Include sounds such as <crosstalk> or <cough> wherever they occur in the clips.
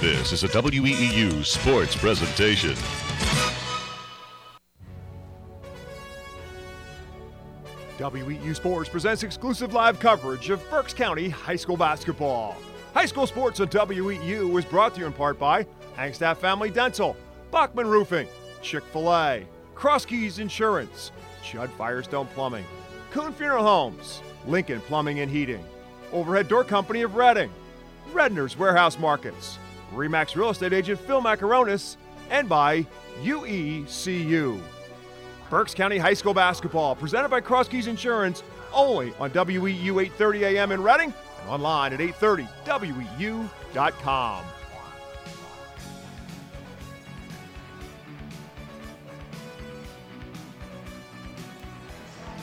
This is a WEEU sports presentation. WEEU Sports presents exclusive live coverage of Berks County High School basketball. High school sports on WEEU is brought to you in part by Hangstaff Family Dental, Bachman Roofing, Chick fil A, Cross Keys Insurance, Judd Firestone Plumbing, Kuhn Funeral Homes, Lincoln Plumbing and Heating, Overhead Door Company of Reading, Redner's Warehouse Markets, Remax Real Estate Agent Phil Macaronis, and by UECU. Berks County High School basketball, presented by Cross Keys Insurance, only on WEEU 8:30 a.m. in Reading and online at 830weeu.com.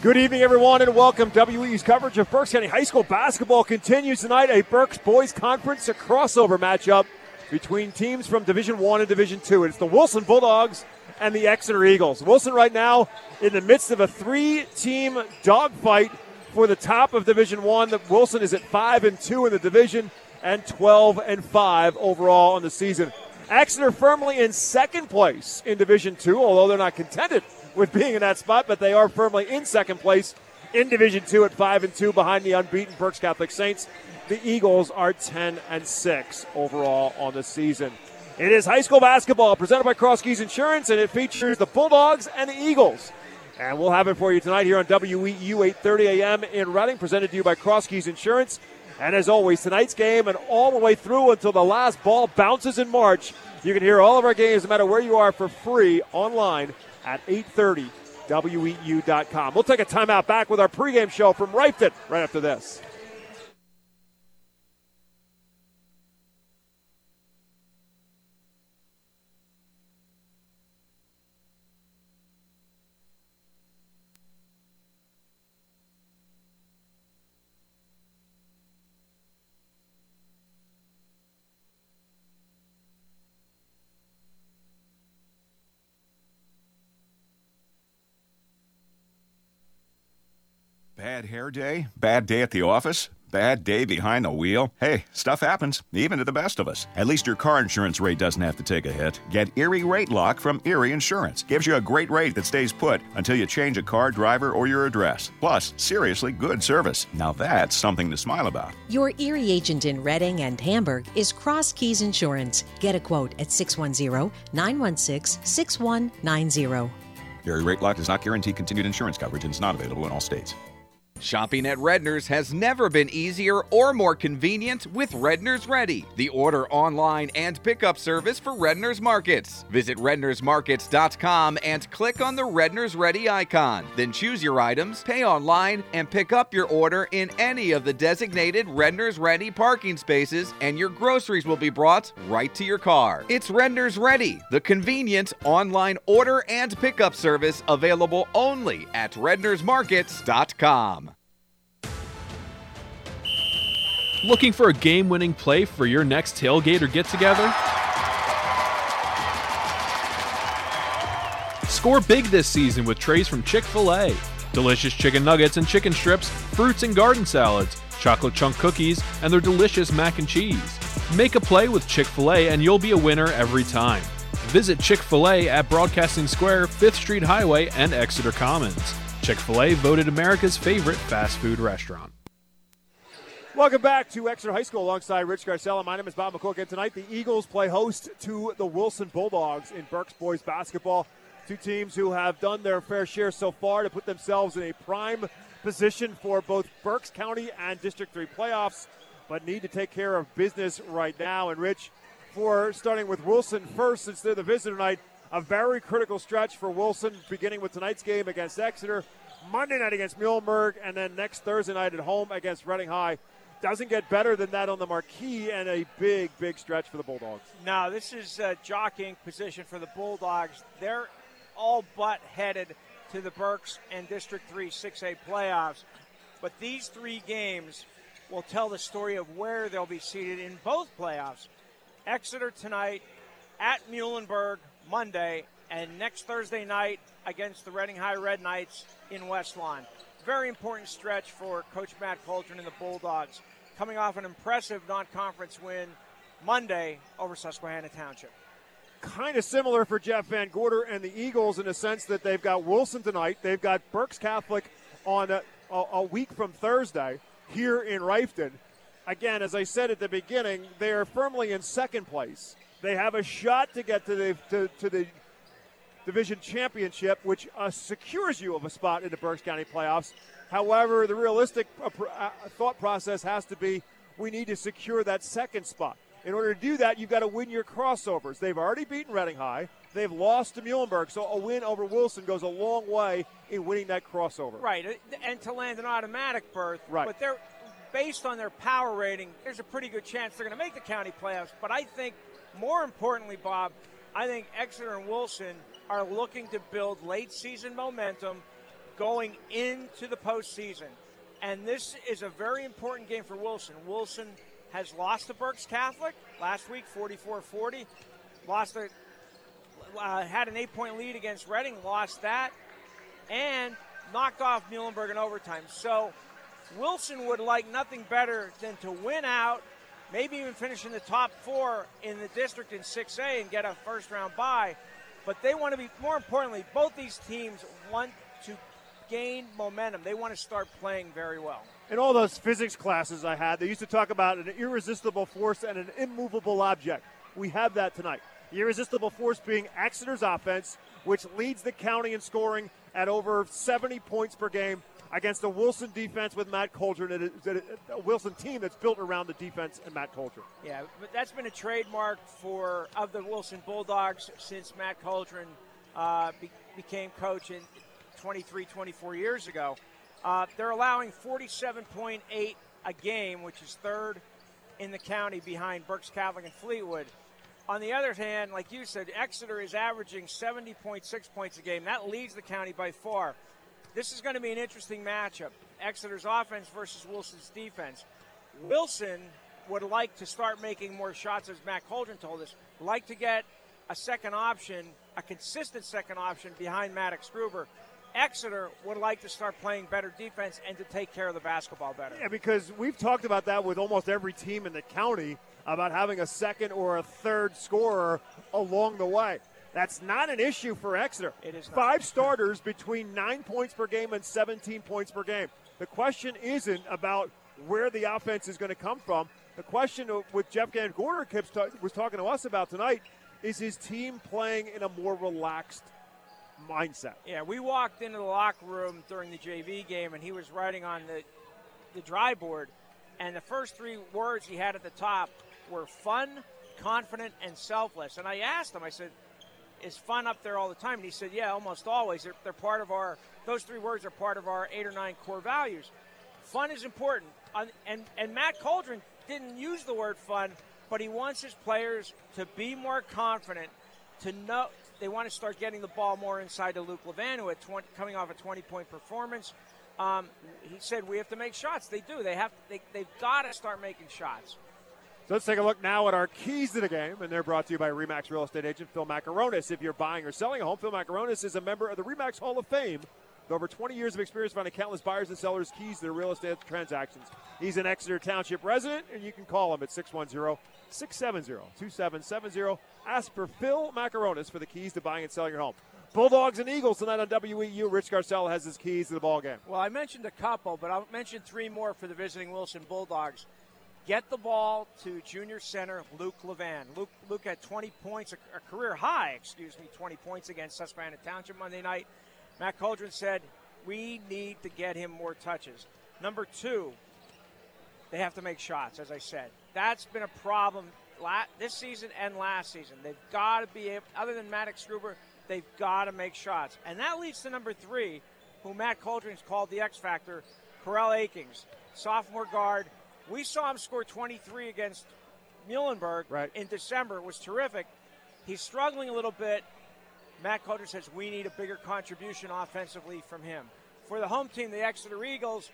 Good evening, everyone, and welcome. WEEU's coverage of Berks County High School basketball continues tonight. A Berks Boys Conference, a crossover matchup between teams from Division One and Division Two. It's the Wilson Bulldogs and the Exeter Eagles. Wilson right now in the midst of a three-team dogfight for the top of Division One. Wilson is at five and two in the division and 12 and five overall on the season. Exeter firmly in second place in Division Two, although they're not contented with being in that spot, but they are firmly in second place in Division Two at five and two behind the unbeaten Berks Catholic Saints. The Eagles are 10 and 6 overall on the season. It is high school basketball presented by Cross Keys Insurance, and it features the Bulldogs and the Eagles. And we'll have it for you tonight here on WEEU 8:30 a.m. in Reading, presented to you by Cross Keys Insurance. And as always, tonight's game and all the way through until the last ball bounces in March. You can hear all of our games, no matter where you are, for free online at 8:30 WEEU.com. We'll take a timeout back with our pregame show from Reiffton right after this. Bad hair day? Bad day at the office? Bad day behind the wheel? Hey, stuff happens, even to the best of us. At least your car insurance rate doesn't have to take a hit. Get Erie Rate Lock from Erie Insurance. Gives you a great rate that stays put until you change a car, driver, or your address. Plus, seriously good service. Now that's something to smile about. Your Erie agent in Reading and Hamburg is Cross Keys Insurance. Get a quote at 610 916 6190. Erie Rate Lock does not guarantee continued insurance coverage and is not available in all states. Shopping at Redner's has never been easier or more convenient with Redner's Ready, the order online and pickup service for Redner's Markets. Visit rednersmarkets.com and click on the Redner's Ready icon. Then choose your items, pay online, and pick up your order in any of the designated Redner's Ready parking spaces, and your groceries will be brought right to your car. It's Redner's Ready, the convenient online order and pickup service available only at rednersmarkets.com. Looking for a game winning play for your next tailgate or get together? Score big this season with trays from Chick fil A. Delicious chicken nuggets and chicken strips, fruits and garden salads, chocolate chunk cookies, and their delicious mac and cheese. Make a play with Chick fil A and you'll be a winner every time. Visit Chick fil A at Broadcasting Square, 5th Street Highway, and Exeter Commons. Chick fil A voted America's favorite fast food restaurant. Welcome back to Exeter High School alongside Rich Garcella. My name is Bob McCool, and tonight the Eagles play host to the Wilson Bulldogs in Berks boys basketball. Two teams who have done their fair share so far to put themselves in a prime position for both Berks County and District 3 playoffs, but need to take care of business right now. And Rich, for starting with Wilson first, since they're the visitor tonight, a very critical stretch for Wilson, beginning with tonight's game against Exeter, Monday night against Muhlenberg, and then next Thursday night at home against Reading High doesn't get better than that on the marquee, and a big, big stretch for the Bulldogs. Now, this is a jockeying position for the Bulldogs. They're all but headed to the Berks and District 3 6A playoffs. But these three games will tell the story of where they'll be seated in both playoffs. Exeter tonight at Muhlenberg Monday, and next Thursday night against the Reading High Red Knights in West Lawn. Very important stretch for Coach Matt Coldren and the Bulldogs coming off an impressive non conference win Monday over Susquehanna Township. Kind of similar for Jeff Van Gorder and the Eagles in the sense that they've got Wilson tonight. They've got Berks Catholic on a, a, a week from Thursday here in Reiffton. Again, as I said at the beginning, they are firmly in second place. They have a shot to get to the to, to the division championship, which uh, secures you of a spot in the Berks County playoffs. However, the realistic uh, uh, thought process has to be we need to secure that second spot. In order to do that, you've got to win your crossovers. They've already beaten Reading High. They've lost to Muhlenberg, so a win over Wilson goes a long way in winning that crossover. Right, and to land an automatic berth. Right. But they're based on their power rating. There's a pretty good chance they're going to make the county playoffs. But I think, more importantly, Bob, I think Exeter and Wilson are looking to build late season momentum going into the postseason. And this is a very important game for Wilson. Wilson has lost to Berks Catholic last week, 44 40. Lost a, uh, had an eight point lead against Reading, lost that, and knocked off Muhlenberg in overtime. So Wilson would like nothing better than to win out, maybe even finish in the top four in the district in 6A and get a first round bye. But they want to be, more importantly, both these teams want gain momentum. They want to start playing very well. In all those physics classes I had, they used to talk about an irresistible force and an immovable object. We have that tonight. The irresistible force being Exeter's offense, which leads the county in scoring at over 70 points per game against a Wilson defense with Matt Coldren, a Wilson team that's built around the defense and Matt Coldren. Yeah, but that's been a trademark for of the Wilson Bulldogs since Matt Coldren uh, be, became coach in 23, 24 years ago. Uh, they're allowing 47.8 a game, which is third in the county behind Berks Catholic and Fleetwood. On the other hand, like you said, Exeter is averaging 70.6 points a game. That leads the county by far. This is going to be an interesting matchup. Exeter's offense versus Wilson's defense. Wilson would like to start making more shots, as Matt Coldren told us. Like to get a second option, a consistent second option behind Maddox Gruber. Exeter would like to start playing better defense and to take care of the basketball better. Yeah, because we've talked about that with almost every team in the county about having a second or a third scorer along the way. That's not an issue for Exeter. It is not. Five starters between nine points per game and 17 points per game. The question isn't about where the offense is going to come from. The question with Jeff Van Gorder was talking to us about tonight is his team playing in a more relaxed mindset. Yeah, we walked into the locker room during the JV game, and he was writing on the the dry board, and the first three words he had at the top were fun, confident, and selfless. And I asked him, I said, is fun up there all the time? And he said, yeah, almost always. They're, they're part of our, those three words are part of our eight or nine core values. Fun is important. And, and Matt Coldren didn't use the word fun, but he wants his players to be more confident, to know they want to start getting the ball more inside to Luke Levan, who had 20, coming off a 20 point performance. Um, he said we have to make shots. They do. They have. They, they've got to start making shots. So let's take a look now at our keys to the game, and they're brought to you by Remax Real Estate Agent Phil Macaronis. If you're buying or selling a home, Phil Macaronis is a member of the Remax Hall of Fame over 20 years of experience finding countless buyers and sellers keys to their real estate transactions. He's an Exeter Township resident, and you can call him at 610 670 2770. Ask for Phil Macaronis for the keys to buying and selling your home. Bulldogs and Eagles tonight on WEEU. Rich Garcella has his keys to the ball game. Well, I mentioned a couple, but I'll mention three more for the visiting Wilson Bulldogs get the ball to junior center Luke Levan. Luke, Luke had 20 points, a, a, career high, excuse me, 20 points against Susquehanna Township Monday night. Matt Coldren said, we need to get him more touches. Number two, they have to make shots, as I said. That's been a problem this season and last season. They've got to be able, other than Maddox Gruber, they've got to make shots. And that leads to number three, who Matt Coldren's called the X Factor, Corell Akings, sophomore guard, we saw him score 23 against Muhlenberg right. in December. It was terrific. He's struggling a little bit. Matt Coldren says we need a bigger contribution offensively from him. For the home team, the Exeter Eagles,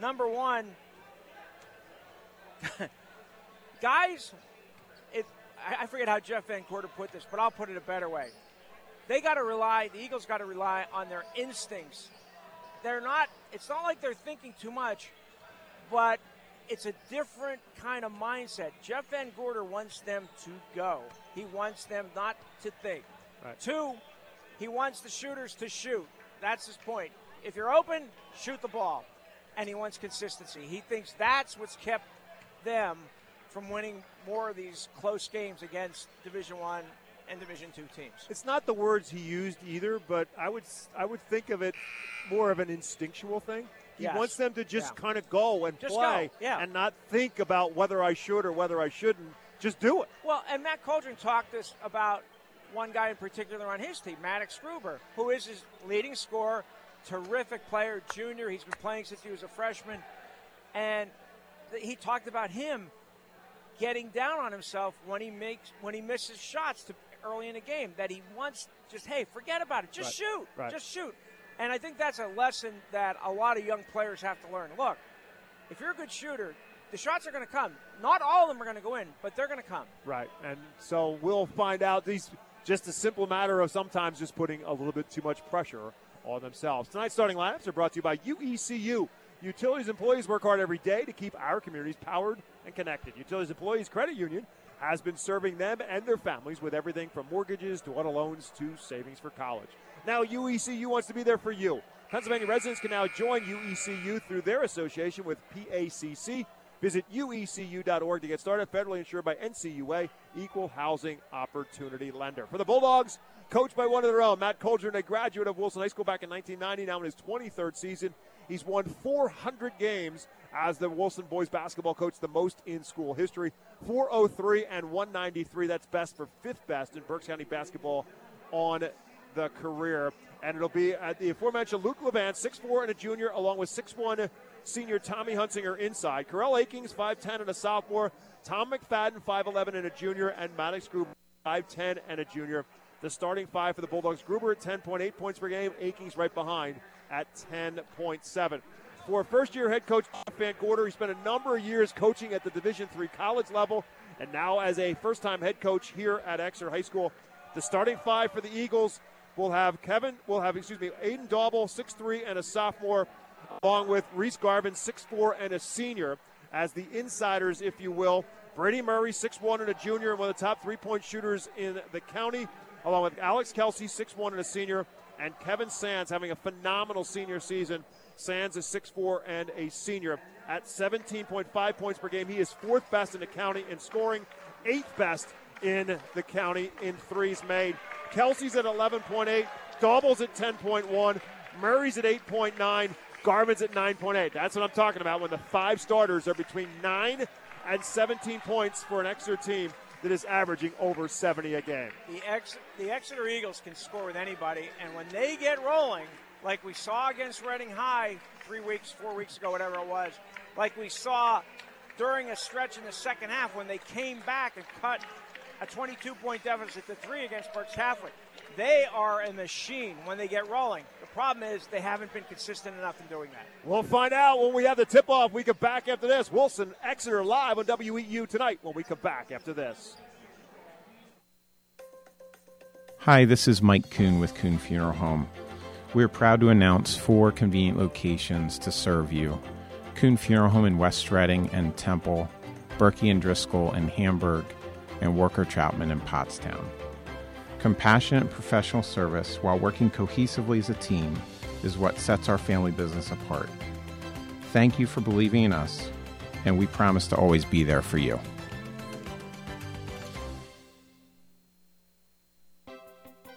number one, <laughs> guys, if, I forget how Jeff Van Gorder put this, but I'll put it a better way. They got to rely, the Eagles got to rely on their instincts. They're not, it's not like they're thinking too much, but it's a different kind of mindset. Jeff Van Gorder wants them to go. He wants them not to think. Right. Two, he wants the shooters to shoot. That's his point. If you're open, shoot the ball. And he wants consistency. He thinks that's what's kept them from winning more of these close games against Division One and Division Two teams. It's not the words he used either, but I would I would think of it more of an instinctual thing. He Yes. wants them to just Yeah. kind of go and Just play go, yeah. and not think about whether I should or whether I shouldn't. Just do it. Well, and Matt Coldren talked this about one guy in particular on his team, Maddox Gruber, who is his leading scorer, terrific player, junior. He's been playing since he was a freshman, and th- he talked about him getting down on himself when he makes when he misses shots to early in the game. That he wants just hey, forget about it, just Right, shoot, right. just shoot. And I think that's a lesson that a lot of young players have to learn. Look, if you're a good shooter, the shots are going to come. Not all of them are going to go in, but they're going to come. Right. And so we'll find out these just a simple matter of sometimes just putting a little bit too much pressure on themselves. Tonight's starting lineups are brought to you by UECU. Utilities employees work hard every day to keep our communities powered and connected. Utilities Employees Credit Union has been serving them and their families with everything from mortgages to auto loans to savings for college. Now UECU wants to be there for you. Pennsylvania residents can now join UECU through their association with PACC. Visit uecu.org to get started. Federally insured by NCUA, Equal Housing Opportunity Lender. For the Bulldogs, coached by one of their own, Matt Coldren, a graduate of Wilson High School back in 1990, now in his 23rd season. He's won 400 games as the Wilson boys basketball coach, the most in school history. 403 and 193. That's best for fifth best in Berks County basketball on the career. And it'll be at the aforementioned Luke Levan, 6'4 and a junior, along with 6'1 senior Tommy Hunsinger inside. Corell Akings, 5'10 and a sophomore. Tom McFadden, 5'11 and a junior. And Maddox Gruber, 5'10 and a junior. The starting five for the Bulldogs Gruber at 10.8 points per game. Akings right behind at 10.7. For first year head coach Jeff Van Gorder, he spent a number of years coaching at the Division three college level and now as a first time head coach here at Exeter High School. The starting five for the Eagles will have Kevin, will have, excuse me, Aiden Dauble, 6'3 and a sophomore, along with Reese Garvin, 6'4 and a senior, as the insiders, if you will. Brady Murray, 6'1 and a junior, and one of the top three point shooters in the county, along with Alex Kelsey, 6'1 and a senior, and Kevin Sands having a phenomenal senior season. Sands is 6'4 and a senior at 17.5 points per game. He is fourth best in the county in scoring, eighth best in the county in threes made. Kelsey's at 11.8, Dauble's at 10.1, Murray's at 8.9, Garvin's at 9.8. That's what I'm talking about when the five starters are between 9 and 17 points for an Exeter team that is averaging over 70 a game. The, Ex- the Exeter Eagles can score with anybody, and when they get rolling, like we saw against Reading High three weeks, four weeks ago, whatever it was, like we saw during a stretch in the second half when they came back and cut a 22 point deficit to three against Berks Catholic. They are a machine when they get rolling. The problem is they haven't been consistent enough in doing that. We'll find out when we have the tip off. We come back after this. Wilson Exeter live on WEEU tonight when we come back after this. Hi, this is Mike Kuhn with Kuhn Funeral Home. We're proud to announce four convenient locations to serve you Kuhn Funeral Home in West Reading and Temple, Berkey and Driscoll in Hamburg, and Worker Troutman in Pottstown. Compassionate professional service while working cohesively as a team is what sets our family business apart. Thank you for believing in us, and we promise to always be there for you.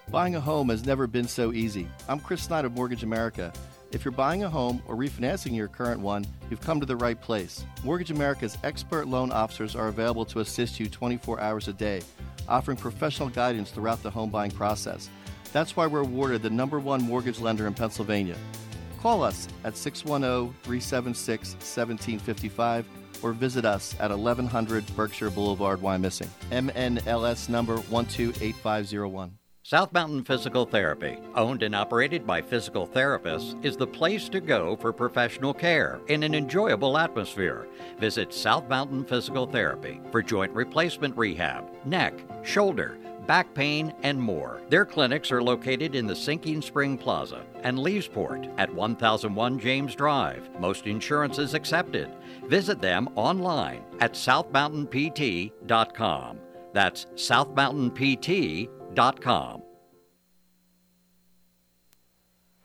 Buying a home has never been so easy. I'm Chris Snyder of Mortgage America. If you're buying a home or refinancing your current one, you've come to the right place. Mortgage America's expert loan officers are available to assist you 24 hours a day, offering professional guidance throughout the home buying process. That's why we're awarded the number one mortgage lender in Pennsylvania. Call us at 610 376 1755 or visit us at 1100 Berkshire Boulevard, Wyomissing. MNLS number 128501. South Mountain Physical Therapy, owned and operated by physical therapists, is the place to go for professional care in an enjoyable atmosphere. Visit South Mountain Physical Therapy for joint replacement rehab, neck, shoulder, back pain, and more. Their clinics are located in the Sinking Spring Plaza and Leesport at 1001 James Drive. Most insurances accepted. Visit them online at southmountainpt.com. That's southmountainpt.com.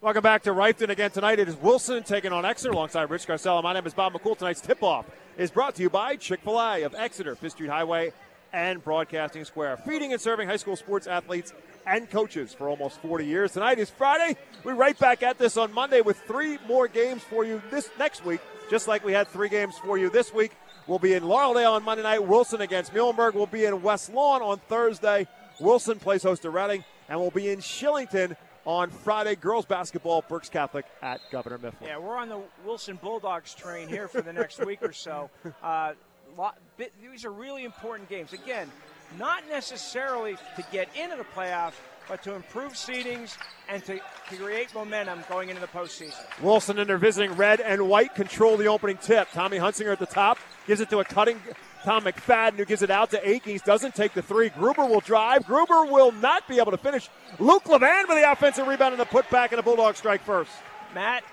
Welcome back to Reiffton again tonight. It is Wilson taking on Exeter alongside Rich Garcella. My name is Bob McCool. Tonight's tip-off is brought to you by Chick-fil-A of Exeter, Fifth Street Highway, and Broadcasting Square. Feeding and serving high school sports athletes and coaches for almost 40 years. Tonight is Friday. We're right back at this on Monday with three more games for you this next week, just like we had three games for you this week. We'll be in Laureldale on Monday night. Wilson against Muhlenberg. We'll be in West Lawn on Thursday. Wilson plays host to Reading. And we'll be in Shillington on Friday. Girls basketball, Berks Catholic at Governor Mifflin. Yeah, we're on the Wilson Bulldogs train here for the next week or so. <laughs> Uh, lot, bit, these are really important games. Again, not necessarily to get into the playoffs, but to improve seedings and to, to create momentum going into the postseason. Wilson and their visiting red and white control the opening tip. Tommy Hunsinger at the top gives it to a cutting Tom McFadden, who gives it out to Akings, doesn't take the three. Gruber will drive. Gruber will not be able to finish. Luke Levan with the offensive rebound and the putback, and a Bulldog strike first. Matt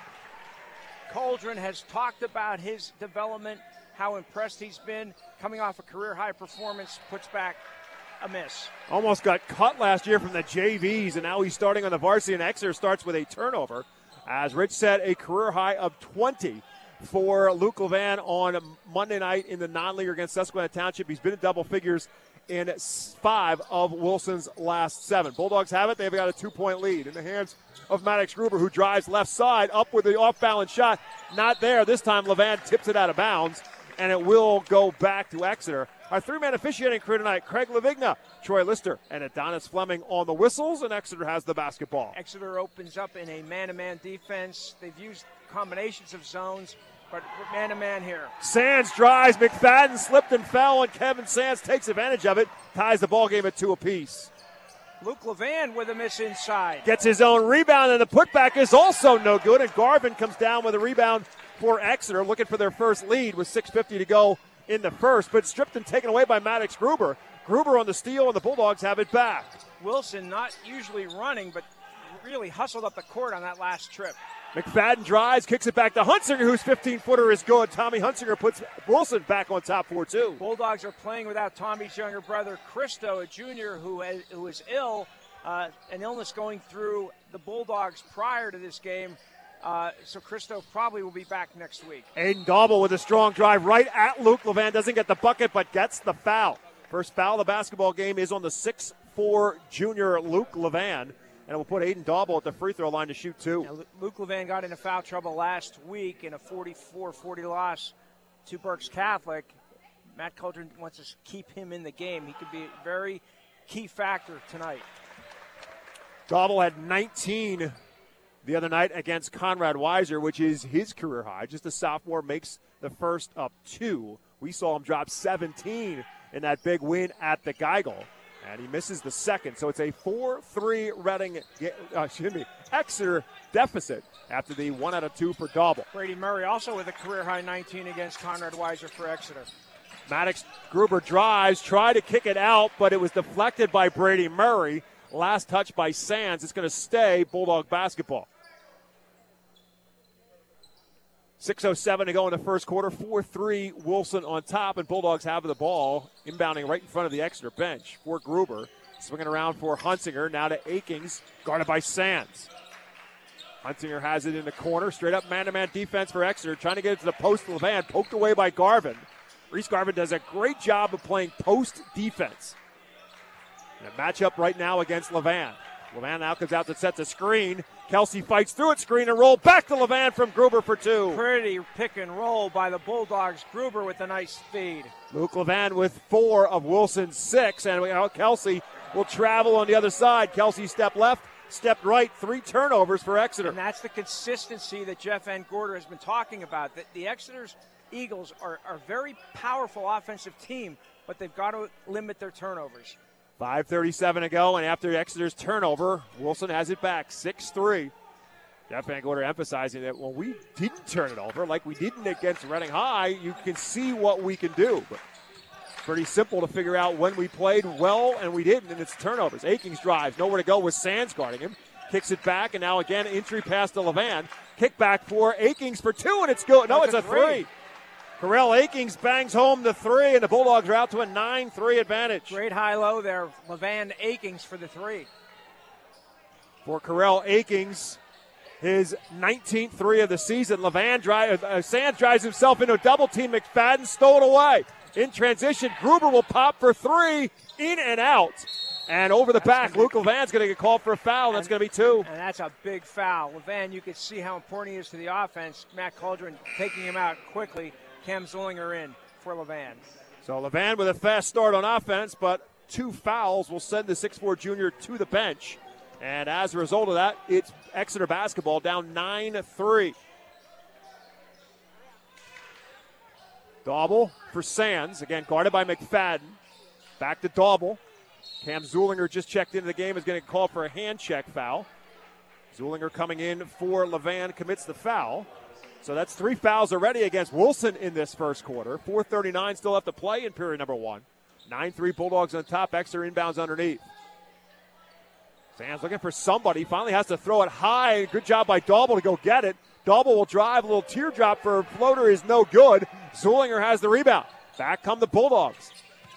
Coldren has talked about his development, how impressed he's been coming off a career high performance, puts back a miss. Almost got cut last year from the JVs, and now he's starting on the varsity, and Exeter starts with a turnover. As Rich said, a career high of 20 for Luke Levan on Monday night in the non-league against Susquehanna Township. He's been in double figures in five of Wilson's last seven. Bulldogs have it. They've got a two-point lead in the hands of Maddox Gruber, who drives left side up with the off-balance shot. Not there. This time, Levan tips it out of bounds, and it will go back to Exeter. Our three-man officiating crew tonight, Craig Lavigna, Troy Lister, and Adonis Fleming on the whistles, and Exeter has the basketball. Exeter opens up in a man-to-man defense. They've used combinations of zones, but man to man here. Sands drives. McFadden slipped and fell, and Kevin Sands takes advantage of it. Ties the ball game at two apiece. Luke Levan with a miss inside. Gets his own rebound, and the putback is also no good. And Garvin comes down with a rebound for Exeter, looking for their first lead with 6.50 to go in the first, but stripped and taken away by Maddox Gruber. Gruber on the steal, and the Bulldogs have it back. Wilson not usually running, but really hustled up the court on that last trip. McFadden drives, kicks it back to Hunsinger, whose 15 footer is good. Tommy Hunsinger puts Wilson back on top 4 2. Bulldogs are playing without Tommy's younger brother, Christo, a junior who, has, who is ill, uh, an illness going through the Bulldogs prior to this game. Uh, so Christo probably will be back next week. Aiden Dauble with a strong drive right at Luke Levan. Doesn't get the bucket, but gets the foul. First foul of the basketball game is on the 6 4 junior Luke Levan and it will put Aiden Dauble at the free throw line to shoot two. Now, Luke Levan got into foul trouble last week in a 44-40 loss to Berks Catholic. Matt Coldren wants to keep him in the game. He could be a very key factor tonight. Dauble had 19 the other night against Conrad Weiser, which is his career high. Just a sophomore makes the first up two. We saw him drop 17 in that big win at the Geigle and he misses the second. So it's a 4 3 Reading, uh, excuse me, Exeter deficit after the one out of two for Dauble. Brady Murray also with a career high 19 against Conrad Weiser for Exeter. Maddox Gruber drives, tried to kick it out, but it was deflected by Brady Murray. Last touch by Sands. It's going to stay Bulldog basketball. 6.07 to go in the first quarter. 4 3 Wilson on top, and Bulldogs have the ball inbounding right in front of the Exeter bench for Gruber. Swinging around for Hunsinger. Now to Akings, guarded by Sands. Hunsinger has it in the corner. Straight up man to man defense for Exeter. Trying to get it to the post. Levan poked away by Garvin. Reese Garvin does a great job of playing post defense. And a matchup right now against Levan. Levan now comes out to set the screen. Kelsey fights through it, screen and roll back to Levan from Gruber for two. Pretty pick and roll by the Bulldogs. Gruber with a nice feed. Luke Levan with four of Wilson's six, and oh, Kelsey will travel on the other side. Kelsey step left, step right, three turnovers for Exeter. And that's the consistency that Jeff Van Gorder has been talking about. That the Exeter's Eagles are, are a very powerful offensive team, but they've got to limit their turnovers. 5.37 to go, and after Exeter's turnover, Wilson has it back 6 3. Jeff Van Gorder emphasizing that when we didn't turn it over, like we didn't against Reading High, you can see what we can do. But Pretty simple to figure out when we played well and we didn't, and it's turnovers. Akings drives, nowhere to go with Sands guarding him. Kicks it back, and now again, entry pass to Levan. Kick back for Akings for two, and it's good. No, it's a three. Corell Akings bangs home the three, and the Bulldogs are out to a 9 3 advantage. Great high low there. Levan Akings for the three. For Corell Akings, his 19th three of the season. Levan drive, uh, Sands drives himself into a double team. McFadden stole it away. In transition, Gruber will pop for three, in and out. And over the back, Luke Levan's going to get called for a foul. That's going to be two. And that's a big foul. Levan, you can see how important he is to the offense. Matt Coldren taking him out quickly. Cam Zulinger in for Levan. So Levan with a fast start on offense, but two fouls will send the 6'4 junior to the bench. And as a result of that, it's Exeter basketball down 9 3. Dauble for Sands, again guarded by McFadden. Back to Dauble. Cam Zulinger just checked into the game, is going to call for a hand check foul. Zulinger coming in for Levan commits the foul. So that's three fouls already against Wilson in this first quarter. 4.39 still left to play in period number one. 9 3 Bulldogs on top. Exeter inbounds underneath. Sam's looking for somebody. Finally has to throw it high. Good job by Dauble to go get it. Dauble will drive. A little teardrop for floater is no good. Zulinger has the rebound. Back come the Bulldogs.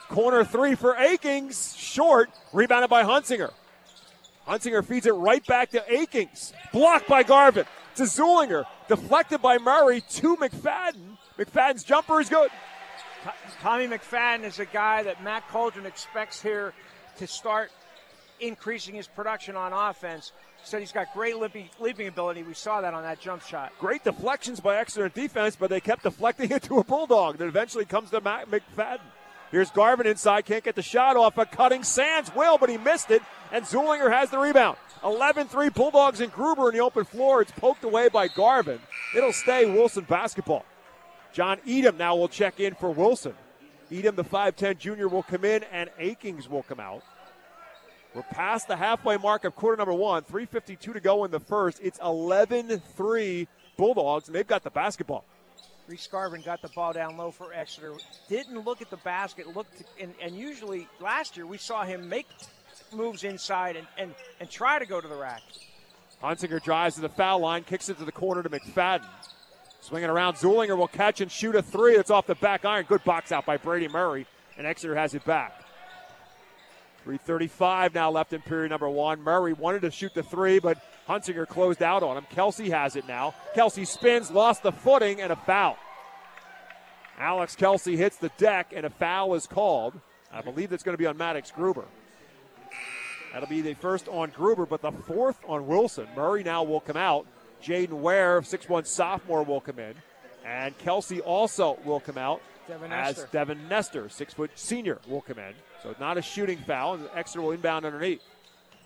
Corner three for Akings. Short. Rebounded by Hunsinger. Hunsinger feeds it right back to Akings. Blocked by Garvin. To Zulinger. Deflected by Murray to McFadden. McFadden's jumper is good. Tommy McFadden is a guy that Matt Coldren expects here to start increasing his production on offense. Said he's got great leaping, leaping ability. We saw that on that jump shot. Great deflections by Exeter defense, but they kept deflecting <laughs> it to a Bulldog that eventually comes to Matt McFadden. Here's Garvin inside, can't get the shot off. A cutting Sands will, but he missed it, and Zulinger has the rebound. 11 3 Bulldogs and Gruber in the open floor. It's poked away by Garvin. It'll stay Wilson basketball. John Edom now will check in for Wilson. Edom, the 5'10 junior, will come in, and Akings will come out. We're past the halfway mark of quarter number one. 3.52 to go in the first. It's 11 3 Bulldogs, and they've got the basketball. Reese Garvin got the ball down low for Exeter. Didn't look at the basket. Looked, and, and usually last year we saw him make moves inside and, and, and try to go to the rack. Hunsinger drives to the foul line, kicks it to the corner to McFadden. Swinging around, Zulinger will catch and shoot a three. It's off the back iron. Good box out by Brady Murray, and Exeter has it back. 3.35 now left in period number one. Murray wanted to shoot the three, but Hunsinger closed out on him. Kelsey has it now. Kelsey spins, lost the footing, and a foul. Alex Kelsey hits the deck, and a foul is called. I believe that's going to be on Maddox Gruber. That'll be the first on Gruber, but the fourth on Wilson. Murray now will come out. Jaden Ware, 6'1 sophomore, will come in. And Kelsey also will come out Devin as Nestor. Devin Nestor, six foot senior, will come in. So not a shooting foul. and Exeter will inbound underneath.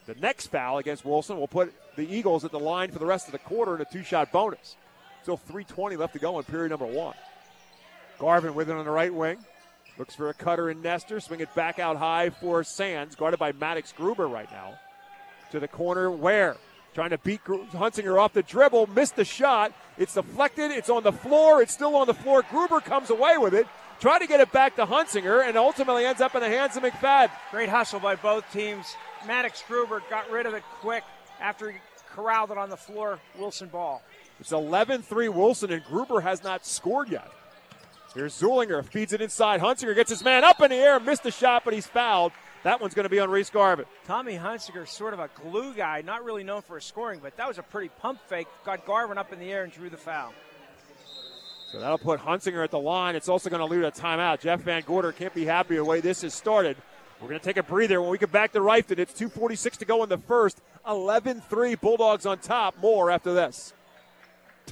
The next foul against Wilson will put the Eagles at the line for the rest of the quarter in a two shot bonus. Still 3.20 left to go in period number one. Garvin with it on the right wing. Looks for a cutter in Nestor. Swing it back out high for Sands, guarded by Maddox Gruber right now. To the corner, where? Trying to beat Hunsinger off the dribble, missed the shot. It's deflected. It's on the floor. It's still on the floor. Gruber comes away with it. Try to get it back to Hunsinger, and ultimately ends up in the hands of McFadden. Great hustle by both teams. Maddox Gruber got rid of it quick after he corralled it on the floor. Wilson ball. It's 11 3 Wilson, and Gruber has not scored yet. Here's Zulinger, feeds it inside. Hunsinger gets his man up in the air, missed the shot, but he's fouled. That one's going to be on Reese Garvin. Tommy Hunsinger, sort of a glue guy, not really known for his scoring, but that was a pretty pump fake. Got Garvin up in the air and drew the foul. So that'll put Hunsinger at the line. It's also going to lead a timeout. Jeff Van Gorder can't be happy the way this has started. We're going to take a breather when we get back to Reiffton. It's 2.46 to go in the first. 11 3 Bulldogs on top. More after this.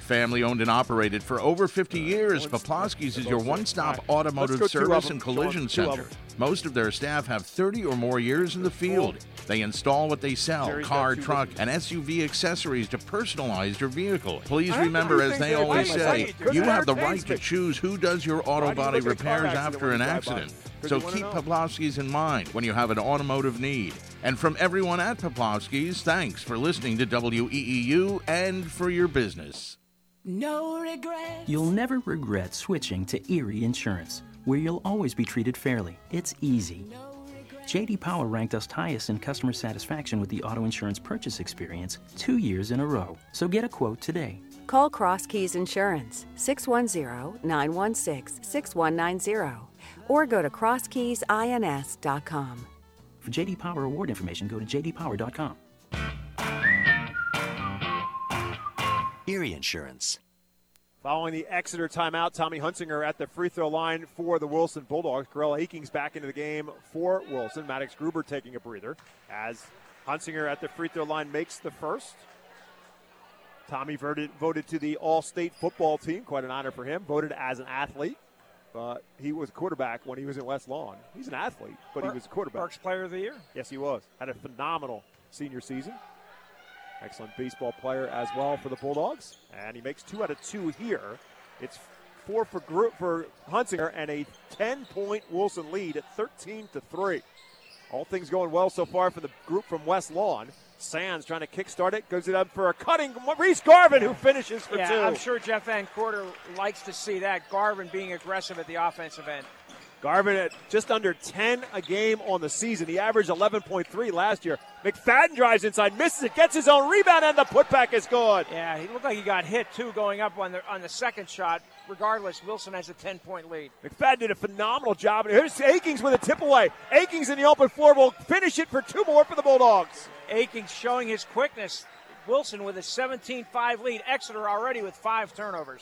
Family owned and operated for over 50 years, Poplowski's is your one stop automotive Let's go two service and collision center. Most of their staff have 30 or more years in the field. They install what they sell car, truck, and SUV accessories to personalize your vehicle. Please remember, as they always say, you have the right to choose who does your auto Why do you body look at a car repairs after an you drive by? accident. So keep. Poplowski's in mind when you have an automotive need. And from everyone at Poplowski's, thanks for listening to WEEU and for your business. No regrets. You'll never regret switching to Erie Insurance. where you'll always be treated fairly. It's easy. JD Power ranked us highest in customer satisfaction with the auto insurance purchase experience 2 years in a row. So get a quote today. Call Cross Keys Insurance 610-916-6190 or go to crosskeysins.com. For JD Power award information, go to jdpower.com. Erie Insurance. Following the Exeter timeout, Tommy Hunsinger at the free throw line for the Wilson Bulldogs. Corell Akings back into the game for Wilson. Maddox Gruber taking a breather as Hunsinger at the free throw line makes the first. Tommy voted, voted to the All State football team. Quite an honor for him. Voted as an athlete. But he was quarterback when he was in West Lawn. He's an athlete, but he was a quarterback. Berks Player of the Year. Yes, he was. Had a phenomenal senior season. Excellent baseball player as well for the Bulldogs. And he makes two out of two here. It's four for group for Hunsinger and a 10 point Wilson lead at 13 to 3. All things going well so far for the group from West Lawn. Sands trying to kickstart it, goes it up for a cutting. Reese Garvin who finishes for yeah, two. I'm sure Jeff Van Gorder likes to see that. Garvin being aggressive at the offensive end. Garvin at just under 10 a game on the season. He averaged 11.3 last year. McFadden drives inside, misses it, gets his own rebound, and the putback is good. Yeah, he looked like he got hit too going up on the on the second shot. Regardless, Wilson has a 10 point lead. McFadden did a phenomenal job. And here's Akings with a tip away. Akings in the open floor will finish it for two more for the Bulldogs. Akings showing his quickness. Wilson with a 17 5 lead. Exeter already with five turnovers.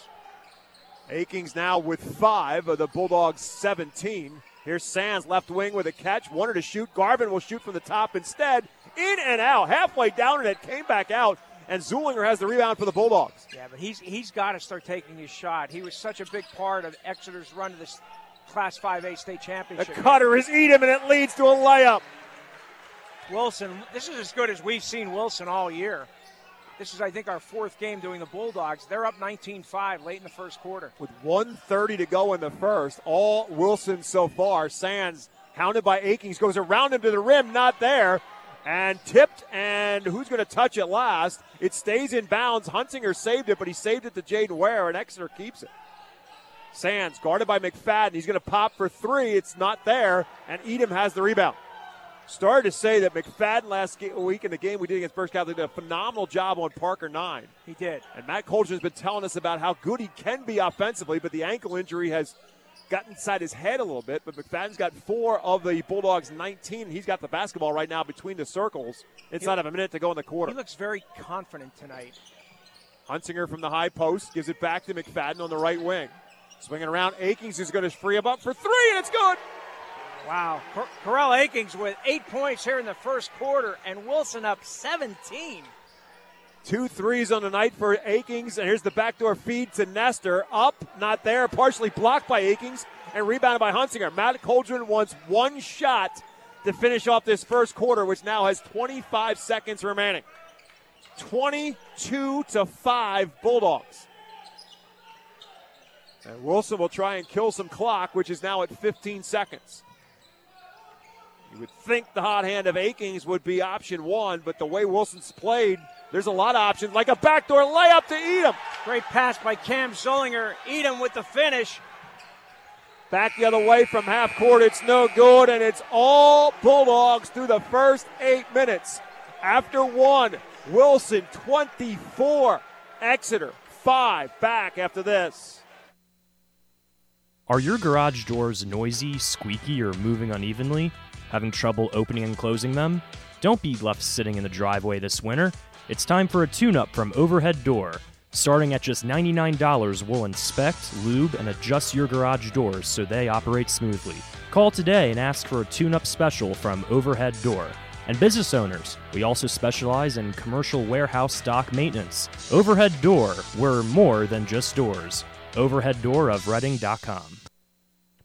Akings now with five of the Bulldogs 17. Here's Sands left wing with a catch. Wanted to shoot. Garvin will shoot from the top instead. In and out. Halfway down and it came back out. And Zulinger has the rebound for the Bulldogs. Yeah, but he's he's got to start taking his shot. He was such a big part of Exeter's run to this Class 5A state championship. The cutter is Edom, and it leads to a layup. Wilson, this is as good as we've seen Wilson all year. This is, I think, our fourth game doing the Bulldogs. They're up 19 5 late in the first quarter. With 130 to go in the first, all Wilson so far. Sands, hounded by Akings, goes around him to the rim, not there. And tipped, and who's going to touch it last? It stays in bounds. Hunsinger saved it, but he saved it to Jaden Ware, and Exeter keeps it. Sands, guarded by McFadden. He's going to pop for three. It's not there, and Edom has the rebound. Started to say that McFadden last week in the game we did against Berks Catholic did a phenomenal job on Parker 9. He did. And Matt Coldren has been telling us about how good he can be offensively, but the ankle injury has got inside his head a little bit. But McFadden's got four of the Bulldogs' 19. He's got the basketball right now between the circles inside of a minute to go in the quarter. He looks very confident tonight. Hunsinger from the high post gives it back to McFadden on the right wing. Swinging around, Akings is going to free him up for three, and it's good. Wow. Cor- Corell Akings with eight points here in the first quarter, and Wilson up 17. Two threes on the night for Akings, and here's the backdoor feed to Nestor. Up, not there, partially blocked by Akings, and rebounded by Hunsinger. Matt Coldren wants one shot to finish off this first quarter, which now has 25 seconds remaining. 22 to 5 Bulldogs. And Wilson will try and kill some clock, which is now at 15 seconds. You would think the hot hand of Akings would be option one, but the way Wilson's played, there's a lot of options, like a backdoor layup to Edom. Great pass by Cam Zollinger. Edom with the finish. Back the other way from half court, it's no good, and it's all Bulldogs through the first eight minutes. After one, Wilson 24, Exeter 5 back after this. Are your garage doors noisy, squeaky, or moving unevenly? Having trouble opening and closing them? Don't be left sitting in the driveway this winter. It's time for a tune up from Overhead Door. Starting at just $99, we'll inspect, lube, and adjust your garage doors so they operate smoothly. Call today and ask for a tune up special from Overhead Door. And business owners, we also specialize in commercial warehouse stock maintenance. Overhead Door, we're more than just doors. OverheadDoorofReading.com.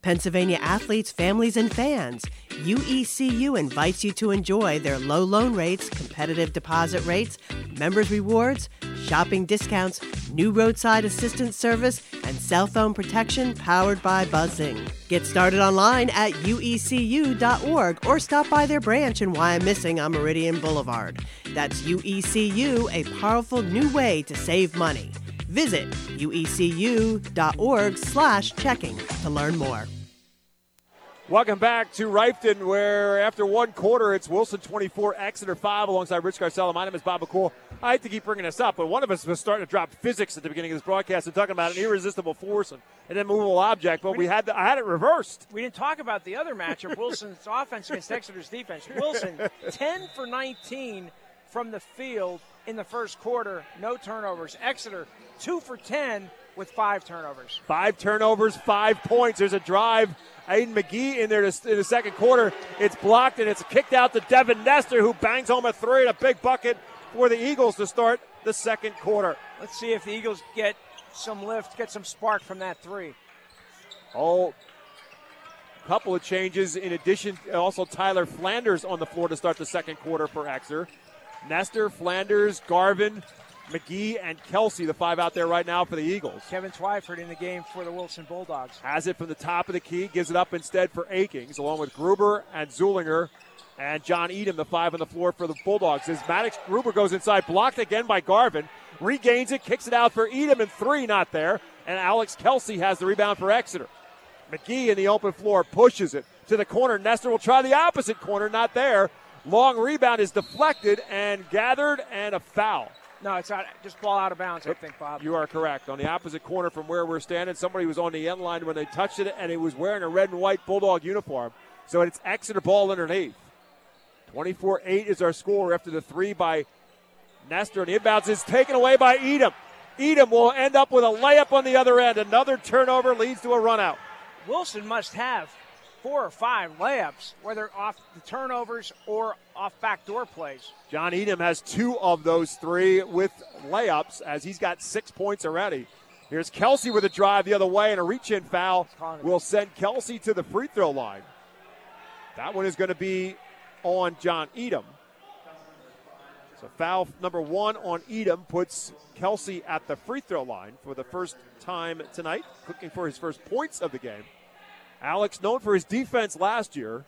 Pennsylvania athletes, families, and fans. UECU invites you to enjoy their low loan rates, competitive deposit rates, members' rewards, shopping discounts, new roadside assistance service, and cell phone protection powered by Buzzing. Get started online at uecu.org or stop by their branch in Wyomissing on Meridian Boulevard. That's UECU, a powerful new way to save money. Visit uecu.org slash checking to learn more. Welcome back to Reiffton, where after one quarter, it's Wilson 24, Exeter 5, alongside Rich Garcella. My name is Bob McCool. I hate to keep bringing this up, but one of us was starting to drop physics at the beginning of this broadcast and talking about an irresistible force and an immovable object, but we had the, I had it reversed. We didn't talk about the other matchup, Wilson's <laughs> offense against Exeter's defense. Wilson, 10 for 19 from the field in the first quarter, no turnovers. Exeter, 2 for 10 with five turnovers. Five turnovers, five points. There's a drive. Aiden McGee in there to, in the second quarter. It's blocked and it's kicked out to Devin Nestor, who bangs home a three and a big bucket for the Eagles to start the second quarter. Let's see if the Eagles get some lift, get some spark from that three. Oh, couple of changes in addition. Also, Tyler Flanders on the floor to start the second quarter for Exeter. Nestor, Flanders, Garvin, McGee, and Kelsey, the five out there right now for the Eagles. Kevin Twyford in the game for the Wilson Bulldogs. Has it from the top of the key, gives it up instead for Akings, along with Gruber and Zulinger and John Edom, the five on the floor for the Bulldogs. As Maddox Gruber goes inside, blocked again by Garvin, regains it, kicks it out for Edom, and three not there. And Alex Kelsey has the rebound for Exeter. McGee in the open floor pushes it to the corner. Nestor will try the opposite corner, not there. Long rebound is deflected and gathered, and a foul. No, it's not. Just ball out of bounds, I think, Bob. You are correct. On the opposite corner from where we're standing, somebody was on the end line when they touched it, and he was wearing a red and white Bulldog uniform. So it's Exeter ball underneath. 24 8 is our score after the three by Nestor, and the inbounds is taken away by Edom. Edom will end up with a layup on the other end. Another turnover leads to a run out. Wilson must have four or five layups, whether off the turnovers or off backdoor plays. John Edom has two of those three with layups as he's got six points already. Here's Kelsey with a drive the other way, and a reach in foul will send Kelsey to the free throw line. That one is going to be on John Edom. So foul number one on Edom puts Kelsey at the free throw line for the first time tonight, looking for his first points of the game. Alex, known for his defense last year,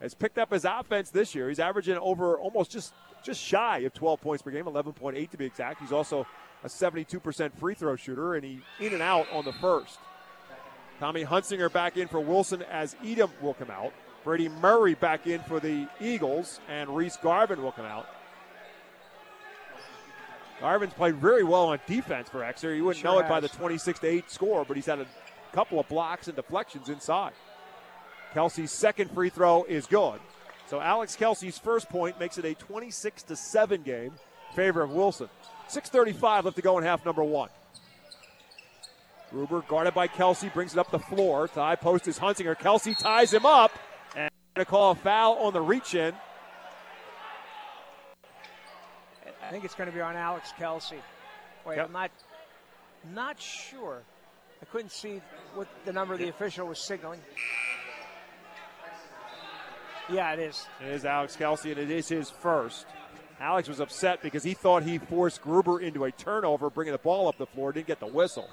has picked up his offense this year. He's averaging over almost just just shy of 12 points per game, 11.8 to be exact. He's also a 72% free throw shooter, and he in and out on the first. Tommy Hunsinger back in for Wilson as Edom will come out. Brady Murray back in for the Eagles, and Reese Garvin will come out. Garvin's played very well on defense for Exeter. You wouldn't Sure know it by the 26 to 8 score, but he's had a couple of blocks and deflections inside. Kelsey's second free throw is good. So Alex Kelsey's first point makes it a 26 to 7 game in favor of Wilson. 6:35 left to go in half number one. Gruber guarded by Kelsey brings it up the floor. To high post is Hunsinger. Kelsey ties him up and going to call a foul on the reach in. I think it's going to be on Alex Kelsey. Wait, Yep. I'm not not sure. I couldn't see what the number the official was signaling. Yeah, it is. It is Alex Kelsey, and it is his first. Alex was upset because he thought he forced Gruber into a turnover, bringing the ball up the floor. Didn't get the whistle.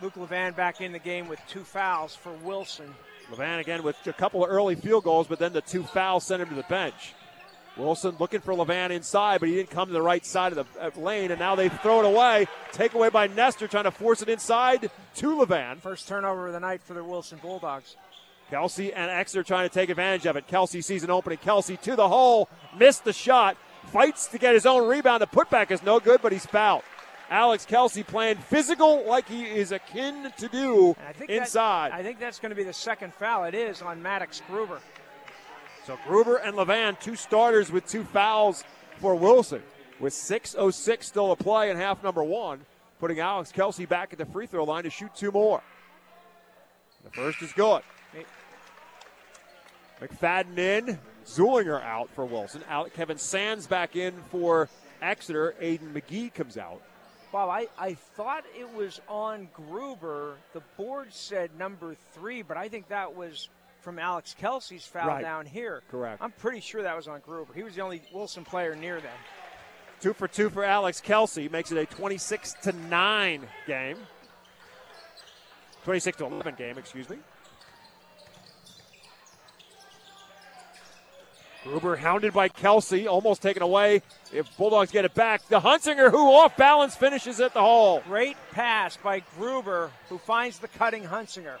Luke Levan back in the game with two fouls for Wilson. Levan again with a couple of early field goals, but then the two fouls sent him to the bench. Wilson looking for Levan inside, but he didn't come to the right side of the uh, lane, and now they throw it away. Take away by Nestor, trying to force it inside to Levan. First turnover of the night for the Wilson Bulldogs. Kelsey and Exeter trying to take advantage of it. Kelsey sees an opening. Kelsey to the hole, missed the shot, fights to get his own rebound. The putback is no good, but he's fouled. Alex Kelsey playing physical like he is akin to do I think that- inside. I think that's going to be the second foul. It is on Maddox Gruber. So Gruber and Levan, two starters with two fouls for Wilson. With 6.06 still to play in half number one, putting Alex Kelsey back at the free throw line to shoot two more. The first is good. McFadden in, Zulinger out for Wilson. Out, Kevin Sands back in for Exeter. Aiden McGee comes out. Bob, I, I thought it was on Gruber. The board said number three, but I think that was from Alex Kelsey's foul Right. down here. Correct. I'm pretty sure that was on Gruber. He was the only Wilson player near them. Two for two for Alex Kelsey makes it a 26 to 9 game. 26 to 11 game, excuse me. Gruber hounded by Kelsey, almost taken away. If Bulldogs get it back, the Hunsinger, who off balance finishes at the hole. Great pass by Gruber, who finds the cutting Hunsinger.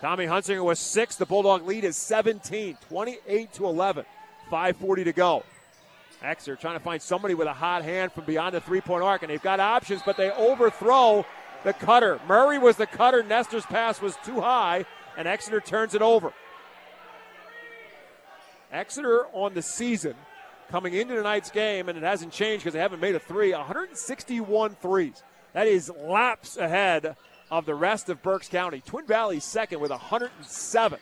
Tommy Hunsinger was six. The Bulldog lead is 17, 28 to 11. 5.40 to go. Exeter trying to find somebody with a hot hand from beyond the three point arc, and they've got options, but they overthrow the cutter. Murray was the cutter. Nestor's pass was too high, and Exeter turns it over. Exeter on the season coming into tonight's game, and it hasn't changed because they haven't made a three, 161 threes. That is laps ahead of the rest of Berks County. Twin Valley second with 107.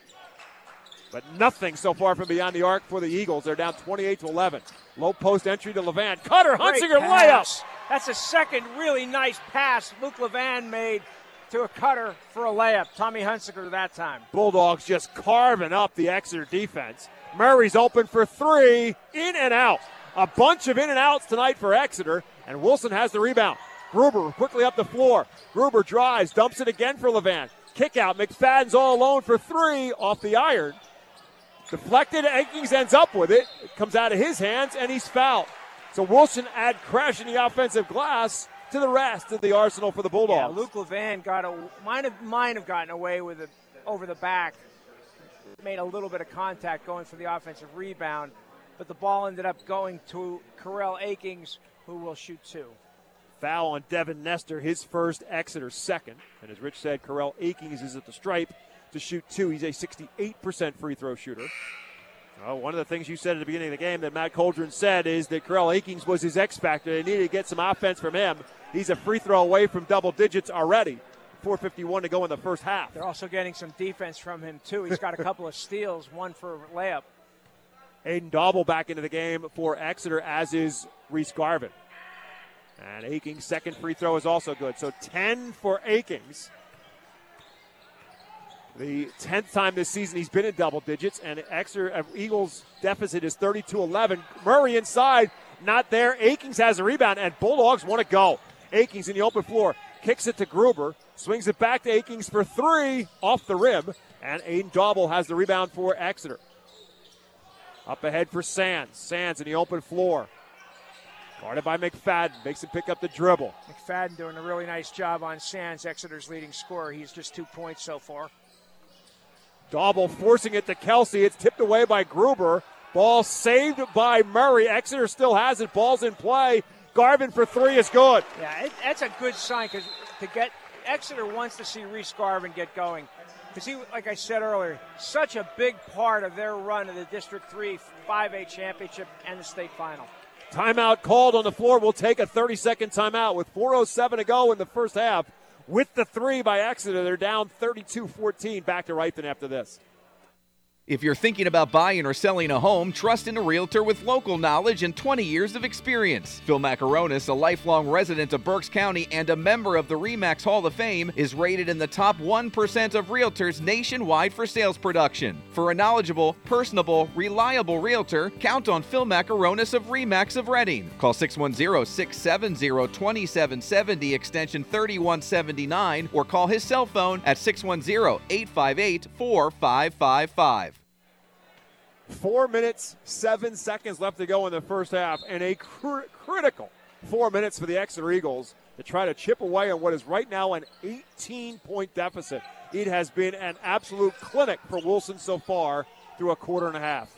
But nothing so far from beyond the arc for the Eagles. They're down 28 to 11. Low post entry to Levan. Cutter, Hunsinger layup. That's a second really nice pass Luke Levan made to a cutter for a layup. Tommy Hunsinger that time. Bulldogs just carving up the Exeter defense. Murray's open for three, in and out. A bunch of in and outs tonight for Exeter, and Wilson has the rebound. Gruber quickly up the floor. Gruber drives, dumps it again for Levan. Kick out. McFadden's all alone for three off the iron. Deflected, Akings ends up with it. It comes out of his hands, and he's fouled. So Wilson add crashing the offensive glass to the rest of the arsenal for the Bulldogs. Yeah, Luke Levan got a might have might have gotten away with it over the back. Made a little bit of contact going for the offensive rebound, but the ball ended up going to Corell Akings, who will shoot two. Foul on Devin Nestor, his first, Exeter second. And as Rich said, Corell Akings is at the stripe to shoot two. He's a 68% free throw shooter. Well, one of the things you said at the beginning of the game that Matt Coldren said is that Corell Akings was his X factor. They needed to get some offense from him. He's a free throw away from double digits already. 451 to go in the first half. They're also getting some defense from him, too. He's got a couple of steals, one for layup. Aiden Dauble back into the game for Exeter, as is Reese Garvin. And Akings' second free throw is also good. So 10 for Akings. The 10th time this season he's been in double digits, and Exeter uh, Eagles deficit is 32 11. Murray inside, not there. Akings has a rebound, and Bulldogs want to go. Akings in the open floor, kicks it to Gruber, swings it back to Akings for three off the rim, and Aiden Dauble has the rebound for Exeter. Up ahead for Sands. Sands in the open floor. Guarded by McFadden. Makes him pick up the dribble. McFadden doing a really nice job on Sands, Exeter's leading scorer. He's just two points so far. Dauble forcing it to Kelsey. It's tipped away by Gruber. Ball saved by Murray. Exeter still has it. Ball's in play. Garvin for three is good. Yeah, it, that's a good sign because to get Exeter wants to see Reese Garvin get going because he, like I said earlier, such a big part of their run of the District Three 5A championship and the state final. Timeout called on the floor. We'll take a 30 second timeout with 4.07 to go in the first half. With the three by Exeter, they're down 32 14. Back to Reiffton after this. If you're thinking about buying or selling a home, trust in a realtor with local knowledge and 20 years of experience. Phil Macaronis, a lifelong resident of Berks County and a member of the REMAX Hall of Fame, is rated in the top 1% of realtors nationwide for sales production. For a knowledgeable, personable, reliable realtor, count on Phil Macaronis of REMAX of Reading. Call 610 670 2770 extension 3179 or call his cell phone at 610 858 4555. Four minutes, seven seconds left to go in the first half, and a cr- critical four minutes for the Exeter Eagles to try to chip away on what is right now an 18 point deficit. It has been an absolute clinic for Wilson so far through a quarter and a half.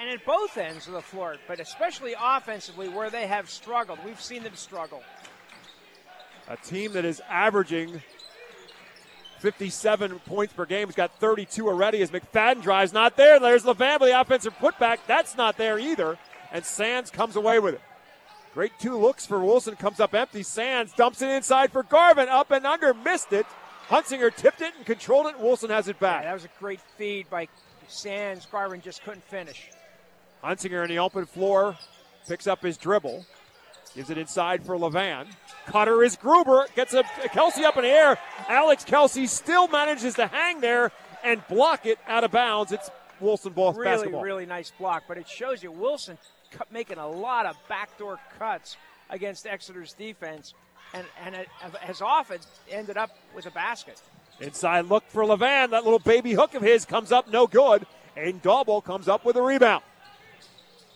And at both ends of the floor, but especially offensively where they have struggled. We've seen them struggle. A team that is averaging 57 points per game. He's got 32 already as McFadden drives. Not there. There's Levan with the offensive putback. That's not there either. And Sands comes away with it. Great two looks for Wilson. Comes up empty. Sands dumps it inside for Garvin. Up and under. Missed it. Hunsinger tipped it and controlled it. Wilson has it back. Yeah, that was a great feed by Sands. Garvin just couldn't finish. Hunsinger in the open floor. Picks up his dribble. Gives it inside for Levan. Cutter is Gruber. Gets a, Kelsey up in the air. Alex Kelsey still manages to hang there and block it out of bounds. It's Wilson ball really, basketball. Really nice block, but it shows you Wilson making a lot of backdoor cuts against Exeter's defense, and, and it has often ended up with a basket. Inside look for Levan. That little baby hook of his comes up no good. Aiden Dauble comes up with a rebound.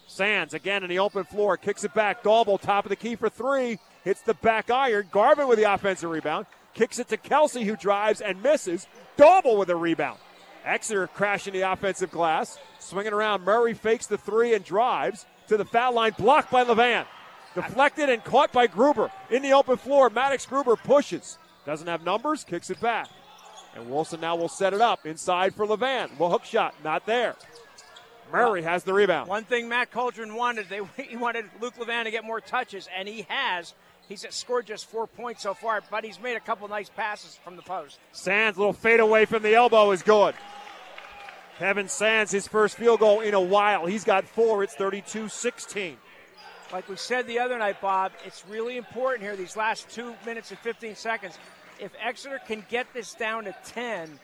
Sands again in the open floor, kicks it back. Dauble top of the key for three. Hits the back iron. Garvin with the offensive rebound. Kicks it to Kelsey, who drives and misses. Dauble with a rebound. Exeter crashing the offensive glass. Swinging around. Murray fakes the three and drives to the foul line. Blocked by Levan. Deflected and caught by Gruber. In the open floor, Maddox Gruber pushes. Doesn't have numbers, kicks it back. And Wilson now will set it up inside for Levan. Well, hook shot, not there. Murray has the rebound. One thing Matt Coldren wanted, they <laughs> he wanted Luke Levan to get more touches, and he has. He's scored just four points so far, but he's made a couple nice passes from the post. Sands, a little fade away from the elbow is good. Kevin Sands, his first field goal in a while. He's got four. It's 32 16. Like we said the other night, Bob, it's really important here, these last two minutes and 15 seconds. If Exeter can get this down to 10,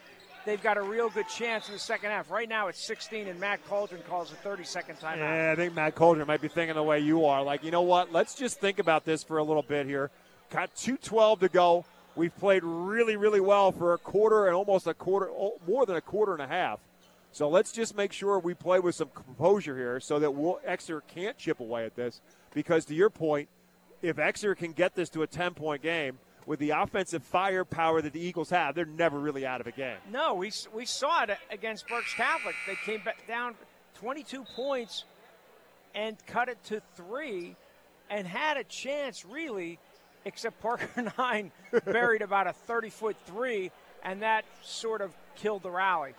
they've got a real good chance in the second half. Right now it's 16, and Matt Coldren calls a 30 second timeout. Yeah, I think Matt Coldren might be thinking the way you are. Like, you know what? Let's just think about this for a little bit here. Got 2.12 to go. We've played really, really well for a quarter and almost a quarter, oh, more than a quarter and a half. So let's just make sure we play with some composure here so that we'll, Exeter can't chip away at this. Because to your point, if Exeter can get this to a 10 point game, with the offensive firepower that the Eagles have, they're never really out of a game. No, we, we saw it against Berks Catholic. They came back down 22 points and cut it to three and had a chance, really, except Parker <laughs> Nine buried about a 30 foot three, and that sort of killed the rally.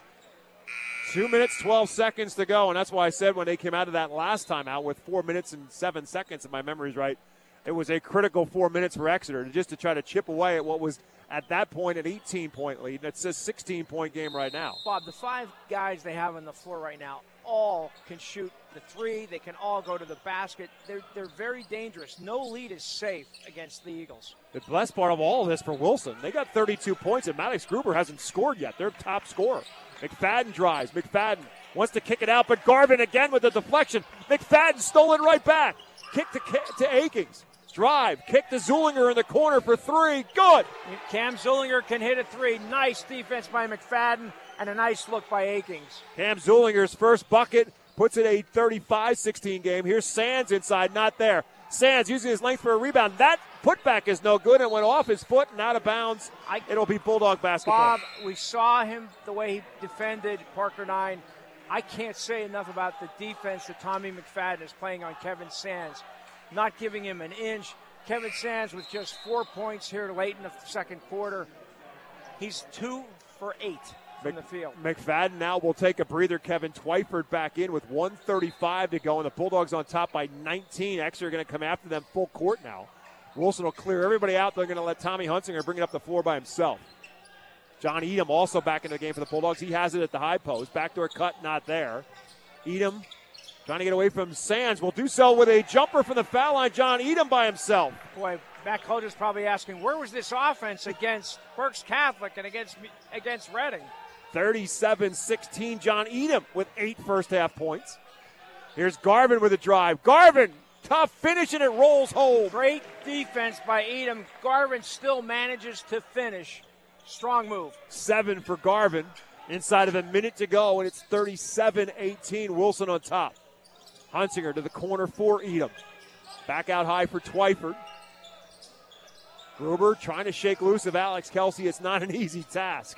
Two minutes, 12 seconds to go, and that's why I said when they came out of that last time out with four minutes and seven seconds, if my memory's right, it was a critical four minutes for Exeter just to try to chip away at what was at that point an 18 point lead. It's a 16 point game right now. Bob, the five guys they have on the floor right now all can shoot the three. They can all go to the basket. They're, they're very dangerous. No lead is safe against the Eagles. The best part of all of this for Wilson, they got 32 points, and Maddox Gruber hasn't scored yet. They're top scorer. McFadden drives. McFadden wants to kick it out, but Garvin again with the deflection. McFadden stole it right back. Kick to, to Akings. Drive, kick to Zulinger in the corner for three. Good. Cam Zulinger can hit a three. Nice defense by McFadden and a nice look by Akings. Cam Zulinger's first bucket puts it a 35 16 game. Here's Sands inside, not there. Sands using his length for a rebound. That putback is no good and went off his foot and out of bounds. I, It'll be Bulldog basketball. Bob, we saw him the way he defended Parker Nine. I can't say enough about the defense that Tommy McFadden is playing on Kevin Sands not giving him an inch. Kevin Sands with just four points here late in the second quarter. He's two for eight from the field. McFadden now will take a breather. Kevin Twyford back in with 135 to go, and the Bulldogs on top by 19. Exeter are going to come after them full court now. Wilson will clear everybody out. They're going to let Tommy Hunsinger bring it up the floor by himself. John Edom also back in the game for the Bulldogs. He has it at the high post. Backdoor cut, not there. Edom Trying to get away from Sands. Will do so with a jumper from the foul line. John Edom by himself. Boy, Matt Coldren's probably asking, where was this offense against Berks Catholic and against against Reading? 37-16. John Edom with eight first half points. Here's Garvin with a drive. Garvin, tough finish and it rolls home. Great defense by Edom. Garvin still manages to finish. Strong move. Seven for Garvin. Inside of a minute to go, and it's 37 18. Wilson on top. Hunsinger to the corner for Edom. Back out high for Twyford. Gruber trying to shake loose of Alex Kelsey. It's not an <laughs> easy task.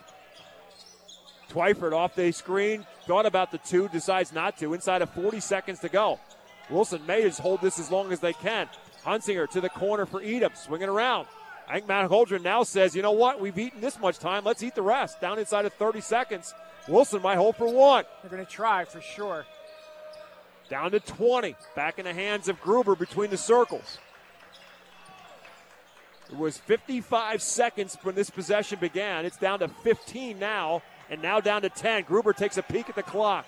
Twyford off the screen, thought about the two, decides not to. Inside of 40 seconds to go. Wilson may just hold this as long as they can. Hunsinger to the corner for Edom, swinging around. I think Matt Coldren now says, you know what, we've eaten this much time, let's eat the rest. Down inside of 30 seconds. Wilson might hold for one. They're going to try for sure. Down to 20. Back in the hands of Gruber between the circles. It was 55 seconds when this possession began. It's down to 15 now, and now down to 10. Gruber takes a peek at the clock.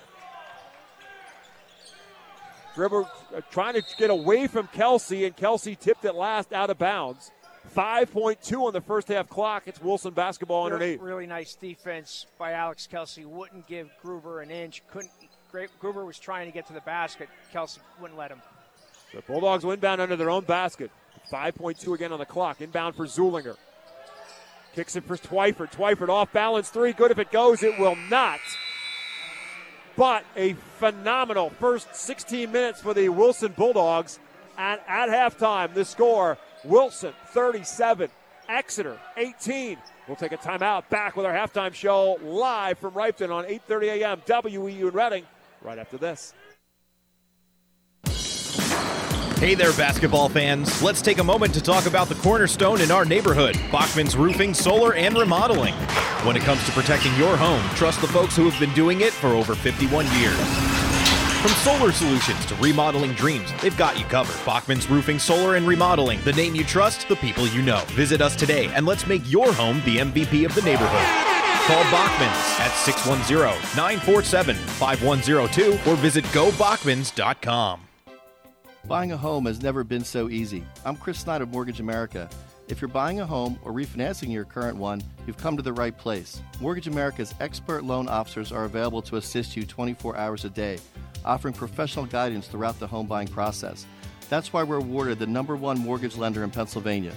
Gruber uh, trying to get away from Kelsey, and Kelsey tipped it last out of bounds. 5.2 on the first half clock. It's Wilson basketball underneath. Really nice defense by Alex Kelsey. Wouldn't give Gruber an inch. Couldn't Gruber was trying to get to the basket. Kelsey wouldn't let him. The Bulldogs inbound under their own basket. 5.2 again on the clock. Inbound for Zulinger. Kicks it for Twyford. Twyford off balance three. Good if it goes. It will not. But a phenomenal first 16 minutes for the Wilson Bulldogs. And at halftime, the score Wilson 37, Exeter 18. We'll take a timeout. Back with our halftime show live from Reiffton on 8:30 a.m. WEEU in Reading. Right after this. Hey there, basketball fans. Let's take a moment to talk about the cornerstone in our neighborhood Bachman's Roofing, Solar, and Remodeling. When it comes to protecting your home, trust the folks who have been doing it for over 51 years. From solar solutions to remodeling dreams, they've got you covered. Bachman's Roofing, Solar, and Remodeling. The name you trust, the people you know. Visit us today and let's make your home the MVP of the neighborhood. Call Bachman's at 610 947 5102 or visit gobachmans.com. Buying a home has never been so easy. I'm Chris Snyder of Mortgage America. If you're buying a home or refinancing your current one, you've come to the right place. Mortgage America's expert loan officers are available to assist you 24 hours a day, offering professional guidance throughout the home buying process. That's why we're awarded the number one mortgage lender in Pennsylvania.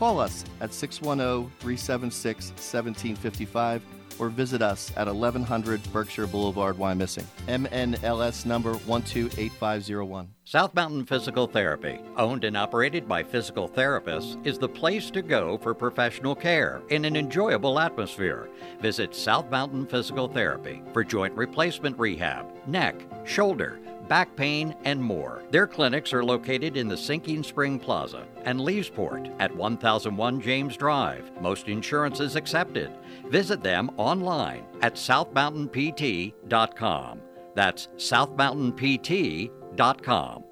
Call us at 610 376 1755 or visit us at 1100 Berkshire Boulevard, Wyomissing. NMLS number 128501. South Mountain Physical Therapy, owned and operated by physical therapists, is the place to go for professional care in an enjoyable atmosphere. Visit South Mountain Physical Therapy for joint replacement rehab, neck, shoulder, back pain, and more. Their clinics are located in the Sinking Spring Plaza and Leesport at 1001 James Drive. Most insurances accepted. Visit them online at southmountainpt.com. That's southmountainpt.com.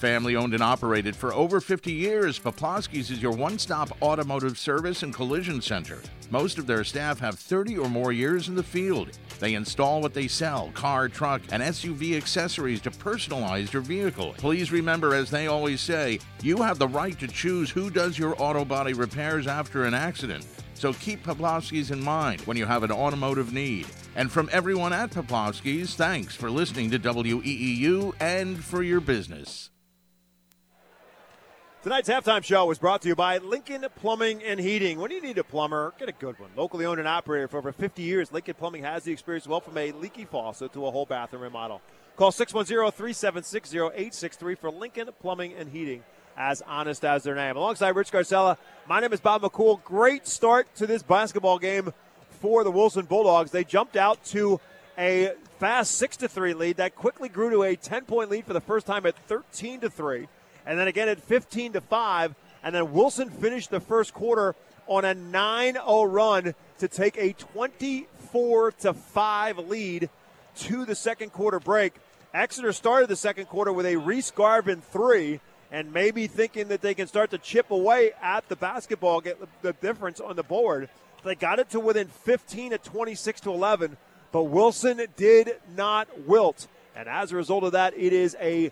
Family owned and operated for over 50 years, Poplawski's is your one stop automotive service and collision center. Most of their staff have 30 or more years in the field. They install what they sell car, truck, and SUV accessories to personalize your vehicle. Please remember, as they always say, you have the right to choose who does your auto body repairs after an accident. So keep Poplawski's in mind when you have an automotive need. And from everyone at Poplawski's, thanks for listening to WEEU and for your business. Tonight's halftime show was brought to you by Lincoln Plumbing and Heating. When you need a plumber, get a good one. Locally owned and operated for over 50 years, Lincoln Plumbing has the experience well from a leaky faucet to a whole bathroom remodel. Call 610-376-0863 for Lincoln Plumbing and Heating, as honest as their name. Alongside Rich Garcella, my name is Bob McCool. Great start to this basketball game for the Wilson Bulldogs. They jumped out to a fast 6 to 3 lead that quickly grew to a 10-point lead for the first time at 13 to 3 and then again at 15 to 5. And then Wilson finished the first quarter on a 9 0 run to take a 24 to 5 lead to the second quarter break. Exeter started the second quarter with a Reese Garvin three, and maybe thinking that they can start to chip away at the basketball, get the difference on the board. They got it to within 15 at 26 to 11, but Wilson did not wilt. And as a result of that, it is a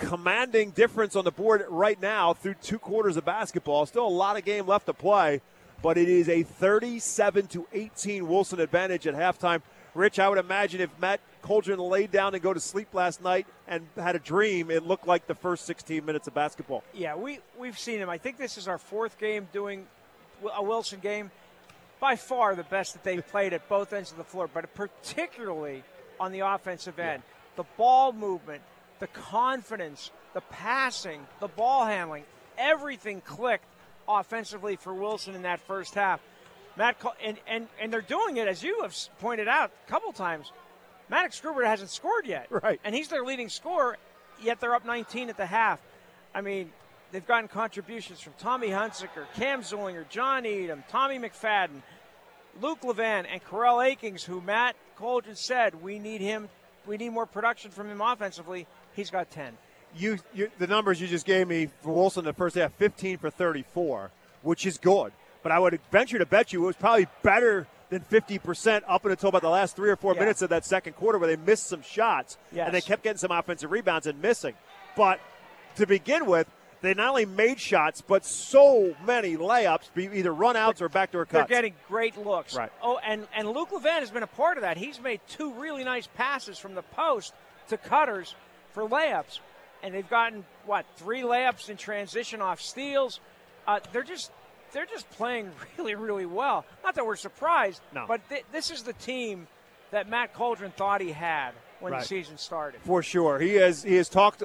commanding difference on the board right now through two quarters of basketball. Still a lot of game left to play, but it is a 37 to 18 Wilson advantage at halftime. Rich, I would imagine if Matt Coldren laid down and go to sleep last night and had a dream, it looked like the first 16 minutes of basketball. Yeah, we we've seen him. I think this is our fourth game doing a Wilson game. By far the best that they've played at both ends of the floor, but particularly on the offensive end. Yeah. The ball movement, the confidence, the passing, the ball handling, everything clicked offensively for Wilson in that first half. Matt and, and, and they're doing it as you have pointed out a couple times. Maddox Gruber hasn't scored yet, right? And he's their leading scorer, yet they're up 19 at the half. I mean, they've gotten contributions from Tommy Hunsaker, Cam Zulinger, John Edom, Tommy McFadden, Luke Levan, and Corell Akings, who Matt Coldren said we need him, we need more production from him offensively. He's got 10. You, you, the numbers you just gave me for Wilson in the first half 15 for 34, which is good. But I would venture to bet you it was probably better than 50% up until about the last three or four yeah. minutes of that second quarter where they missed some shots yes. and they kept getting some offensive rebounds and missing. But to begin with, they not only made shots, but so many layups, either runouts or backdoor cuts. They're getting great looks. Right. Oh, and, and Luke Levan has been a part of that. He's made two really nice passes from the post to cutters for layups, and they've gotten what three layups in transition off steals. Uh, they're just they're just playing <laughs> really really well. Not that we're surprised, no. but th- this is the team that Matt Coldren thought he had when right. the season started. For sure, he has he has talked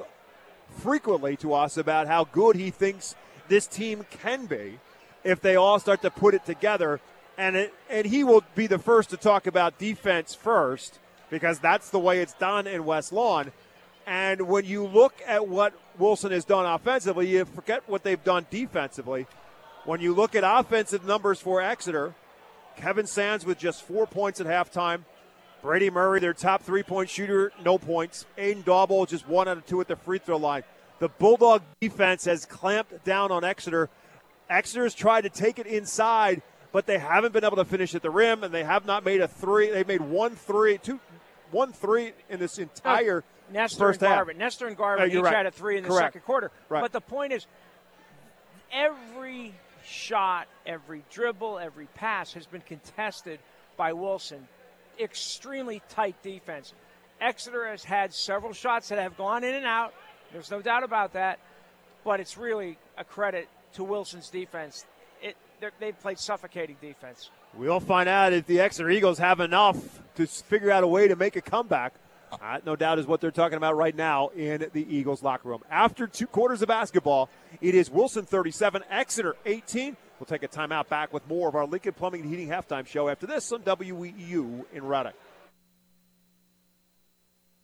frequently to us about how good he thinks this team can be if they all start to put it together. And it, and he will be the first to talk about defense first because that's the way it's done in West Lawn. And when you look at what Wilson has done offensively, you forget what they've done defensively. When you look at offensive numbers for Exeter, Kevin Sands with just four points at halftime. Brady Murray, their top three point shooter, no points. Aiden Dauble, just one out of two at the free throw line. The Bulldog defense has clamped down on Exeter. Exeter's tried to take it inside, but they haven't been able to finish at the rim, and they have not made a three. They've made one three, two, one three in this oh, entire Nestor first and half. Garvin. Nestor and Garvin Yeah, you're each right. had a three in the Correct. second quarter. Right. But the point is, every shot, every dribble, every pass has been contested by Wilson. Extremely tight defense. Exeter has had several shots that have gone in and out. There's no doubt about that. But it's really a credit to Wilson's defense. It, they've played suffocating defense. We'll find out if the Exeter Eagles have enough to figure out a way to make a comeback. Uh, no doubt is what they're talking about right now in the Eagles locker room. After two quarters of basketball, it is Wilson 37, Exeter 18. We'll take a timeout back with more of our Lincoln Plumbing and Heating halftime show after this on WEEU in Reading.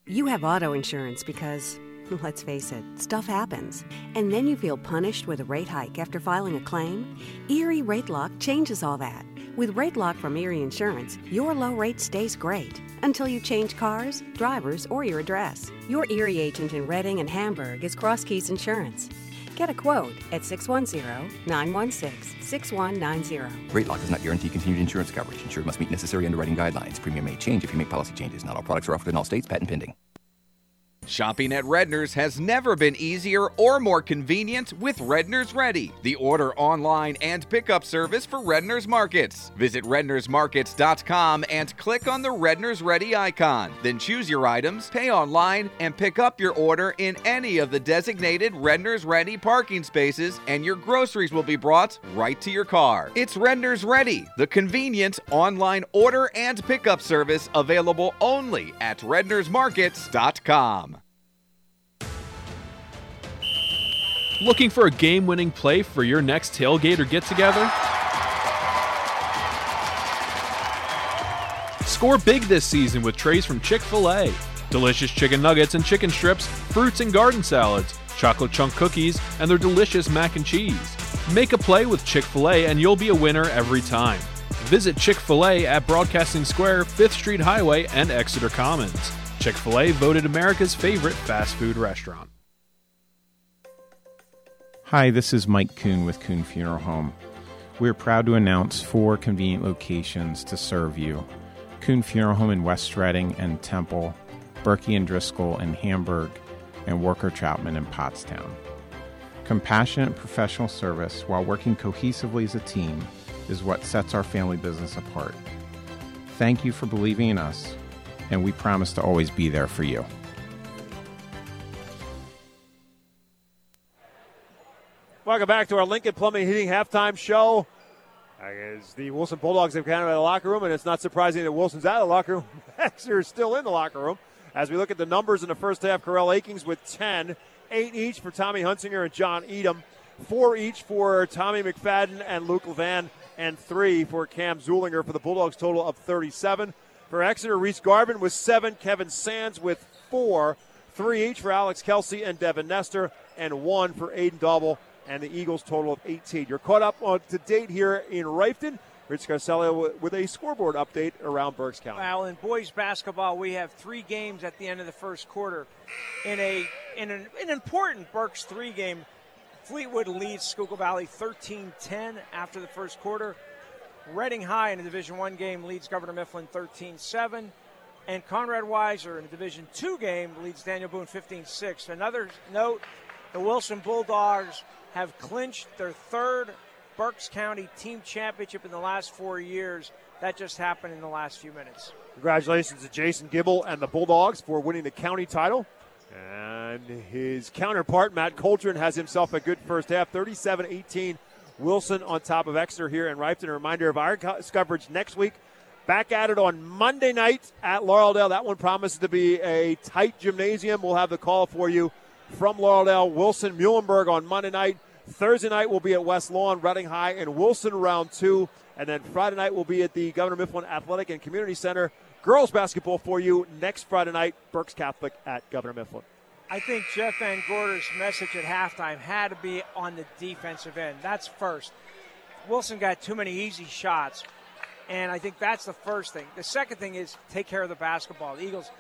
You have auto insurance because, <laughs> let's face it, stuff happens. And then you feel punished with a rate hike after filing a claim? Erie Rate Lock changes all that. With Rate Lock from Erie Insurance, your low rate stays great until you change cars, drivers, or your address. Your Erie agent in Reading and Hamburg is Cross Keys Insurance. Get a quote at 610 916 6190. Rate lock does not guarantee continued insurance coverage. Insured must meet necessary underwriting guidelines. Premium may change if you make policy changes. Not all products are offered in all states. Patent pending. Shopping at Redner's has never been easier or more convenient with Redner's Ready, the order online and pickup service for Redner's Markets. Visit rednersmarkets.com and click on the Redner's Ready icon. Then choose your items, pay online, and pick up your order in any of the designated Redner's Ready parking spaces, and your groceries will be brought right to your car. It's Redner's Ready, the convenient online order and pickup service available only at rednersmarkets.com. Looking for a game winning play for your next tailgate or get together? Score big this season with trays from Chick fil A. Delicious chicken nuggets and chicken strips, fruits and garden salads, chocolate chunk cookies, and their delicious mac and cheese. Make a play with Chick fil A and you'll be a winner every time. Visit Chick fil A at Broadcasting Square, 5th Street Highway, and Exeter Commons. Chick fil A voted America's favorite fast food restaurant. Hi, this is Mike Kuhn with Kuhn Funeral Home. We're proud to announce four convenient locations to serve you Kuhn Funeral Home in West Reading and Temple, Berkey and Driscoll in Hamburg, and Worker Troutman in Pottstown. Compassionate professional service while working cohesively as a team is what sets our family business apart. Thank you for believing in us, and we promise to always be there for you. Welcome back to our Lincoln Plumbing Heating halftime show. As the Wilson Bulldogs have kind of the locker room, and it's not surprising that Wilson's out of the locker room. <laughs> Exeter is still in the locker room. As we look at the numbers in the first half, Corell Akings with 10, 8 each for Tommy Hunsinger and John Edom, 4 each for Tommy McFadden and Luke Levan, and 3 for Cam Zulinger for the Bulldogs total of 37. For Exeter, Reese Garvin with 7, Kevin Sands with 4, 3 each for Alex Kelsey and Devin Nestor, and 1 for Aiden Dauble and the Eagles total of 18. You're caught up on to date here in Reiffton. Rich Garcelia with a scoreboard update around Berks County. Well, in boys basketball, we have three games at the end of the first quarter. In a in an, an important Berks three game, Fleetwood leads Schuylkill Valley 13-10 after the first quarter. Reading High in a Division One game leads Governor Mifflin 13-7. And Conrad Weiser in a Division Two game leads Daniel Boone 15-6. Another note, the Wilson Bulldogs have clinched their third Berks County team championship in the last four years. That just happened in the last few minutes. Congratulations to Jason Geigle and the Bulldogs for winning the county title. And his counterpart, Matt Coldren, has himself a good first half 37 18. Wilson on top of Exeter here in Reiffton. A reminder of our coverage next week. Back at it on Monday night at Laureldale. That one promises to be a tight gymnasium. We'll have the call for you from Laureldale. Wilson Muhlenberg on Monday night. Thursday night will be at West Lawn, Reading High, and Wilson round two. And then Friday night will be at the Governor Mifflin Athletic and Community Center. Girls basketball for you next Friday night, Berks Catholic at Governor Mifflin. I think Jeff Van Gorder's message at halftime had to be on the defensive end. That's first. Wilson got too many easy shots, and I think that's the first thing. The second thing is take care of the basketball. The Eagles,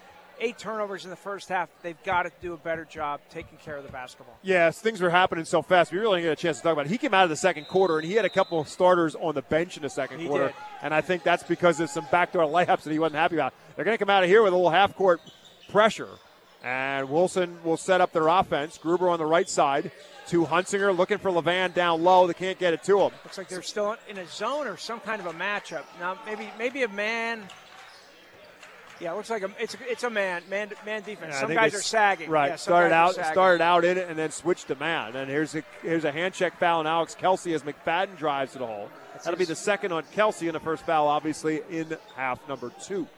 eight turnovers in the first half. They've got to do a better job taking care of the basketball. Yes, things were happening so fast. We really didn't get a chance to talk about it. He came out of the second quarter and he had a couple of starters on the bench in the second He quarter. did. And I think that's because of some backdoor layups that he wasn't happy about. They're going to come out of here with a little half court pressure. And Wilson will set up their offense. Gruber on the right side to Hunsinger looking for Levan down low. They can't get it to him. Looks like they're still in a zone or some kind of a matchup. Now maybe maybe a man. Yeah, it looks like a, it's a, it's a man man man defense. Yeah, some guys are sagging. Right. Yeah, started out started out in it and then switched to man. And here's a here's a hand check foul on Alex Kelsey as McFadden drives to the hole. That'll be the second on Kelsey and the first foul, obviously, in half number two.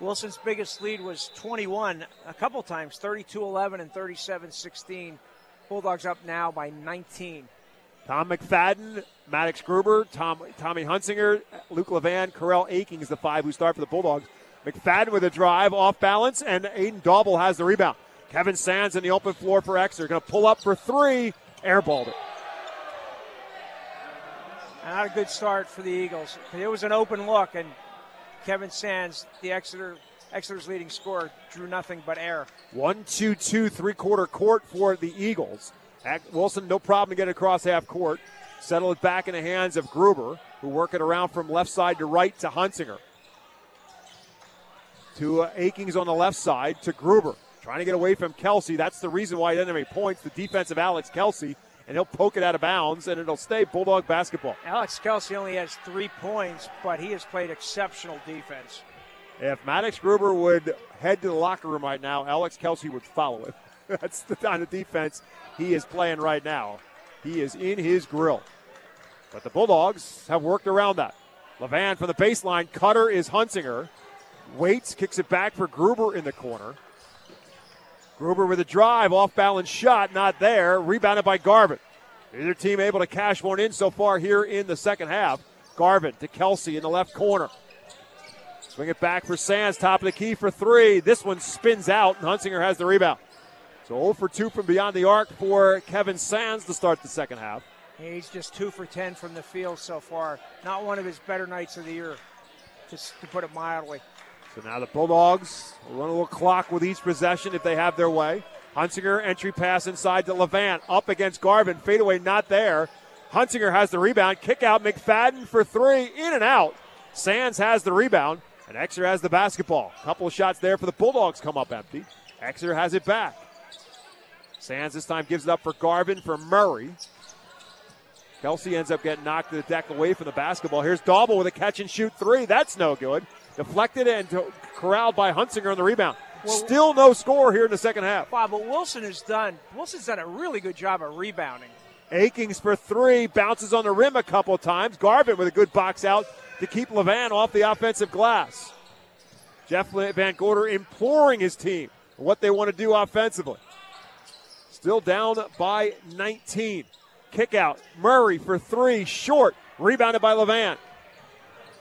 Wilson's biggest lead was 21 a couple times, 32-11 and 37-16. Bulldogs up now by 19. Tom McFadden, Maddox Gruber, Tom, Tommy Hunsinger, Luke Levan, Corell Aking is the five who start for the Bulldogs. McFadden with a drive off balance, and Aiden Dauble has the rebound. Kevin Sands in the open floor for Exeter. Going to pull up for three. Airballed it. Not a good start for the Eagles. It was an open look, and Kevin Sands, the Exeter Exeter's leading scorer, drew nothing but air. One, two, two, three quarter court for the Eagles. Wilson, no problem to get across half court. Settle it back in the hands of Gruber, who work it around from left side to right to Hunsinger. To uh, Akings on the left side to Gruber. Trying to get away from Kelsey. That's the reason why he doesn't have any points. The defense of Alex Kelsey, and he'll poke it out of bounds, and it'll stay Bulldog basketball. Alex Kelsey only has three points, but he has played exceptional defense. If Maddox Gruber would head to the locker room right now, Alex Kelsey would follow him. <laughs> That's the kind of defense he is playing right now. He is in his grill. But the Bulldogs have worked around that. Levan from the baseline. Cutter is Hunsinger. Waits kicks it back for Gruber in the corner. Gruber with a drive, off balance shot, not there. Rebounded by Garvin. Either team able to cash one in so far here in the second half. Garvin to Kelsey in the left corner. Swing it back for Sands, top of the key for three. This one spins out, and Hunsinger has the rebound. So 0 for 2 from beyond the arc for Kevin Sands to start the second half. He's just two for 10 from the field so far. Not one of his better nights of the year, just to put it mildly. So now the Bulldogs run a little clock with each possession if they have their way. Hunsinger entry pass inside to Levan, up against Garvin, fadeaway not there. Hunsinger has the rebound, kick out McFadden for three, in and out. Sands has the rebound, and Exer has the basketball. Couple of shots there for the Bulldogs come up empty. Exer has it back. Sands this time gives it up for Garvin for Murray. Kelsey ends up getting knocked to the deck away from the basketball. Here's Dauble with a catch and shoot three. That's no good. Deflected and corralled by Hunsinger on the rebound. Still no score here in the second half. Wow, but Wilson has done Wilson's done a really good job of rebounding. Akings for three, bounces on the rim a couple times. Garvin with a good box out to keep Levan off the offensive glass. Jeff Van Gorder imploring his team what they want to do offensively. Still down by 19. Kick out. Murray for three, short. Rebounded by Levan.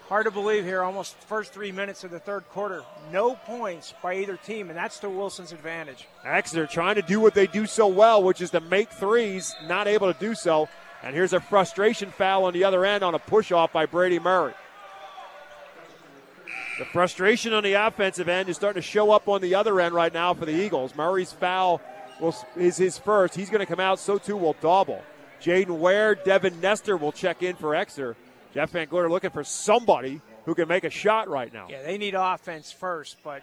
Hard to believe here, almost first three minutes of the third quarter. No points by either team, and that's to Wilson's advantage. Exeter trying to do what they do so well, which is to make threes, not able to do so. And here's a frustration foul on the other end on a push off by Brady Murray. The frustration on the offensive end is starting to show up on the other end right now for the Eagles. Murray's foul will, is his first. He's going to come out, so too will Dauble. Jaden Ware, Devin Nestor will check in for Exeter. Jeff Van Gorder looking for somebody who can make a shot right now. Yeah, they need offense first, but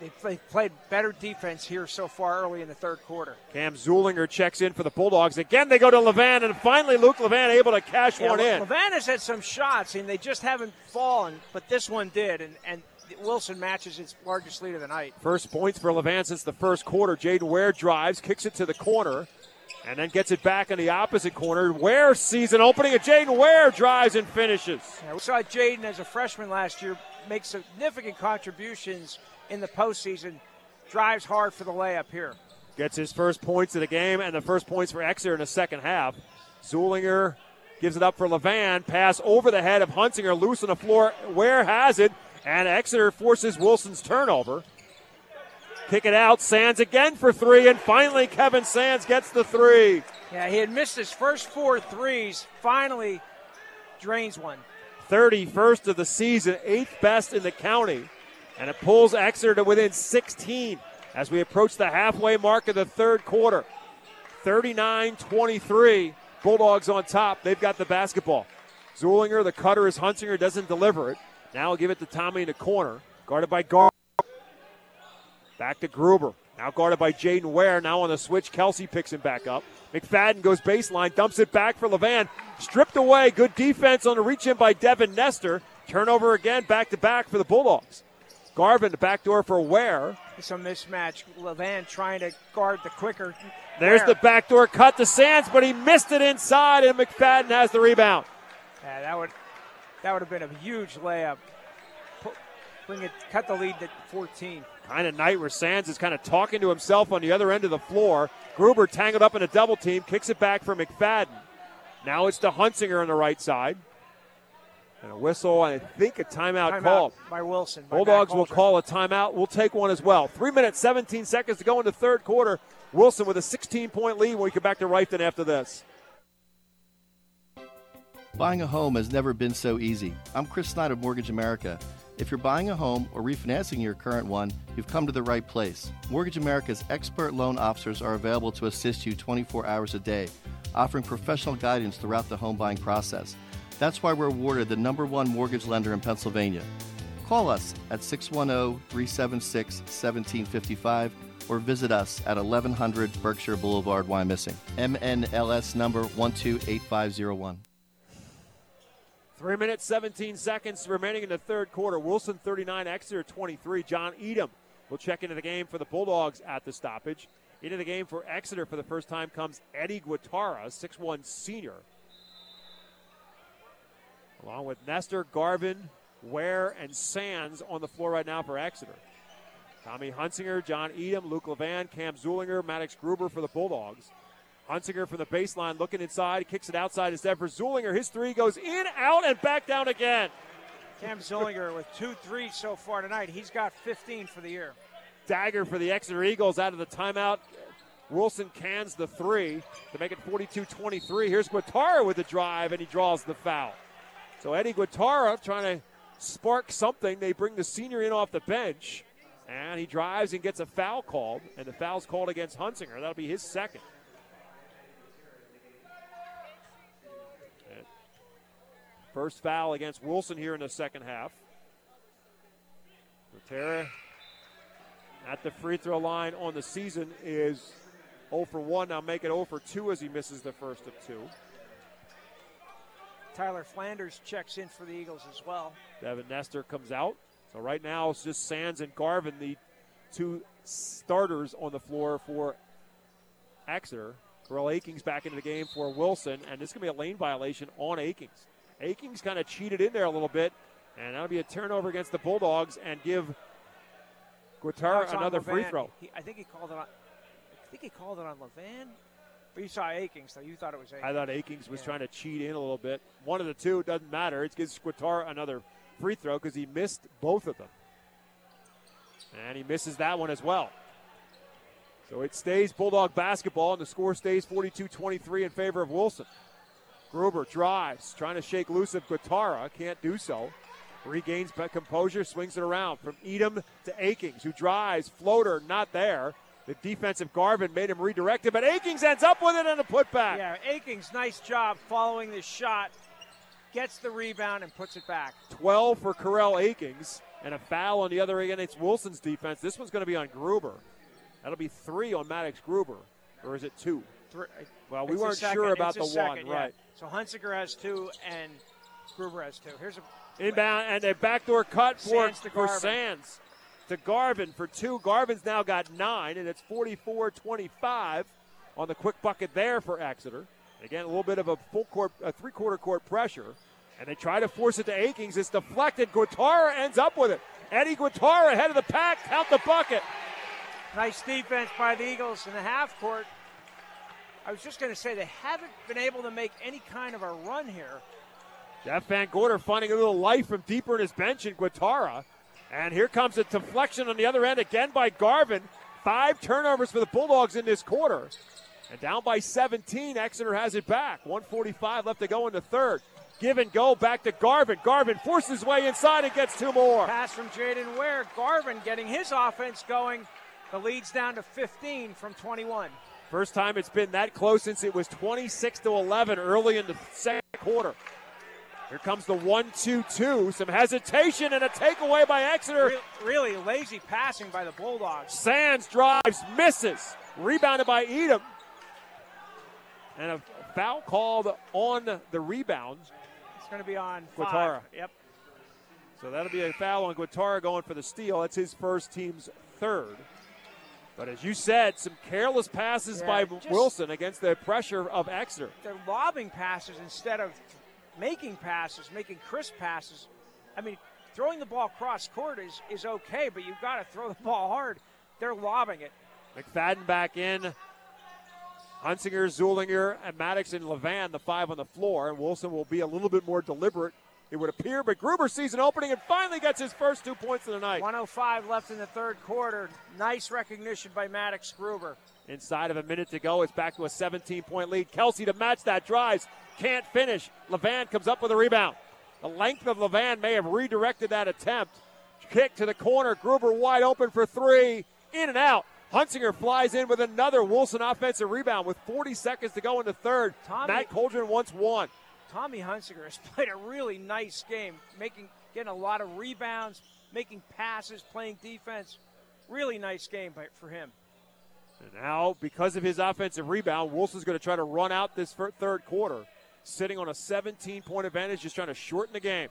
they've play- played better defense here so far early in the third quarter. Cam Zulinger checks in for the Bulldogs. Again, they go to Levan, and finally Luke Levan able to cash Yeah, one Le- in. Levan has had some shots, and they just haven't fallen, but this one did, and, and Wilson matches its largest lead of the night. First points for Levan since the first quarter. Jaden Ware drives, kicks it to the corner, and then gets it back in the opposite corner. Ware sees an opening, and Jaden Ware drives and finishes. Yeah, we saw Jaden as a freshman last year make significant contributions in the postseason. Drives hard for the layup here. gets his first points of the game and the first points for Exeter in the second half. Zulinger gives it up for Levan. Pass over the head of Hunsinger, loose on the floor. Ware has it, and Exeter forces Wilson's turnover. Kick it out. Sands again for three, and finally Kevin Sands gets the three. Yeah, he had missed his first four threes. Finally, drains one. 31st of the season, eighth best in the county, and it pulls Exeter to within 16 as we approach the halfway mark of the third quarter. 39 23. Bulldogs on top. They've got the basketball. Zulinger, the cutter is Hunsinger, doesn't deliver it. Now he'll give it to Tommy in the corner. Guarded by Gar. Back to Gruber. Now guarded by Jaden Ware. Now on the switch, Kelsey picks him back up. McFadden goes baseline, dumps it back for Levan. Stripped away. Good defense on the reach in by Devin Nestor. Turnover again, back to back for the Bulldogs. Garvin, the back door for Ware. It's a mismatch. Levan trying to guard the quicker. There's Ware. the backdoor cut to Sands, but he missed it inside, and McFadden has the rebound. Yeah, that would that would have been a huge layup. Bring it, cut the lead to 14. Kind of night where Sands is kind of talking to himself on the other end of the floor. Gruber tangled up in a double team, kicks it back for McFadden. Now it's to Hunsinger on the right side. And a whistle, and I think a timeout, Timeout call. by Wilson. by Bulldogs will call a timeout. We'll take one as well. Three minutes, 17 seconds to go in the third quarter. Wilson with a 16 point lead when we get back to Reiffton after this. Buying a home has never been so easy. I'm Chris Snyder of Mortgage America. If you're buying a home or refinancing your current one, you've come to the right place. Mortgage America's expert loan officers are available to assist you 24 hours a day, offering professional guidance throughout the home buying process. That's why we're awarded the number one mortgage lender in Pennsylvania. Call us at 610 376 1755 or visit us at 1100 Berkshire Boulevard, Wyomissing. NMLS number 128501. Three minutes, 17 seconds remaining in the third quarter. Wilson 39, Exeter 23. John Edom will check into the game for the Bulldogs at the stoppage. Into the game for Exeter for the first time comes Eddie Guatara, 6'1 senior. Along with Nestor, Garvin, Ware, and Sands on the floor right now for Exeter. Tommy Hunsinger, John Edom, Luke Levan, Cam Zulinger, Maddox Gruber for the Bulldogs. Hunsinger from the baseline looking inside, kicks it outside instead for Zulinger. His three goes in, out, and back down again. Cam Zulinger with two threes so far tonight. He's got 15 for the year. Dagger for the Exeter Eagles out of the timeout. Wilson cans the three to make it 42 23. Here's Guatara with the drive, and he draws the foul. So Eddie Guatara trying to spark something. They bring the senior in off the bench, and he drives and gets a foul called, and the foul's called against Hunsinger. That'll be his second. First foul against Wilson here in the second half. Guatara at the free throw line on the season is 0 for 1. Now make it 0 for 2 as he misses the first of two. Tyler Flanders checks in for the Eagles as well. Devin Nestor comes out. So right now it's just Sands and Garvin, the two starters on the floor for Exeter. Corell Akings back into the game for Wilson, and this is going to be a lane violation on Akings. Akings kind of cheated in there a little bit, and that'll be a turnover against the Bulldogs and give on another free throw. He, I think he called it on. I think he called it on Levan. But you saw Akings, so you thought it was Akings. I thought Akings was trying to cheat in a little bit. One of the two doesn't matter. It gives Guatara another free throw because he missed both of them. And he misses that one as well. So it stays Bulldog basketball, and the score stays 42 23 in favor of Wilson. Gruber drives, trying to shake loose of Guatara, can't do so. Regains composure, swings it around from Edom to Akings, who drives, floater, not there. The defensive Garvin made him redirect it, but Akings ends up with it and a putback. Yeah, Akings, nice job following the shot. Gets the rebound and puts it back. 12 for Corell Akings, and a foul on the other end. It's Wilson's defense. This one's going to be on Gruber. That'll be three on Maddox Gruber, or is it two? Three, Well, we weren't second. sure about the one, yeah. right? So Hunsinger has two and Gruber has two. Here's a Inbound and a backdoor cut for, Sands to for Garvin. Sands to Garvin for two. Garvin's now got nine, and it's 44 25 on the quick bucket there for Exeter. Again, a little bit of a full court, a three quarter court pressure, and they try to force it to Akings. It's deflected. Guatara ends up with it. Eddie Guatara ahead of the pack. Count the bucket. Nice defense by the Eagles in the half court. I was just going to say they haven't been able to make any kind of a run here. Jeff Van Gorder finding a little life from deeper in his bench in Guatara. And here comes a deflection on the other end again by Garvin. Five turnovers for the Bulldogs in this quarter. And down by 17, Exeter has it back. 145 left to go in the third. Give and go back to Garvin. Garvin forces his way inside and gets two more. Pass from Jaden Ware. Garvin getting his offense going. The lead's down to 15 from 21. First time it's been that close since it was 26 to 11 early in the second quarter. Here comes the 1 2 2. Some hesitation and a takeaway by Exeter. Re- really lazy passing by the Bulldogs. Sands drives, misses. Rebounded by Edom. And a foul called on the rebound. It's going to be on. Guatara. Yep. So that'll be a foul on Guatara going for the steal. That's his first team's third. But as you said, some careless passes Yeah, by Wilson against the pressure of Exeter. They're lobbing passes instead of making passes, making crisp passes. I mean, throwing the ball cross court is, is okay, but you've got to throw the ball hard. They're lobbing it. McFadden back in. Hunsinger, Zulinger, and Maddox and Levan, the five on the floor. And Wilson will be a little bit more deliberate, it would appear. But Gruber sees an opening and finally gets his first two points of the night. 105 left in the third quarter. Nice recognition by Maddox Gruber. Inside of a minute to go, it's back to a 17 point lead. Kelsey to match that drives. Can't finish. Levan comes up with a rebound. The length of Levan may have redirected that attempt. Kick to the corner. Gruber wide open for three. In and out. Hunsinger flies in with another Wilson offensive rebound with 40 seconds to go in the third. Tommy- Matt Coldren wants one. Tommy Hunsinger has <laughs> played a really nice game, making getting a lot of rebounds, making passes, playing defense. Really nice game by, for him. And now, because of his offensive rebound, Wilson's going to try to run out this third quarter, sitting on a 17 point advantage, just trying to shorten the game.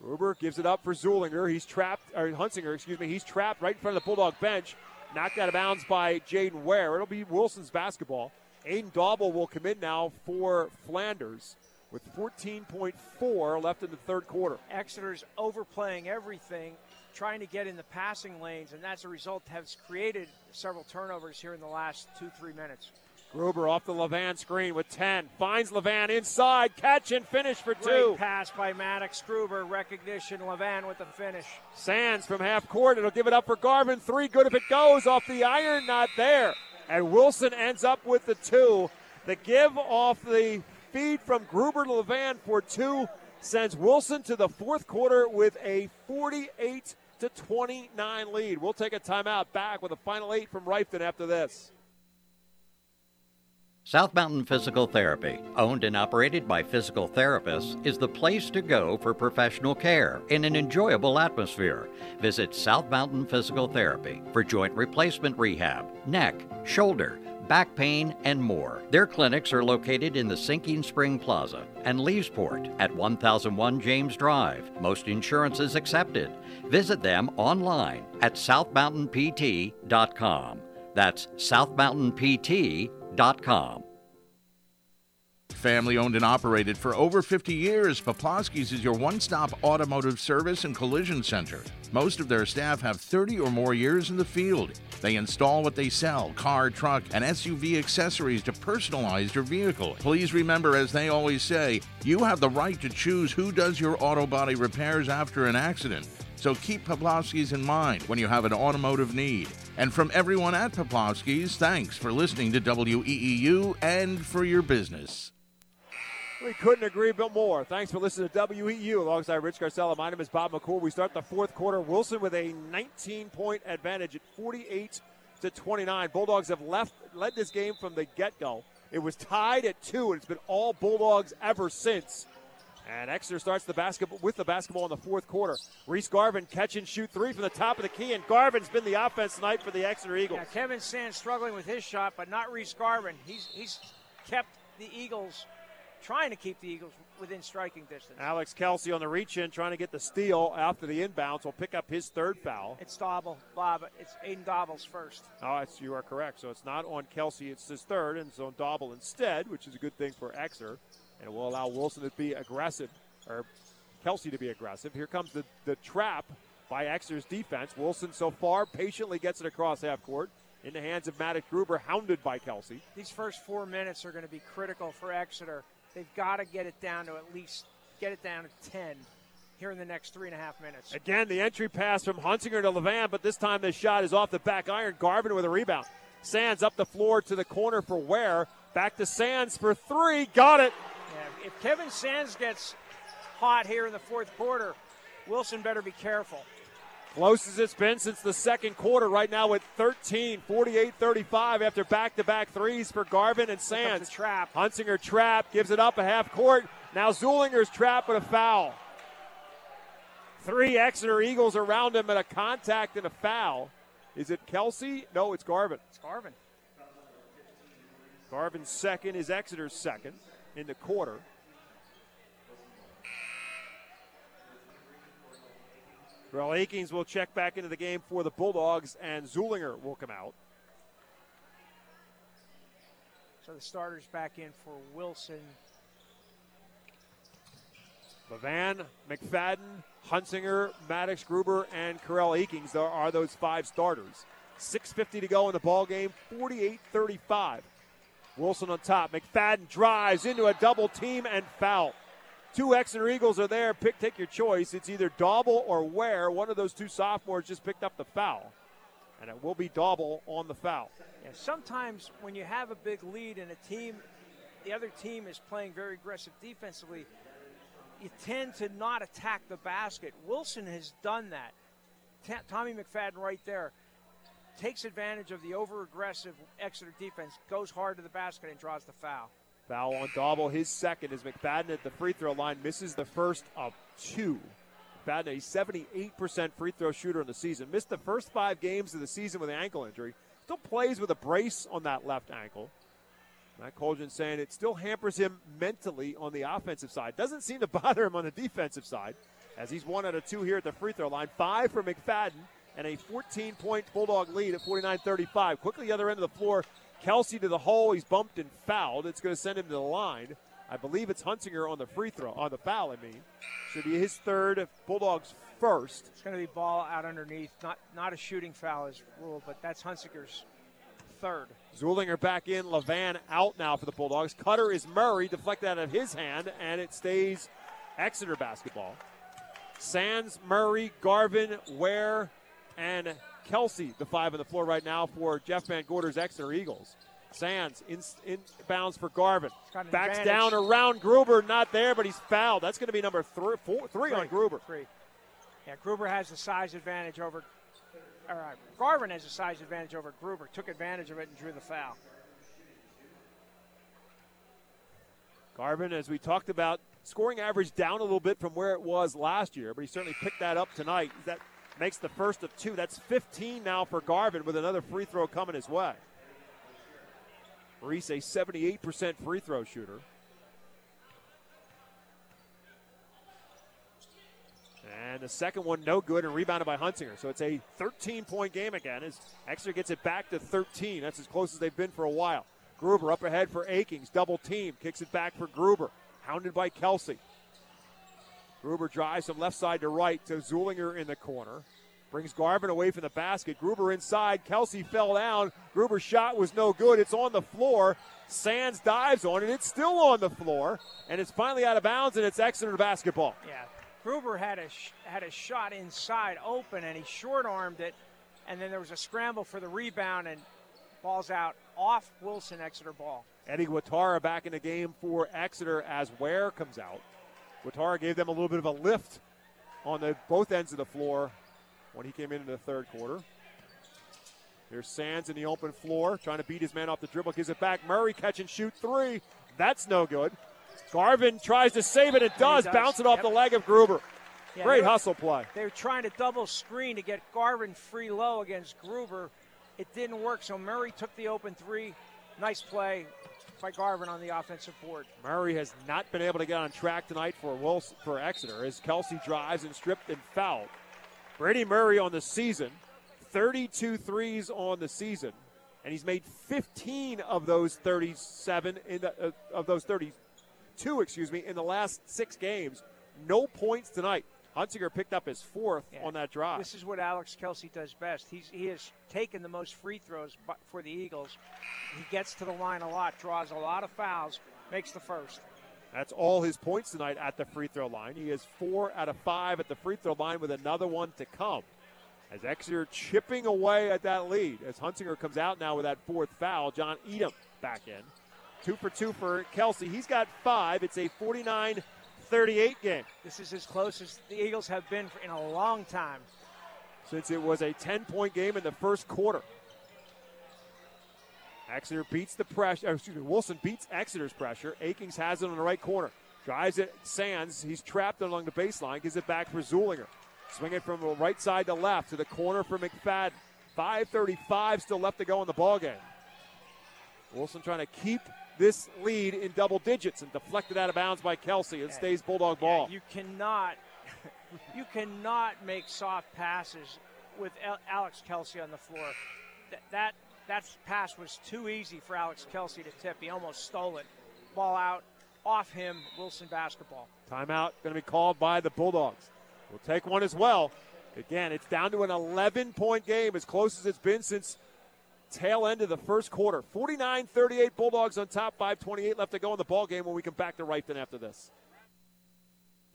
Gruber gives it up for Zulinger. He's trapped, or Hunsinger, excuse me. He's trapped right in front of the Bulldog bench. Knocked out of bounds by Jaden Ware. It'll be Wilson's basketball. Aiden Dauble will come in now for Flanders with 14.4 left in the third quarter. Exeter's overplaying everything, trying to get in the passing lanes, and that's a result has created several turnovers here in the last two, three minutes. Gruber off the Levan screen with 10. Finds Levan inside. Catch and finish for Great two. pass by Maddox Gruber. Recognition. Levan with the finish. Sands from half court. It'll give it up for Garvin. Three good if it goes. Off the iron, not there. And Wilson ends up with the two. The give off the feed from Gruber to Levan for two sends Wilson to the fourth quarter with a 48 to 29 lead. We'll take a timeout back with a final eight from Reiffton after this. South Mountain Physical Therapy, owned and operated by physical therapists, is the place to go for professional care in an enjoyable atmosphere. Visit South Mountain Physical Therapy for joint replacement rehab, neck, shoulder, back pain, and more. Their clinics are located in the Sinking Spring Plaza and Leesport at 1001 James Drive. Most insurance is accepted. Visit them online at southmountainpt.com. That's southmountainpt.com. Family owned and operated for over 50 years, Poplawski's is your one stop automotive service and collision center. Most of their staff have 30 or more years in the field. They install what they sell car, truck, and SUV accessories to personalize your vehicle. Please remember, as they always say, you have the right to choose who does your auto body repairs after an accident. So keep Poplawski's in mind when you have an automotive need. And from everyone at Poplawski's, thanks for listening to WEEU and for your business. We couldn't agree a bit more. Thanks for listening to WEEU alongside Rich Garcella. My name is Bob McCool. We start the fourth quarter. Wilson with a 19 point advantage at 48 to 29. Bulldogs have left led this game from the get go. It was tied at two, and it's been all Bulldogs ever since. And Exeter starts the basketball with the basketball in the fourth quarter. Reese Garvin catch and shoot three from the top of the key, and Garvin's been the offense tonight for the Exeter Eagles. Yeah, Kevin Sands struggling with his shot, but not Reese Garvin. He's he's kept the Eagles, trying to keep the Eagles within striking distance. Alex Kelsey on the reach in, trying to get the steal after the inbounds. Will pick up his third foul. It's Dauble, Bob. It's Aiden Dauble's first. Oh, it's, you are correct. So it's not on Kelsey, it's his third, and it's on Dauble instead, which is a good thing for Exeter. And it will allow Wilson to be aggressive, or Kelsey to be aggressive. Here comes the, the trap by Exeter's defense. Wilson so far patiently gets it across half court in the hands of Maddox Gruber, hounded by Kelsey. These first four minutes are going to be critical for Exeter. They've got to get it down to at least get it down to 10 here in the next three and a half minutes. Again, the entry pass from Hunsinger to Levan, but this time the shot is off the back iron. Garvin with a rebound. Sands up the floor to the corner for Ware. Back to Sands for three. Got it. If Kevin Sands gets hot here in the fourth quarter, Wilson better be careful. Close as it's been since the second quarter, right now with 13, 48 35 after back to back threes for Garvin and Sands. Trap. Hunsinger trap, gives it up a half court. Now Zulinger's trap, but a foul. Three Exeter Eagles around him, and a contact and a foul. Is it Kelsey? No, it's Garvin. It's Garvin. Garvin's second is Exeter's second in the quarter. Well, Akings will check back into the game for the Bulldogs, and Zulinger will come out. So the starters back in for Wilson. Levan, McFadden, Hunsinger, Maddox Gruber, and Corell Akings there are those five starters. 6.50 to go in the ball game, 48 35. Wilson on top. McFadden drives into a double team and foul. Two Exeter Eagles are there. Pick, take your choice. It's either Dauble or Ware. One of those two sophomores just picked up the foul, and it will be Dauble on the foul. Yeah, sometimes when you have a big lead and a team, the other team is playing very aggressive defensively, you tend to not attack the basket. Wilson has done that. T- Tommy McFadden right there takes advantage of the over aggressive Exeter defense, goes hard to the basket, and draws the foul. Foul on Dauble, his second, as McFadden at the free throw line misses the first of two. McFadden, a 78% free throw shooter in the season, missed the first five games of the season with an ankle injury. Still plays with a brace on that left ankle. Matt Coldren saying it still hampers him mentally on the offensive side. Doesn't seem to <laughs> bother him on the defensive side, as he's one out of two here at the free throw line. Five for McFadden, and a 14 point Bulldog lead at 49 35. Quickly, the other end of the floor, Kelsey to the hole. He's bumped and fouled. It's going to send him to the line. I believe it's Hunsinger on the free throw, on the foul, I mean. Should be his third, Bulldogs first. It's going to be ball out underneath. Not not a shooting foul is ruled, but that's Hunsinger's third. Zulinger back in. Levan out now for the Bulldogs. Cutter is Murray, deflected out of his hand, and it stays Exeter basketball. Sands, Murray, Garvin, Ware, and Kelsey, the five on the floor right now for Jeff Van Gorder's Exeter Eagles. Sands in, in bounds for Garvin. Backs advantage. down around Gruber, not there, but he's fouled. That's going to be number three, four, three on Gruber. Three. Yeah, Gruber has the size advantage over. All right, Garvin has a size advantage over Gruber. Took advantage of it and drew the foul. Garvin, as we talked about, scoring average down a little bit from where it was last year, but he certainly picked that up tonight. That makes the first of two. That's 15 now for Garvin with another free throw coming his way. Reese, a 78% free throw shooter. And the second one, no good, and rebounded by Hunsinger. So it's a 13 point game again as Exeter gets it back to 13. That's as close as they've been for a while. Gruber up ahead for Akings. Double team. Kicks it back for Gruber. Hounded by Kelsey. Gruber drives from left side to right to Zulinger in the corner. Brings Garvin away from the basket. Gruber inside. Kelsey fell down. Gruber's shot was no good. It's on the floor. Sands dives on it. It's still on the floor. And it's finally out of bounds, and it's Exeter basketball. Yeah, Gruber had a sh- had a shot inside open, and he short armed it, and then there was a scramble for the rebound, and balls out off Wilson Exeter ball. Eddie Guatara back in the game for Exeter as Ware comes out. Guatara gave them a little bit of a lift on the both ends of the floor when he came in in the third quarter. Here's Sands in the open floor, trying to beat his man off the dribble, gives it back. Murray catch and shoot three. That's no good. Garvin tries to save it. It does. does. Bounce it off Yep. the leg of Gruber. Yeah, Great were- hustle play. They were trying to double screen to get Garvin free low against Gruber. It didn't work, so Murray took the open three. Nice play by Garvin on the offensive board. Murray has not been able to get on track tonight for for Exeter as Kelsey drives and stripped and fouled. Brady Murray on the season, 32 threes on the season, and he's made 15 of those 37 in the, uh, of those 32, excuse me, in the last six games. No points tonight. Hunsinger picked up his fourth Yeah. on that drive. This is what Alex Kelsey does best. He's, he has taken the most free throws for the Eagles. He gets to the line a lot, draws a lot of fouls, makes the first. That's all his points tonight at the free throw line. He is four out of five at the free throw line with another one to come. As Exeter chipping away at that lead. As Hunsinger comes out now with that fourth foul, John Edom back in. Two for two for Kelsey. He's got five. It's a 49 38 game. This is as close as the Eagles have been in a long time. since it was a 10 point game in the first quarter. Exeter beats the pressure, excuse me, Wilson beats Exeter's pressure. Akings has it on the right corner. Drives it, Sands. He's trapped along the baseline, gives it back for Zulinger. Swing it from the right side to left to the corner for McFadden. 5.35 still left to go in the ball game. Wilson trying to keep this lead in double digits and deflected out of bounds by Kelsey. It stays Bulldog ball. You cannot, <laughs> you cannot make soft passes with Alex Kelsey on the floor. That, that that pass was too easy for Alex Kelsey to tip. He almost stole it. Ball out, off him. Wilson basketball. Timeout going to be called by the Bulldogs. We'll take one as well. Again, it's down to an 11 point game, as close as it's been since tail end of the first quarter. 49 38 Bulldogs on top, 5.28 left to go in the ball game when we come back to Reiffton after this.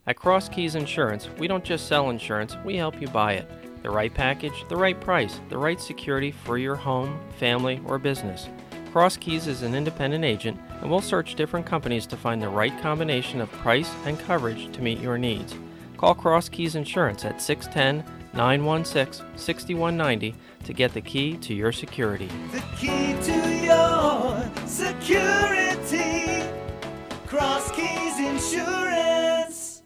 At Cross Keys Insurance, we don't just sell insurance, we help you buy it. The right package, the right price, the right security for your home, family, or business. Cross Keys is an independent agent, and we'll search different companies to find the right combination of price and coverage to meet your needs. Call Cross Keys Insurance at 610 916 6190 to get the key to your security. The key to your security. Cross Keys Insurance.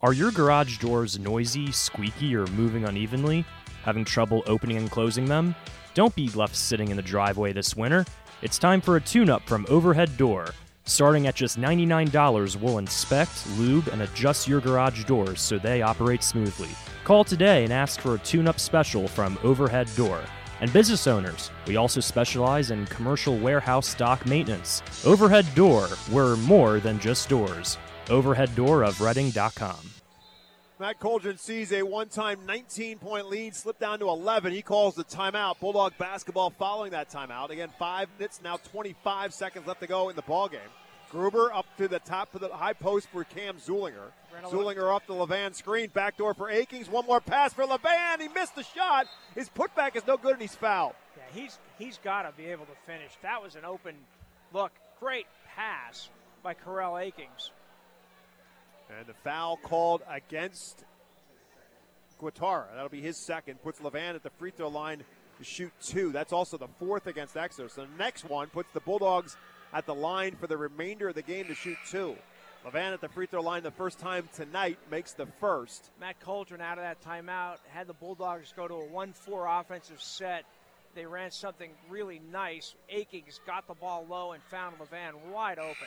Are your garage doors noisy, squeaky, or moving unevenly? Having trouble opening and closing them? Don't be left sitting in the driveway this winter. It's time for a tune up from Overhead Door. Starting at just $99, we'll inspect, lube, and adjust your garage doors so they operate smoothly. Call today and ask for a tune up special from Overhead Door. And business owners, we also specialize in commercial warehouse stock maintenance. Overhead Door, we're more than just doors. OverheadDoorofReading.com. Matt Coldren sees a one time 19 point lead slip down to 11. He calls the timeout. Bulldog basketball following that timeout. Again, five minutes, now 25 seconds left to go in the ball game. Gruber up to the top of the high post for Cam Zulinger. Zulinger off the Levan screen. Backdoor for Akings. One more pass for Levan. He missed the shot. His putback is no good and he's fouled. Yeah, he's he's got to be able to finish. That was an open look. Great pass by Corell Akings. And the foul called against Guatara. That'll be his second. Puts Levan at the free throw line to shoot two. That's also the fourth against Exeter. So the next one puts the Bulldogs at the line for the remainder of the game to shoot two. Levan at the free throw line the first time tonight makes the first. Matt Coldren out of that timeout had the Bulldogs go to a 1-4 offensive set. They ran something really nice. Akings got the ball low and found Levan wide open.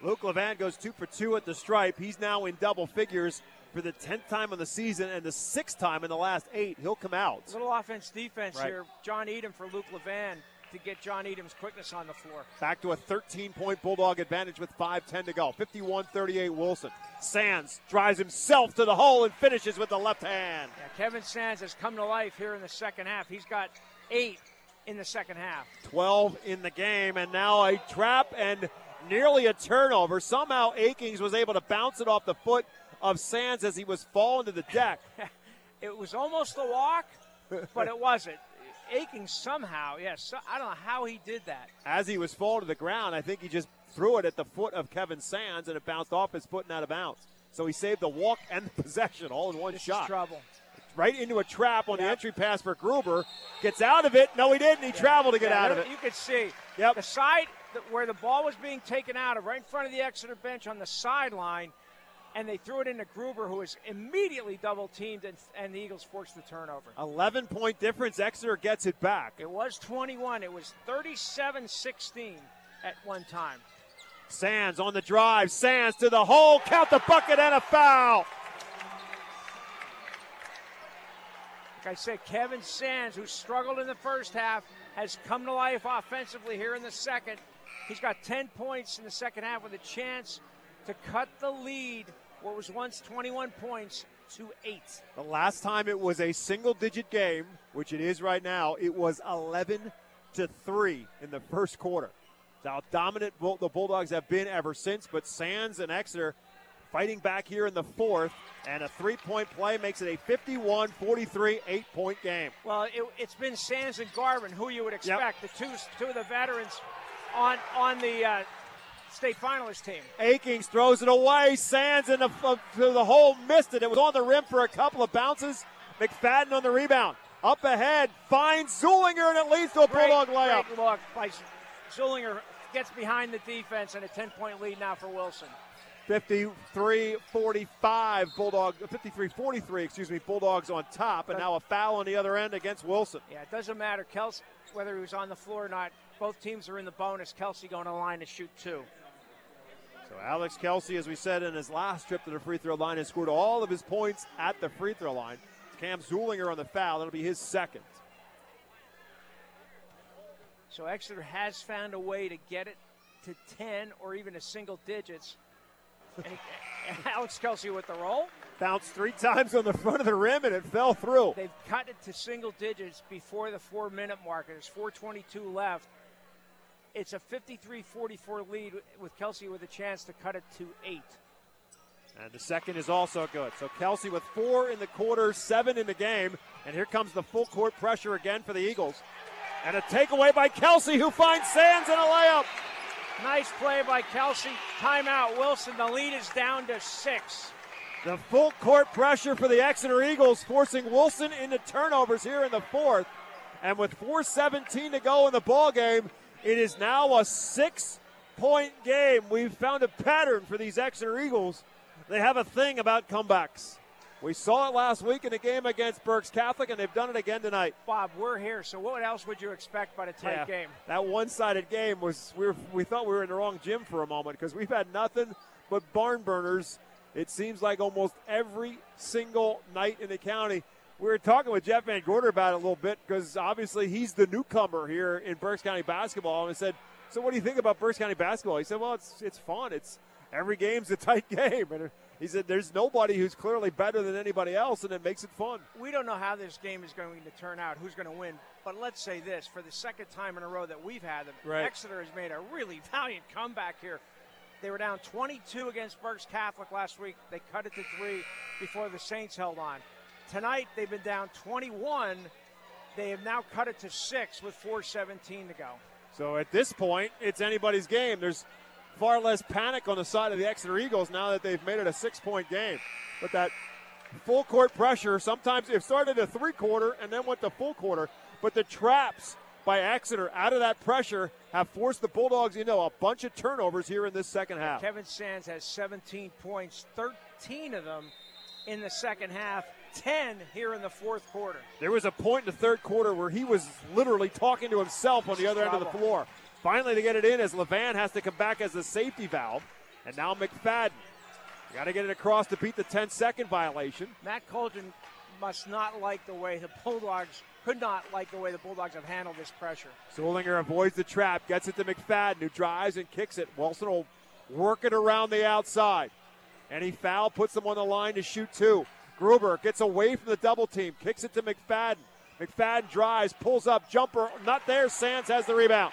Luke Levan goes two for two at the stripe. He's now in double figures for the 10th time of the season and the sixth time in the last eight. He'll come out. Little offense defense Right. here. John Edom for Luke Levan to get John Edom's quickness on the floor. Back to a 13 point Bulldog advantage with 5.10 to go. 51 38 Wilson. Sands drives himself to the hole and finishes with the left hand. Yeah, Kevin Sands has come to life here in the second half. He's got eight in the second half. 12 in the game, and now a trap and nearly a turnover. Somehow Akings was able to bounce it off the foot of Sands as he was falling to the deck. <laughs> It was almost a walk, but it wasn't. Akings somehow, yes, so, I don't know how he did that. As he was falling to the ground, I think he just threw it at the foot of Kevin Sands, and it bounced off his foot and out of bounds. So he saved the walk and the <laughs> possession all in one This is shot. trouble. Right into a trap on the entry pass for Gruber. Gets out of it. No, he didn't. He traveled to get Yeah, out of it. You could see Yep. the side where the ball was being taken out of, right in front of the Exeter bench on the sideline, and they threw it into Gruber, who was immediately double teamed, and, and the Eagles forced the turnover. 11 point difference. Exeter gets it back. It was 21. It was 37 16 at one time. Sands on the drive. Sands to the hole. Count the bucket and a foul. Like I said, Kevin Sands, who struggled in the first half, has come to life offensively here in the second. He's got 10 points in the second half with a chance to cut the lead, what was once 21 points, to eight. The last time it was a single digit game, which it is right now, it was 11 to 3 in the first quarter. That's how dominant Bull- the Bulldogs have been ever since, but Sands and Exeter fighting back here in the fourth, and a three point play makes it a 51 43 eight point game. Well, it, it's been Sands and Garvin, who you would expect, the two two of the veterans on on the uh, state finalist team. Akings throws it away. Sands in the, uh, to the hole, missed it. It was on the rim for a couple of bounces. McFadden on the rebound. Up ahead, finds Zulinger, and it leads to a Great, Bulldog layup. Great look by Zulinger gets behind the defense and a 10 point lead now for Wilson. 53 45 Bulldog 53 43 excuse me Bulldogs on top and now a foul on the other end against Wilson. Yeah, it doesn't matter, Kelsey, whether he was on the floor or not. Both teams are in the bonus. Kelsey going to line to shoot two. So Alex Kelsey, as we said in his last trip to the free throw line, has scored all of his points at the free throw line. Cam Zulinger on the foul. That'll be his second. So Exeter has found a way to get it to 10 or even to single digits. <laughs> Alex Kelsey with the roll. Bounced three times on the front of the rim and it fell through. They've cut it to single digits before the four minute mark. There's 4.22 left. It's a 53 44 lead with Kelsey with a chance to cut it to eight. And the second is also good. So Kelsey with four in the quarter, seven in the game. And here comes the full court pressure again for the Eagles. And a takeaway by Kelsey, who finds Sands in a layup. Nice play by Kelsey. Timeout, Wilson. The lead is down to six. The full court pressure for the Exeter Eagles, forcing Wilson into turnovers here in the fourth. And with 4:17 to go in the ball game, it is now a six-point game. We've found a pattern for these Exeter Eagles. They have a thing about comebacks. We saw it last week in the game against Berks Catholic, and they've done it again tonight. Bob, we're here. So what else would you expect by a tight Yeah, game? That one-sided game was we, were, we thought we were in the wrong gym for a moment because we've had nothing but barn burners. It seems like almost every single night in the county. We were talking with Jeff Van Gorder about it a little bit because obviously he's the newcomer here in Berks County basketball, and I said, "So what do you think about Berks County basketball?" He said, "Well, it's it's fun. It's every game's a tight <laughs> game." And he said, "There's nobody who's clearly better than anybody else, and it makes it fun." We don't know how this game is going to turn out, who's going to win. But let's say this for the second time in a row that we've had them, Right. Exeter has made a really <laughs> valiant comeback here. They were down 22 against Berks Catholic last week. They cut it to three before the Saints held on. Tonight, they've been down 21. They have now cut it to six with 4.17 to go. So at this point, it's anybody's game. There's far less panic on the side of the Exeter Eagles now that they've made it a six point game. But that full court pressure, sometimes it started a three quarter and then went to full quarter. But the traps by Exeter out of that pressure have forced the Bulldogs, you know, a bunch of turnovers here in this second half. Kevin Sands has 17 points, 13 of them in the second half, 10 here in the fourth quarter. There was a point in the third quarter where he was literally talking to himself on the other end of the floor. Finally, to get it in as Levan has to come back as the safety valve. And now McFadden. Got to get it across to beat the 10 second violation. Matt Coldren must not like the way the Bulldogs, could not like the way the Bulldogs have handled this pressure. Zulinger avoids the trap, gets it to McFadden, who drives and kicks it. Wilson will work it around the outside. Any foul puts them on the line to shoot two. Gruber gets away from the double team, kicks it to McFadden. McFadden drives, pulls up, jumper, not there. Sands has the rebound.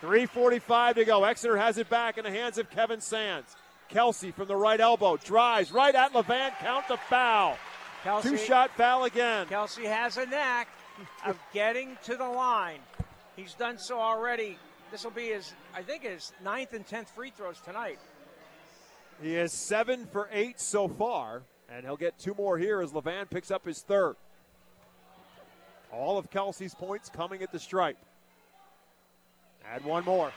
3.45 to go. Exeter has it back in the hands of Kevin Sands. Kelsey from the right elbow drives right at Levan. Count the foul. Kelsey- Two shot foul again. Kelsey has a knack of <laughs> getting to the line. He's done so already. This will be his, I think, his ninth and tenth free throws tonight. He is seven for eight so far, and he'll get two more here as Levan picks up his third. All of Kelsey's points coming at the stripe. Add one more.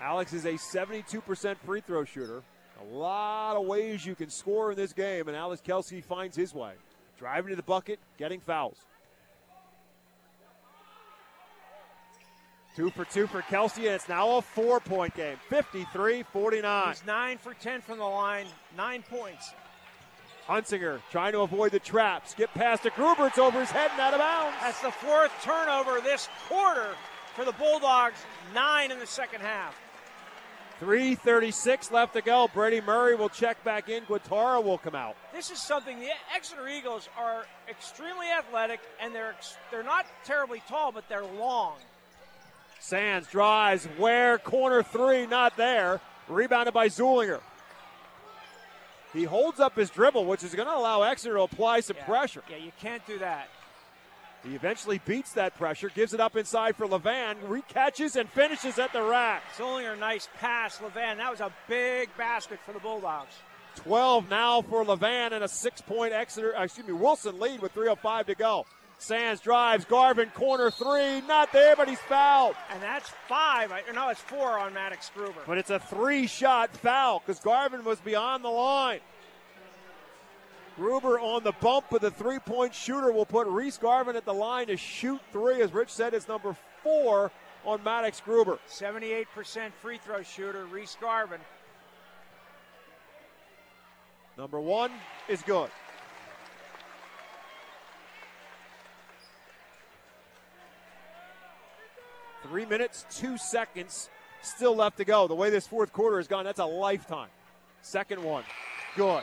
Alex is a 72% free throw shooter. A lot of ways you can score in this game, and Alex Kelsey finds his way. Driving to the bucket, getting fouls. Two for two for Kelsey, and it's now a four point game 53 49. He's nine for ten from the line, nine points. Hunsinger trying to avoid the trap. Skip past to Gruber. It's over his head and out of bounds. That's the fourth turnover this quarter for the Bulldogs, nine in the second half. 3.36 left to go. Brady Murray will check back in. Guatara will come out. This is something the Exeter Eagles are extremely athletic, and they're they're not terribly tall, but they're long. Sands drives where corner three, not there. Rebounded by Zulinger. He holds up his dribble, which is going to allow Exeter to apply some Yeah. pressure. Yeah, you can't do that. He eventually beats that pressure, gives it up inside for Levan, recatches and finishes at the rack. Zulinger, nice pass, Levan. That was a big basket for the Bulldogs. 12 now for Levan and a six-point Exeter, uh, excuse me, Wilson lead with 3:05 to go. Sands drives, Garvin corner three, not there, but he's fouled. And that's five. No, it's four on Maddox Gruber. But it's a three-shot foul because Garvin was beyond the line. Gruber on the bump, but the three-point shooter will put Reese Garvin at the line to shoot three. As Rich said, it's number four on Maddox Gruber. 78% free throw shooter, Reese Garvin. Number one is good. Three minutes, two seconds still left to go. The way this fourth quarter has gone, that's a lifetime. Second one, good.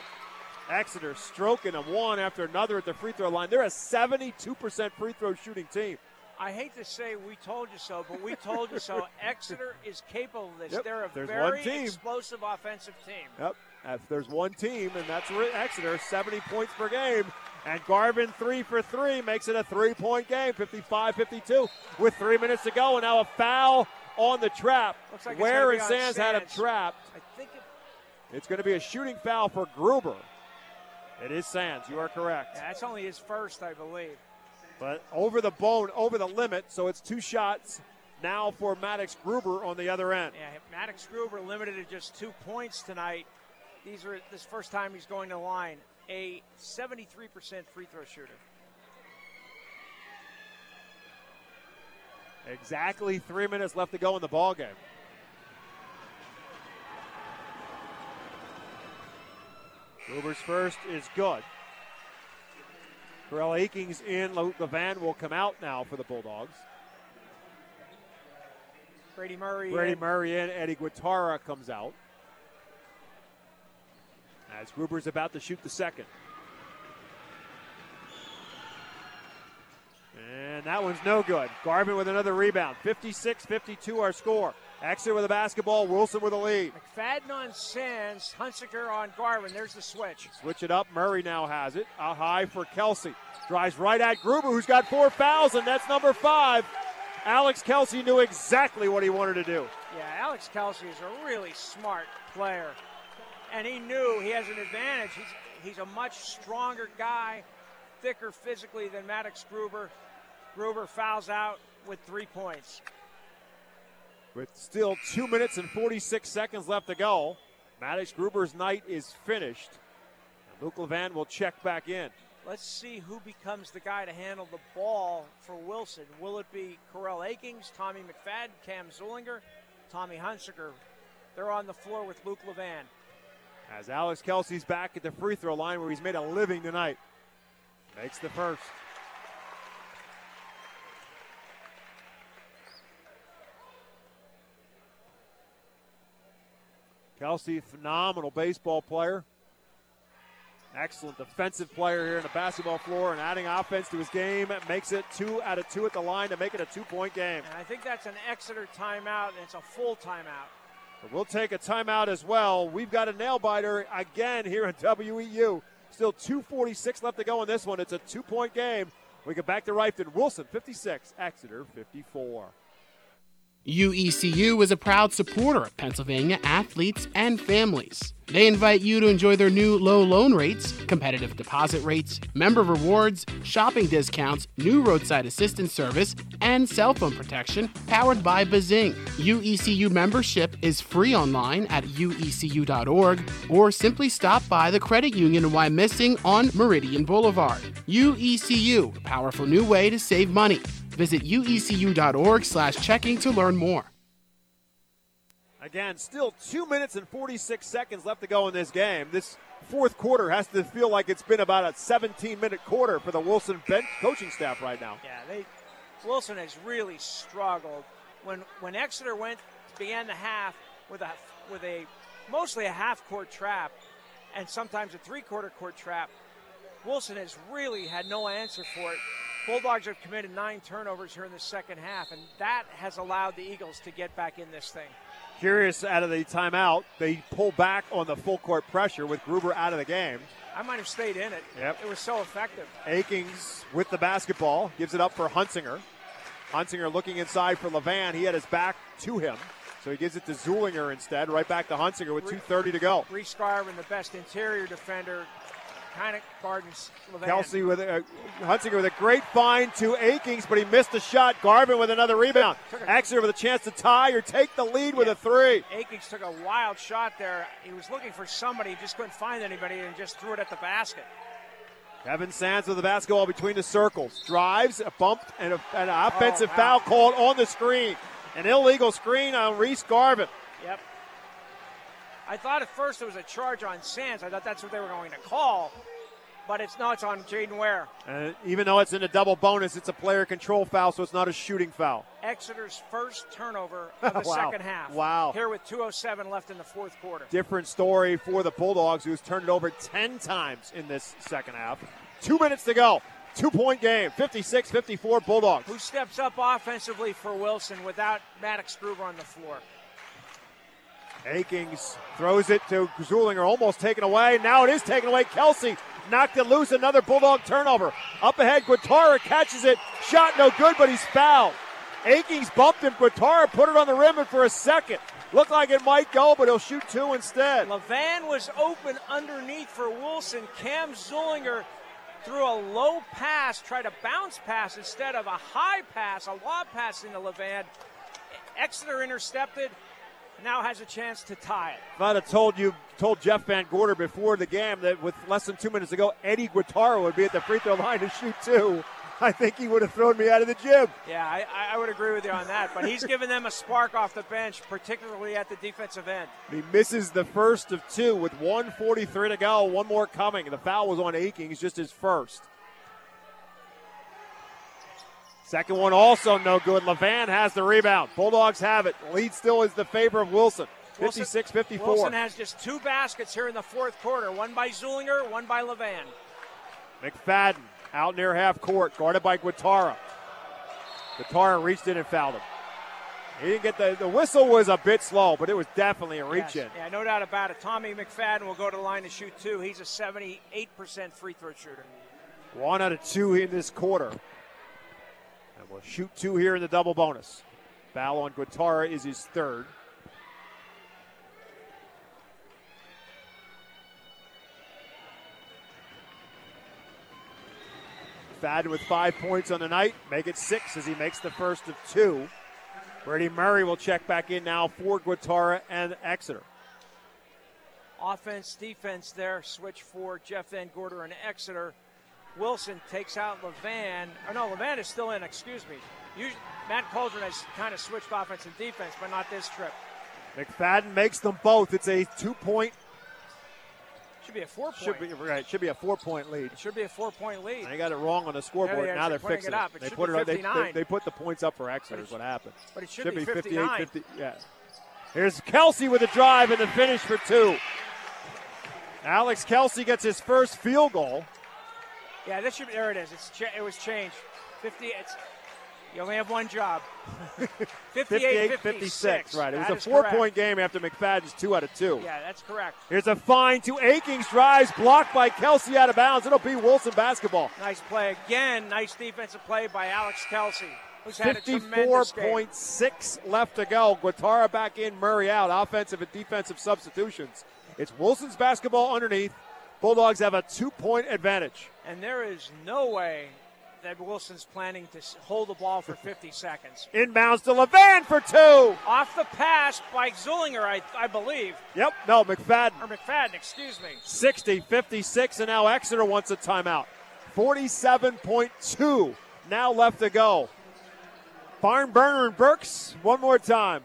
Exeter stroking them one after another at the free throw line. They're a 72% free throw shooting team. I hate to say we told you so, but we told you so. <laughs> Exeter is capable of this. Yep, They're a very explosive offensive team. Yep. If there's one team, and that's Exeter, 70 points per game. And Garvin, three for three, makes it a three point game, 55 52, with three minutes to go. And now a foul on the trap. Looks like Ware and be Sands had him Sands. trapped. I think it, It's going to be a shooting foul for Gruber. It is Sands. You are correct. yeah, that's only his first, I believe. But over the bone, over the limit, so it's two shots now for Maddox Gruber on the other end. Yeah, Maddox Gruber limited to just two points tonight. These are this first time he's going to line. A 73% free throw shooter. Exactly three minutes left to go in the ball game. Gruber's first is good. Corell Akings in. Luke Levan will come out now for the Bulldogs. Brady Murray. Brady in. Murray in. Eddie Guatara comes out. As Gruber's about to shoot the second. And that one's no good. Garvin with another rebound. 56 52 our score. Exeter with a basketball. Wilson with a lead. McFadden on Sands, Hunsinger on Garvin. There's the switch. Switch it up. Murray now has it. Out high for Kelsey. Drives right at Gruber, who's got four fouls, and that's number five. Alex Kelsey knew exactly what he wanted to do. Yeah, Alex Kelsey is a really smart player. And he knew he has an advantage. He's, he's a much stronger guy, thicker physically than Maddox Gruber. Gruber fouls out with three points. With still two minutes and 46 seconds left to go, Maddox Gruber's night is finished. Luke Levan will check back in. Let's see who becomes the guy to handle the ball for Wilson. Will it be Corell Akings, Tommy McFadden, Cam Zulinger, Tommy Hunsinger? They're on the floor with Luke Levan. As Alex Kelsey's back at the free throw line where he's made a living tonight. Makes the first. Kelsey, phenomenal baseball player. Excellent defensive player here on the basketball floor and adding offense to his game makes it two out of two at the line to make it a two point game. And I think that's an Exeter timeout, and it's a full timeout. But we'll take a timeout as well. We've got a nail biter again here at WEEU. Still 2.46 left to go in this one. It's a two point game. We get back to Reiffton. Wilson 56, Exeter 54. UECU is a proud supporter of Pennsylvania athletes and families. They invite you to enjoy their new low loan rates, competitive deposit rates, member rewards, shopping discounts, new roadside assistance service, and cell phone protection powered by Bazing. UECU membership is free online at uecu.org or simply stop by the credit union in Wyomissing on Meridian Boulevard. UECU, a powerful new way to save money. Visit uecu.org slash checking to learn more. Again, still two minutes and 46 seconds left to go in this game. This fourth quarter has to feel like it's been about a 17 minute quarter for the Wilson bench coaching staff right now. Yeah, they Wilson has really struggled. When when Exeter went began the half with a with a mostly a half court trap and sometimes a three quarter court trap. Wilson has really had no answer for it. Bulldogs have committed nine turnovers here in the second half, and that has allowed the Eagles to get back in this thing. Curious out of the timeout, they pull back on the full court pressure with Gruber out of the game. I might have stayed in it. Yep. It was so effective. Akings with the basketball gives it up for Hunsinger. Hunsinger looking inside for Levan. He had his back to him. So he gives it to Zulinger instead. Right back to Hunsinger with 2.30 to go. Reese Garvin, the best interior defender, kind of gardens Levan. Kelsey with a, uh, Hunsinger with a great find to Akings, but he missed a shot. Garvin with another rebound. Exeter with a chance to tie or take the lead with a three. Akings took a wild shot there. He was looking for somebody, just couldn't find anybody, and just threw it at the basket. Kevin Sands with the basketball between the circles. Drives, a bump, and, a, and an oh, offensive Oh, wow. foul called on the screen. An illegal screen on Reese Garvin. Yep. I thought at first it was a charge on Sands. I thought that's what they were going to call, but it's not. it's on Jaden Ware. And even though it's in a double bonus, it's a player control foul, so it's not a shooting foul. Exeter's first turnover <laughs> of the Wow. second half. Wow. Here with 2:07 left in the fourth quarter. Different story for the Bulldogs, who's turned it over 10 times in this second half. Two minutes to go. Two point game, 56 54 Bulldogs. Who steps up offensively for Wilson without Maddox Gruber on the floor? Akings throws it to Zulinger, almost taken away. Now it is taken away. Kelsey knocked it loose. Another Bulldog turnover. Up ahead, Guatara catches it. Shot no good, but he's fouled. Akings bumped him. Guatara put it on the rim and for a second. Looked like it might go, but he'll shoot two instead. Levan was open underneath for Wilson. Cam Zulinger threw a low pass, tried a bounce pass instead of a high pass, a lob pass into Levan. Exeter intercepted, now has a chance to tie it. If I'd have told you, told Jeff Van Gorder before the game that with less than two minutes to go, Eddie Guatara would be at the free throw line to shoot two, I think he would have thrown me out of the gym. Yeah, I, I would agree with you on that, but he's given them a spark off the bench, particularly at the defensive end. He misses the first of two with 143 to go. One more coming. The foul was on Akings, just his first. Second one also no good. Levan has the rebound. Bulldogs have it. Lead still is the favor of Wilson. 56 54. Wilson has just two baskets here in the fourth quarter one by Zulinger, one by Levan. McFadden out near half court, guarded by Guatara. Guatara reached in and fouled him. He didn't get the the whistle was a bit slow, but it was definitely a reach Yes. in. Yeah, no doubt about it. Tommy McFadden will go to the line to shoot two. He's a 78% free throw shooter. One out of two in this quarter. We'll shoot two here in the double bonus. Foul on Guatara is his third. Fadden with five points on the night. Make it six as he makes the first of two. Brady Murray will check back in now for Guatara and Exeter. Offense, defense there. Switch for Jeff Van Gorder and Exeter. Wilson takes out Levan. Oh, no, Levan is still in, excuse me. Usually, Matt Coldren has kind of switched offense and defense, but not this trip. McFadden makes them both. It's a two point Should be a four point. should be right. Should be a four point lead. It should be a four point lead. They got it wrong on the scoreboard. Yeah, now they're fixing it up. It they put be it. up- They, they, they put the points up for Exeter. Is what happened. but it should be 58, 59. 50. Yeah. Here's Kelsey with a drive and the finish for two. Alex Kelsey gets his first field goal. Yeah, this should there it is. It's cha- it was changed. 50. It's you only have one job. <laughs> 58, 56. Right. It was That a four correct. point game after McFadden's two out of two. Yeah, that's correct. Here's a fine to Akings drives blocked by Kelsey out of bounds. It'll be Wilson basketball. Nice play again. Nice defensive play by Alex Kelsey, who's had a tremendous game. 54.6 left to go. Guatara back in, Murray out. Offensive and defensive substitutions. It's Wilson's basketball underneath. Bulldogs have a two point advantage. And there is no way that Wilson's planning to hold the ball for <laughs> 50 seconds. Inbounds to Levan for two. Off the pass by Zulinger, I, I believe. Yep, no, McFadden. Or McFadden, excuse me. 60 56, and now Exeter wants a timeout. 47.2 now left to go. Barn Burner and Berks, one more time.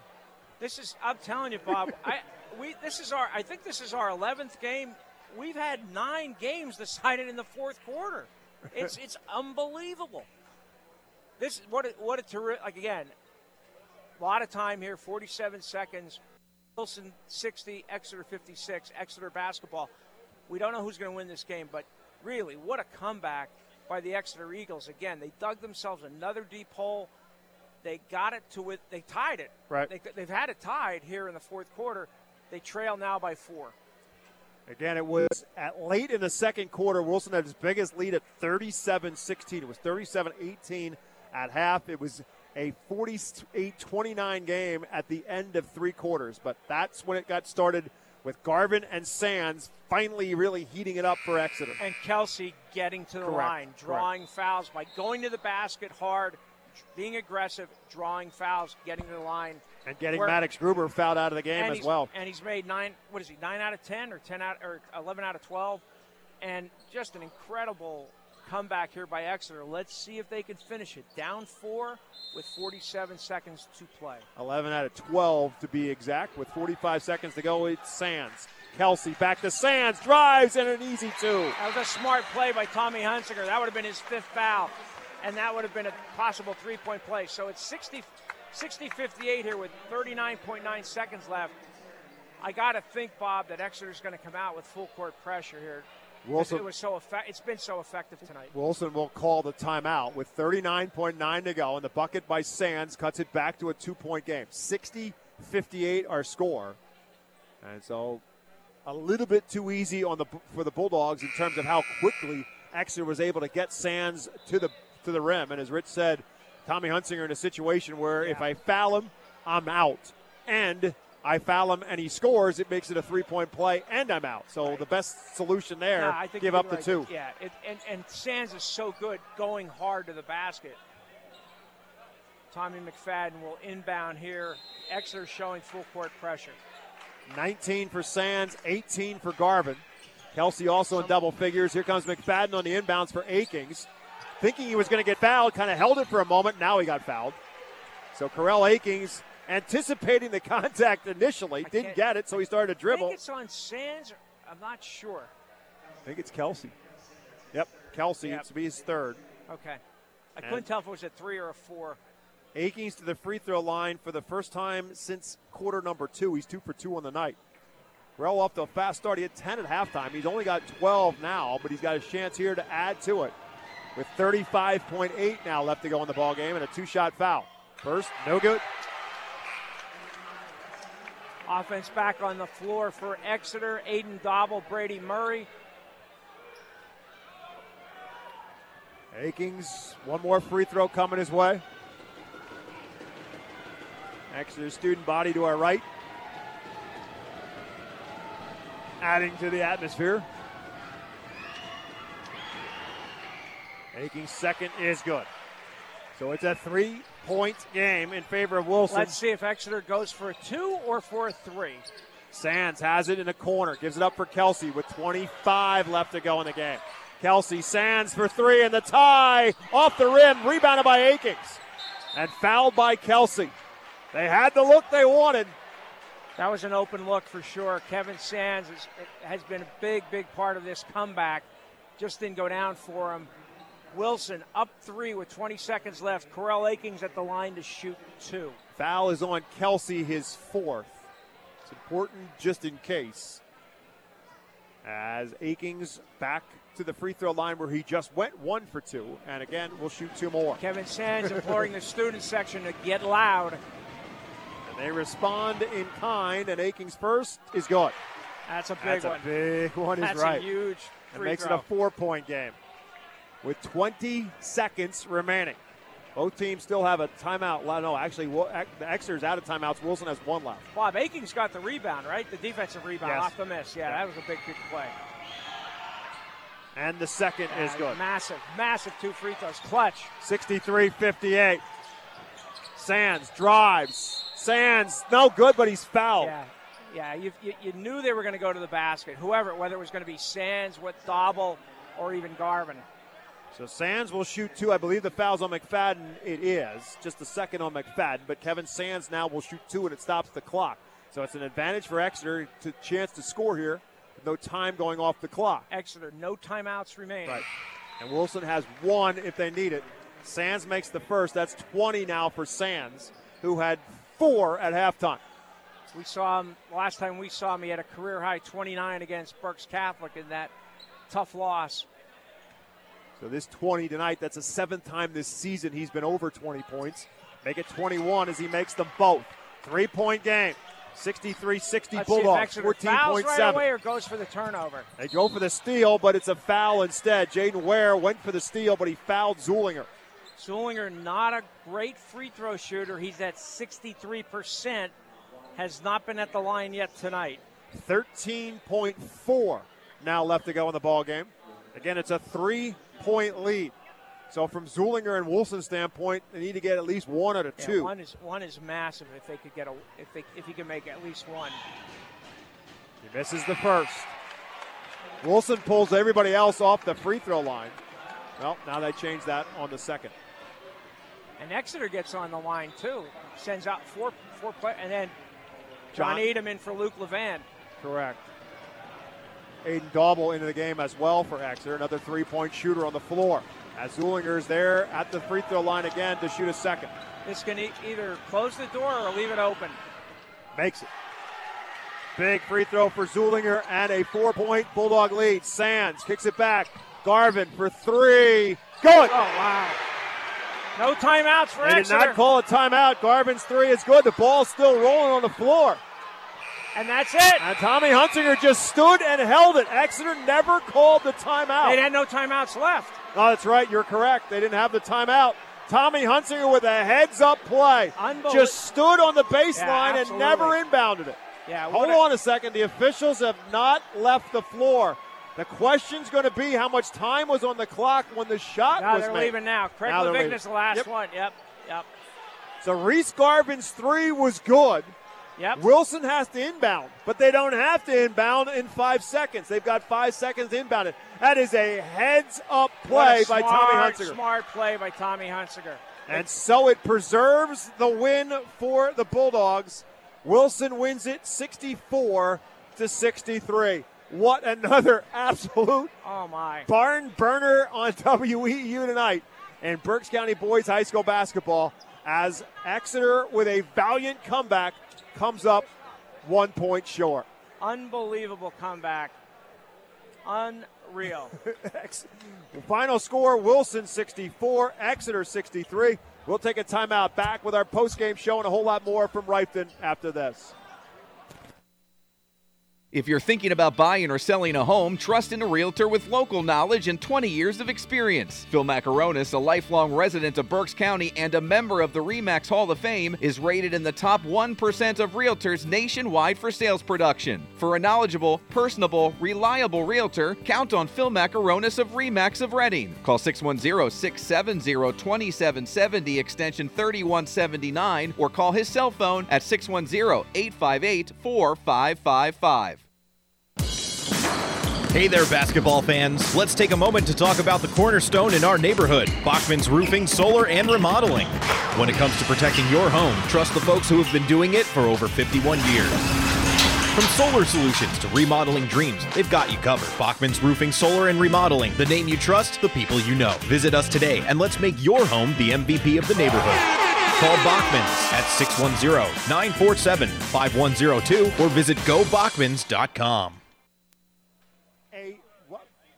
This is, I'm telling you, Bob, <laughs> I, we, this is our, I think this is our 11th game. We've had nine games decided <laughs> in the fourth quarter. It's, it's unbelievable. This, what a, what a terrific, like again, a lot of time here, 47 seconds. Wilson 60, Exeter 56, Exeter basketball. We don't know who's going to win this game, but really, what a comeback by the Exeter Eagles. Again, they dug themselves another deep hole. They got it to it. They tied it. Right. They, they've had it tied here in the fourth quarter. They trail now by four. Again, it was at late in the second quarter. Wilson had his biggest lead at 37 16. It was 37 18 at half. It was a 48 29 game at the end of three quarters, but that's when it got started with Garvin and Sands finally really heating it up for Exeter. And Kelsey getting to the Correct. line, drawing fouls by going to the basket hard, being aggressive, drawing fouls, getting to the line. And getting Where- Maddox Gruber fouled out of the game as well. And he's made nine. What is he? Nine out of ten, or ten out, or eleven out of twelve, and just an incredible comeback here by Exeter. Let's see if they can finish it. Down four with 47 seconds to play. 11 out of 12 to be exact. With 45 seconds to go, it's Sands. Kelsey back to Sands, drives, and an easy two. That was a smart play by Tommy Hunsinger. That would have been his fifth foul, and that would have been a possible three point play. So it's 60 60 58 here with 39.9 seconds left. I got to think, Bob, that Exeter's going to come out with full court pressure here. Wilson- It was so effe- It's been so effective tonight. Wilson will call the timeout with 39.9 to go, and the bucket by Sands cuts it back to a two point game. 60 58 our score. And so a little bit too easy on the for the Bulldogs in terms of how quickly Exeter was able to get Sands to the to the rim. And as Rich said, Tommy Hunsinger in a situation where if I foul him, I'm out. And I foul him and he scores, it makes it a three point play, and I'm out. So the best solution there, Nah, I think give up the right. two. Yeah, it, and, and Sands is so good going hard to the basket. Tommy McFadden will inbound here. Exeter showing full court pressure. 19 for Sands, 18 for Garvin. Kelsey also in double figures. Here comes McFadden on the inbounds for Akings. Thinking he was going to get fouled, kind of held it for a moment. Now he got fouled. So Corell Akings, anticipating the <laughs> contact initially, didn't get it, so he started to I dribble. think it's on Sands. I'm not sure. I think it's Kelsey. Yep, Kelsey. Yep. It's to be his third. Okay. I And- couldn't tell if it was a three or a four. Akings to the free throw line for the first time since quarter number two. He's two for two on the night. Corell off to a fast start. He had 10 at halftime. He's only got 12 now, but he's got a chance here to add to it. With 35.8 now left to go in the ball game and a two-shot foul. First, no good. Offense back on the floor for Exeter. Aiden Dauble, Brady Murray. Akings, one more free throw coming his way. Exeter student body to our right. Adding to the atmosphere. Akings' second is good. So it's a three point game in favor of Wilson. Let's see if Exeter goes for a two or for a three. Sands has it in the corner, gives it up for Kelsey with 25 left to go in the game. Kelsey Sands for three, and the tie off the rim, rebounded by Akings, and fouled by Kelsey. They had the look they wanted. That was an open look for sure. Kevin Sands is, has been a big, big part of this comeback. Just didn't go down for him. Wilson up three with 20 seconds left. Corell Akings at the line to shoot two. Foul is on Kelsey, his fourth. It's important just in case. As Akings back to the free throw line where he just went one for two, and again, we'll shoot two more. Kevin Sands imploring the student section to get loud. And they respond in kind, and Akings first is good. That's a big That's one. a big one, is That's right. a huge It makes throw. it a four point game with 20 seconds remaining. Both teams still have a timeout. No, actually, the Exeter's out of timeouts. Wilson has one left. Bob Akings got the rebound, right? The defensive rebound Yes. off the miss. Yeah, that was a big, big play. And the second is Yeah, good. Massive, massive two free throws. Clutch. 63 58. Sands drives. Sands, no good, but he's fouled. Yeah, yeah. You, you, you knew they were going to go to the basket. Whoever, whether it was going to be Sands, with Dauble, or even Garvin. So Sands will shoot two. I believe the foul's on McFadden. It is. Just a second on McFadden. But Kevin Sands now will shoot two, and it stops the clock. So it's an advantage for Exeter to chance to score here no time going off the clock. Exeter, no timeouts remain. Right. And Wilson has one if they need it. Sands makes the first. That's 20 now for Sands, who had four at halftime. We saw him last time we saw him. He had a career high 29 against Berks Catholic in that tough loss. So this 20 tonight, that's the seventh time this season he's been over 20 points. Make it 21 as he makes them both. Three point game. 63 60 Let's see if Bulldogs. Exeter fouls right 14.7. away or goes for the turnover. They go for the steal, but it's a foul instead. Jaden Ware went for the steal, but he fouled Zulinger. Zulinger, not a great free throw shooter. He's at 63%. Has not been at the line yet tonight. 13.4 now left to go in the ball game. Again, it's a three point lead. So from Zulinger and Wilson's standpoint, they need to get at least one out of Yeah, two. one is one is massive. If they could get a, if they, if he can make at least one. He misses the first. Wilson pulls everybody else off the free throw line. Well, now they change that on the second. And Exeter gets on the line too. Sends out four four play, and then John, John- Edom in for Luke Levan. Correct. Aiden Dauble into the game as well for Exeter. Another three point shooter on the floor. As Zulinger's there at the free throw line again to shoot a second. This can e- either close the door or leave it open. Makes it. Big free throw for Zulinger and a four point Bulldog lead. Sands kicks it back. Garvin for three. Good. Oh wow! No timeouts for They did Exeter. not call a timeout. Garvin's three is good. The ball's still rolling on the floor. And that's it. And Tommy Hunsinger just stood and held it. Exeter never called the timeout. They had no timeouts left. Oh, that's right. You're correct. They didn't have the timeout. Tommy Hunsinger with a heads up play. Just stood on the baseline Yeah, and never inbounded it. Yeah, Hold a- on a second. The officials have not left the floor. The question's going to be how much time was on the clock when the shot No, was they're made. leaving now. Craig Now they're Levick leaving. is the last Yep. one. Yep, yep, So Reese Garvin's three was good. Yep. Wilson has to inbound, but they don't have to inbound in five seconds. They've got five seconds to inbound it. That is a heads up play by smart, Tommy Hunsinger. Smart play by Tommy Hunsinger. And so it preserves the win for the Bulldogs. Wilson wins it 64 to 63. What another <laughs> absolute Oh my! barn burner on <laughs> WEEU tonight in Berks County Boys High School basketball as Exeter with a valiant comeback comes up one point short. Unbelievable comeback. Unreal. <laughs> Final score Wilson 64, Exeter 63. We'll take a timeout back with our post-game show and a whole lot more from Reiffton after this. If you're thinking about buying or selling a home, trust in a realtor with local knowledge and 20 years of experience. Phil Macaronis, a lifelong resident of Berks County and a member of the REMAX Hall of Fame, is rated in the top 1% of realtors nationwide for sales production. For a knowledgeable, personable, reliable realtor, count on Phil Macaronis of REMAX of Reading. Call 610-670-2770 extension 3179 or call his cell phone at 610-858-4555. Hey there, basketball fans. Let's take a moment to talk about the cornerstone in our neighborhood Bachman's Roofing, Solar, and Remodeling. When it comes to protecting your home, trust the folks who have been doing it for over 51 years. From solar solutions to remodeling dreams, they've got you covered. Bachman's Roofing, Solar, and Remodeling. The name you trust, the people you know. Visit us today and let's make your home the MVP of the neighborhood. Call Bachman's at 610 947 5102 or visit gobachmans.com.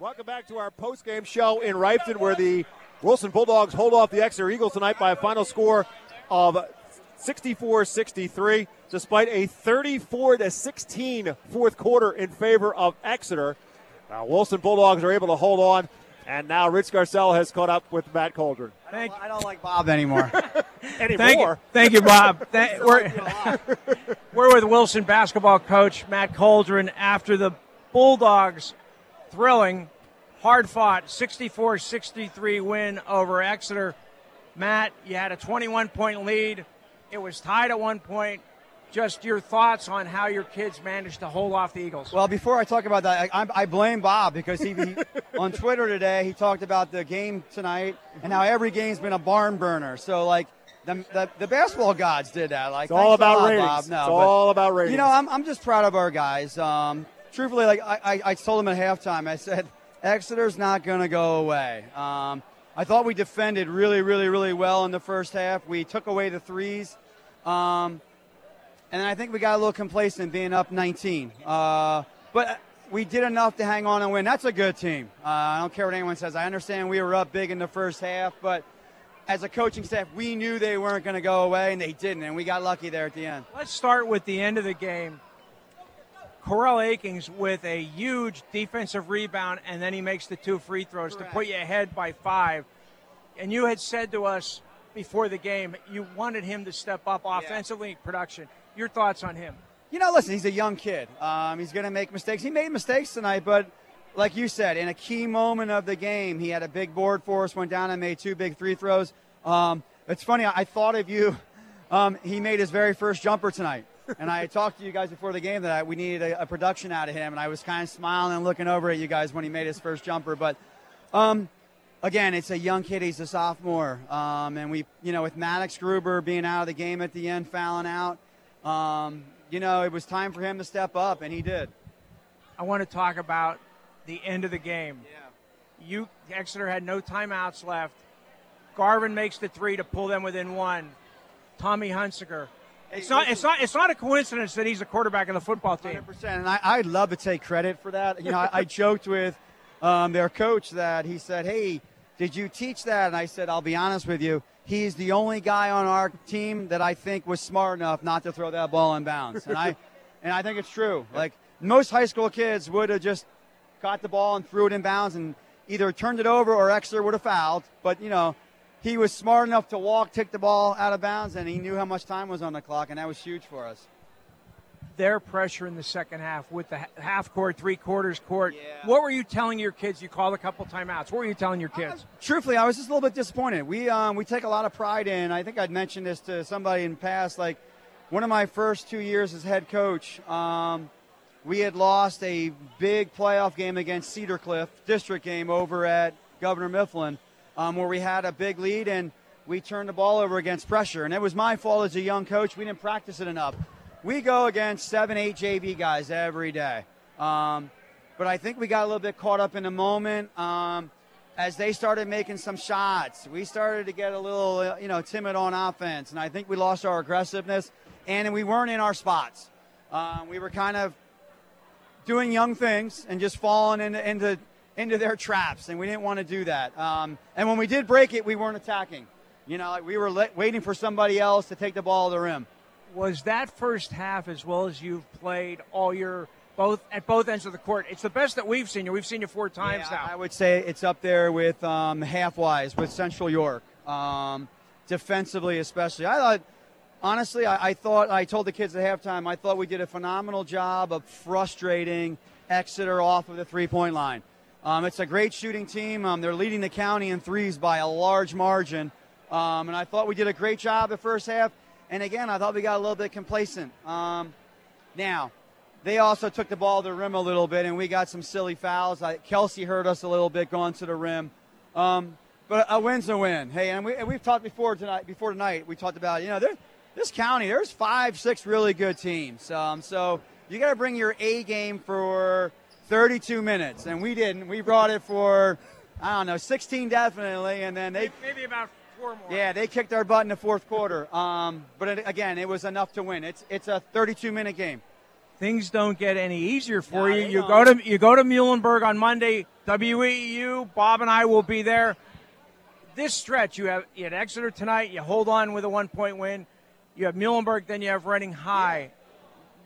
A, wel- welcome back to our post-game show in Reiffton where the Wilson Bulldogs hold off the Exeter Eagles tonight by a final score of 64-63 despite a 34 to 16 fourth quarter in favor of Exeter. Uh, Wilson Bulldogs are able to hold on and now Rich Garcelle has caught up with Matt Coldren. Thank I don't like Bob anymore. <laughs> Anymore. Thank you, thank you, Bob. <laughs> Thank- we're, we're with Wilson basketball coach Matt Coldren after the Bulldogs' thrilling, hard fought 64 63 win over Exeter. Matt, you had a 21 point lead. It was tied at one point. Just your thoughts on how your kids managed to hold off the Eagles. Well, before I talk about that, I, I, I blame Bob because he, he <laughs> on Twitter today he talked about the game tonight and how every game's been a barn burner. So like the, the, the basketball gods did that. Like It's all about lot, ratings. Bob. No, It's but, all about ratings. You know, I'm, I'm just proud of our guys. Um, truthfully, like I, I, I told him at halftime, I said Exeter's not going to go away. Um, I thought we defended really, really, really well in the first half. We took away the threes. Um, and I think we got a little complacent being up 19. Uh, but we did enough to hang on and win. That's a good team. Uh, I don't care what anyone says. I understand we were up big in the first half, but as a coaching staff, we knew they weren't going to go away, and they didn't, and we got lucky there at the end. Let's start with the end of the game. Corell Akings with a huge defensive rebound, and then he makes the two free throws to put you ahead by five. And you had said to us before the game you wanted him to step up offensively production. Your thoughts on him? You know, listen, he's a young kid. Um, he's going to make mistakes. He made mistakes tonight, but like you said, in a key moment of the game, he had a big board for us, went down and made two big free throws. Um, it's funny, I, I thought of you. Um, he made his very first jumper tonight. And I talked to you guys before the game that I, we needed a, a, production out of him, and I was kind of smiling and looking over at you guys when he made his first jumper. But um, again, it's a young kid; he's a sophomore, um, and we, you know, with Maddox Gruber being out of the game at the end, fouling out, um, you know, it was time for him to step up, and he did. I want to talk about the end of the game. Yeah. You Exeter had no timeouts left. Garvin makes the three to pull them within one. Tommy Hunsinger. It's not, it's not. It's not a coincidence that he's a quarterback of the football team. 100%. And I, I'd love to take credit for that. You know, I, I <laughs> joked with um, their coach that he said, "Hey, did you teach that?" And I said, "I'll be honest with you. He's the only guy on our team that I think was smart enough not to throw that ball in bounds." And I, and I think it's true. <laughs> Like most high school kids would have just caught the ball and threw it in bounds and either turned it over or Exeter would have fouled. But you know, he was smart enough to walk, take the ball out of bounds, and he knew how much time was on the clock, and that was huge for us. Their pressure in the second half with the half court, three quarters court. Yeah. What were you telling your kids? You called a couple timeouts. What were you telling your kids? Uh, truthfully, I was just a little bit disappointed. We um, we take a lot of pride in. I think I'd mentioned this to somebody in the past. Like one of my first two years as head coach, um, we had lost a big playoff game against Cedar Cliff district game over at Governor Mifflin um, where we had a big lead and we turned the ball over against pressure. And it was my fault as a young coach. We didn't practice it enough. We go against seven, eight JV guys every day. Um, but I think we got a little bit caught up in the moment. Um, as they started making some shots, we started to get a little, uh, you know, timid on offense, and I think we lost our aggressiveness, and we weren't in our spots. Um, we were kind of doing young things and just falling into, into into their traps, and we didn't want to do that. Um, and when we did break it, we weren't attacking. You know, like we were le- waiting for somebody else to take the ball to the rim. Was that first half as well as you've played all your both at both ends of the court? It's the best that we've seen you. We've seen you four times yeah, now. I would say it's up there with um, half wise with Central York, um, defensively especially. I thought. Honestly, I, I thought I told the kids at halftime. I thought we did a phenomenal job of frustrating Exeter off of the three-point line. Um, it's a great shooting team. Um, they're leading the county in threes by a large margin. Um, and I thought we did a great job the first half. And again, I thought we got a little bit complacent. Um, now, they also took the ball to the rim a little bit, and we got some silly fouls. I, Kelsey hurt us a little bit going to the rim. Um, but a win's a win. Hey, and, we, we've talked before tonight. Before tonight, we talked about you know this county. There's five, six really good teams. Um, so you got to bring your A game for 32 minutes, and we didn't. We brought it for, I don't know, 16 definitely, and then they maybe about four more. Yeah, they kicked our butt in the fourth quarter. Um, but it, again, it was enough to win. It's it's a 32 minute game. Things don't get any easier for No, you. You don't. go to you go to Muhlenberg on Monday. WEEU, Bob and I will be there. This stretch, you have you had Exeter tonight. You hold on with a one point win. You have Muhlenberg, then you have Reading High.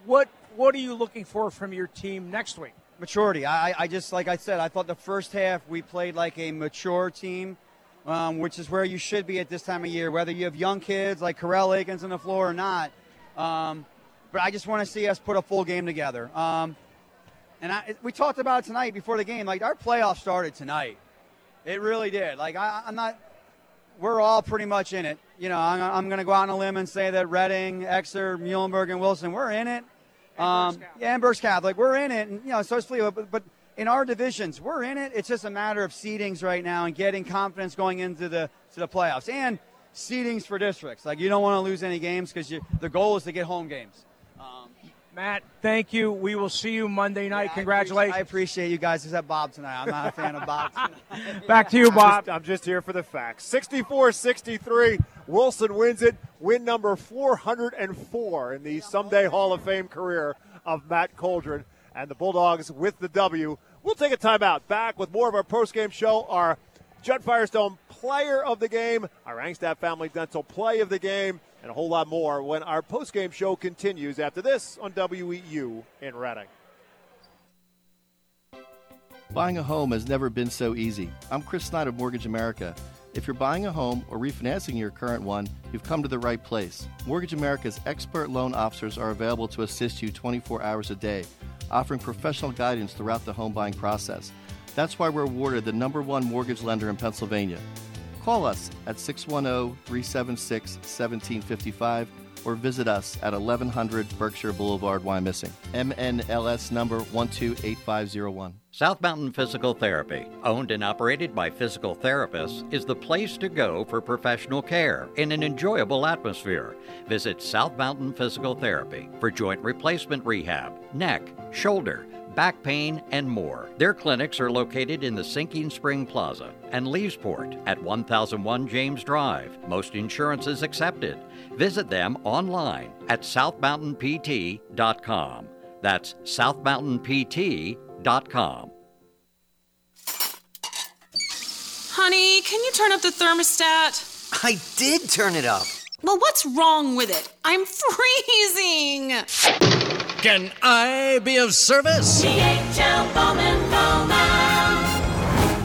What what are you looking for from your team next week? Maturity. I, I just, like I said, I thought the first half we played like a mature team, um, which is where you should be at this time of year, whether you have young kids like Corell Akins on the floor or not. Um, but I just want to see us put a full game together. Um, and I, we talked about it tonight before the game. Like our playoff started tonight. It really did. Like I, I'm not. We're all pretty much in it. You know, I'm, I'm going to go out on a limb and say that Reading, Exeter, Muhlenberg, and Wilson, we're in it. Um, yeah, and Catholic, we're in it, and you know, so is Fleetwood. But, but in our divisions, we're in it. It's just a matter of seedings right now and getting confidence going into the to the playoffs and seedings for districts. Like you don't want to lose any games because the goal is to get home games. Matt, thank you. We will see you Monday night. Congratulations. I appreciate you guys. Except Bob tonight. I'm not a fan of Bob. <laughs> Back to you, Bob. I'm just, I'm just here for the facts. 64 63. Wilson wins it. Win number 404 in the someday Hall of Fame career of Matt Coldren. And the Bulldogs with the W. We'll take a timeout. Back with more of our post-game show. Our Judd Firestone player of the game, our Angstadt Family Dental play of the game, and a whole lot more when our post-game show continues after this on WEEU in Reading. Buying a home has never been so easy. I'm Chris Snyder of Mortgage America. If you're buying a home or refinancing your current one, you've come to the right place. Mortgage America's expert loan officers are available to assist you 24 hours a day, offering professional guidance throughout the home buying process. That's why we're awarded the number one mortgage lender in Pennsylvania. Call us at 610 376 1755 or visit us at 1100 Berkshire Boulevard, Wyomissing. NMLS number 128501. South Mountain Physical Therapy, owned and operated by physical therapists, is the place to go for professional care in an enjoyable atmosphere. Visit South Mountain Physical Therapy for joint replacement rehab, neck, shoulder, back pain, and more. Their clinics are located in the Sinking Spring Plaza and Leesport at 1001 James Drive. Most insurances accepted. Visit them online at southmountainpt.com. That's southmountainpt.com. Honey, can you turn up the thermostat? I did turn it up. Well, what's wrong with it? I'm <laughs> freezing. Can I be of service? The H.L. Bowman Bowman.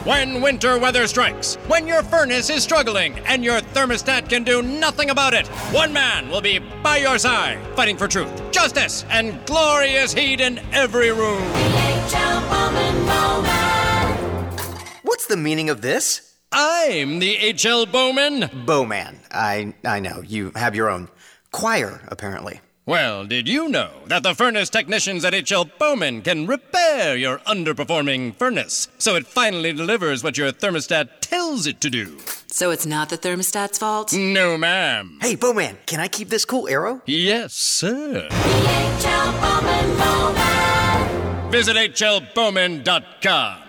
When winter weather strikes, when your furnace is struggling, and your thermostat can do nothing about it, one man will be by your side, fighting for truth, justice, and glorious heat in every room. The H.L. Bowman Bowman. What's the meaning of this? I'm the H.L. Bowman. Bowman. I I know. You have your own choir, apparently. Well, did you know that the furnace technicians at H.L. Bowman can repair your underperforming furnace so it finally delivers what your thermostat tells it to do? So it's not the thermostat's fault? No, ma'am. Hey, Bowman, can I keep this cool arrow? Yes, sir. The H.L. Bowman Bowman. Visit hlbowman.com.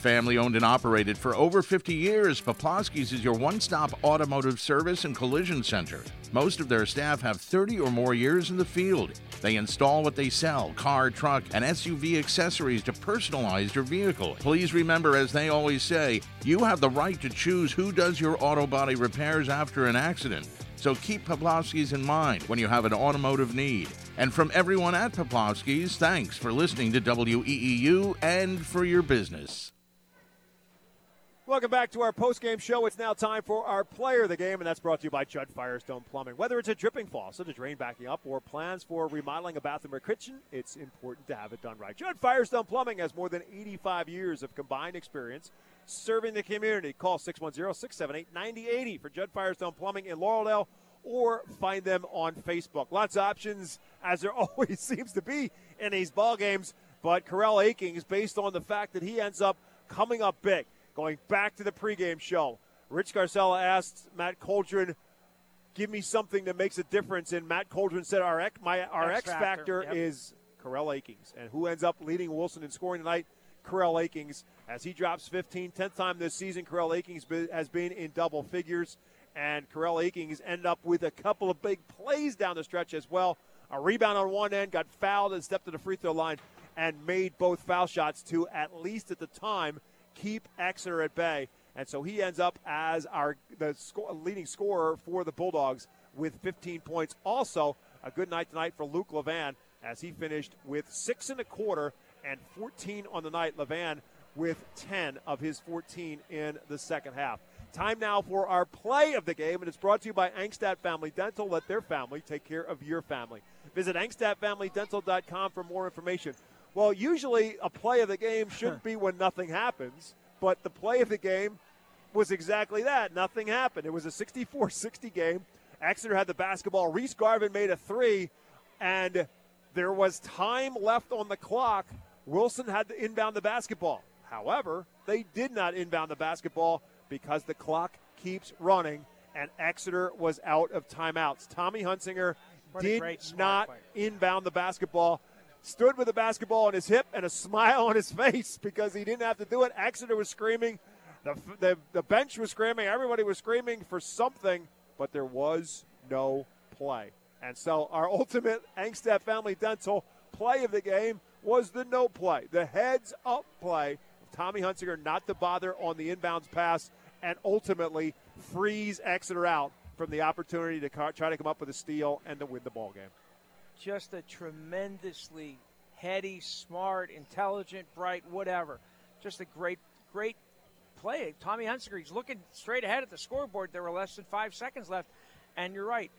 Family owned and operated for over 50 years, Poplawski's is your one stop automotive service and collision center. Most of their staff have 30 or more years in the field. They install what they sell car, truck, and SUV accessories to personalize your vehicle. Please remember, as they always say, you have the right to choose who does your auto body repairs after an accident. So keep Poplawski's in mind when you have an automotive need. And from everyone at Poplawski's, thanks for listening to WEEU and for your business. Welcome back to our post-game show. It's now time for our player of the game, and that's brought to you by Judd Firestone Plumbing. Whether it's a dripping faucet, a drain backing up, or plans for remodeling a bathroom or kitchen, it's important to have it done right. Judd Firestone Plumbing has more than 85 years of combined experience serving the community. Call 610-678-9080 for Judd Firestone Plumbing in Laureldale, or find them on Facebook. Lots of options, as there <laughs> always seems to be in these ball games. But Corell Akings, based on the fact that he ends up coming up big. Going back to the pregame show, Rich Garcella asked Matt Coldren, "Give me something that makes a difference." And Matt Coldren said, "Our X, my our X, X factor, factor, yep. is Corell Akings." And who ends up leading Wilson in scoring tonight? Corell Akings, as he drops 15, 10th time this season. Corell Akings has been in double figures, and Corell Akings end up with a couple of big plays down the stretch as well. A rebound on one end, got fouled and stepped to the free throw line, and made both foul shots to at least at the time keep Exeter at bay. And so he ends up as our the sco- leading scorer for the Bulldogs with 15 points. Also, a good night tonight for Luke Levan as he finished with six and a quarter and 14 on the night. Levan with 10 of his 14 in the second half. Time now for our play of the game, and it's brought to you by Angstadt Family Dental. Let their family take care of your family. Visit angstadtfamilydental.com for more information. Well, usually a play of the game shouldn't be when nothing happens, but the play of the game was exactly that. Nothing happened. It was a 64 60 game. Exeter had the basketball. Reese Garvin made a three, and there was time left on the clock. Wilson had to inbound the basketball. However, they did not inbound the basketball because the clock keeps running, and Exeter was out of timeouts. Tommy Hunsinger did not inbound the basketball. Stood with the basketball on his hip and a smile on his <laughs> face because he didn't have to do it. Exeter was screaming. The, the, the bench was screaming. Everybody was screaming for something, but there was no play. And so our <laughs> ultimate Angstadt Family Dental play of the game was the no play, the heads up play of Tommy Hunsinger not to bother on the inbounds pass and ultimately freeze Exeter out from the opportunity to try to come up with a steal and to win the ball game. Just a tremendously heady, smart, intelligent, bright, whatever. Just a great, great play. Tommy Hunsinger, he's looking straight ahead at the scoreboard. There were less than five seconds left, and you're right.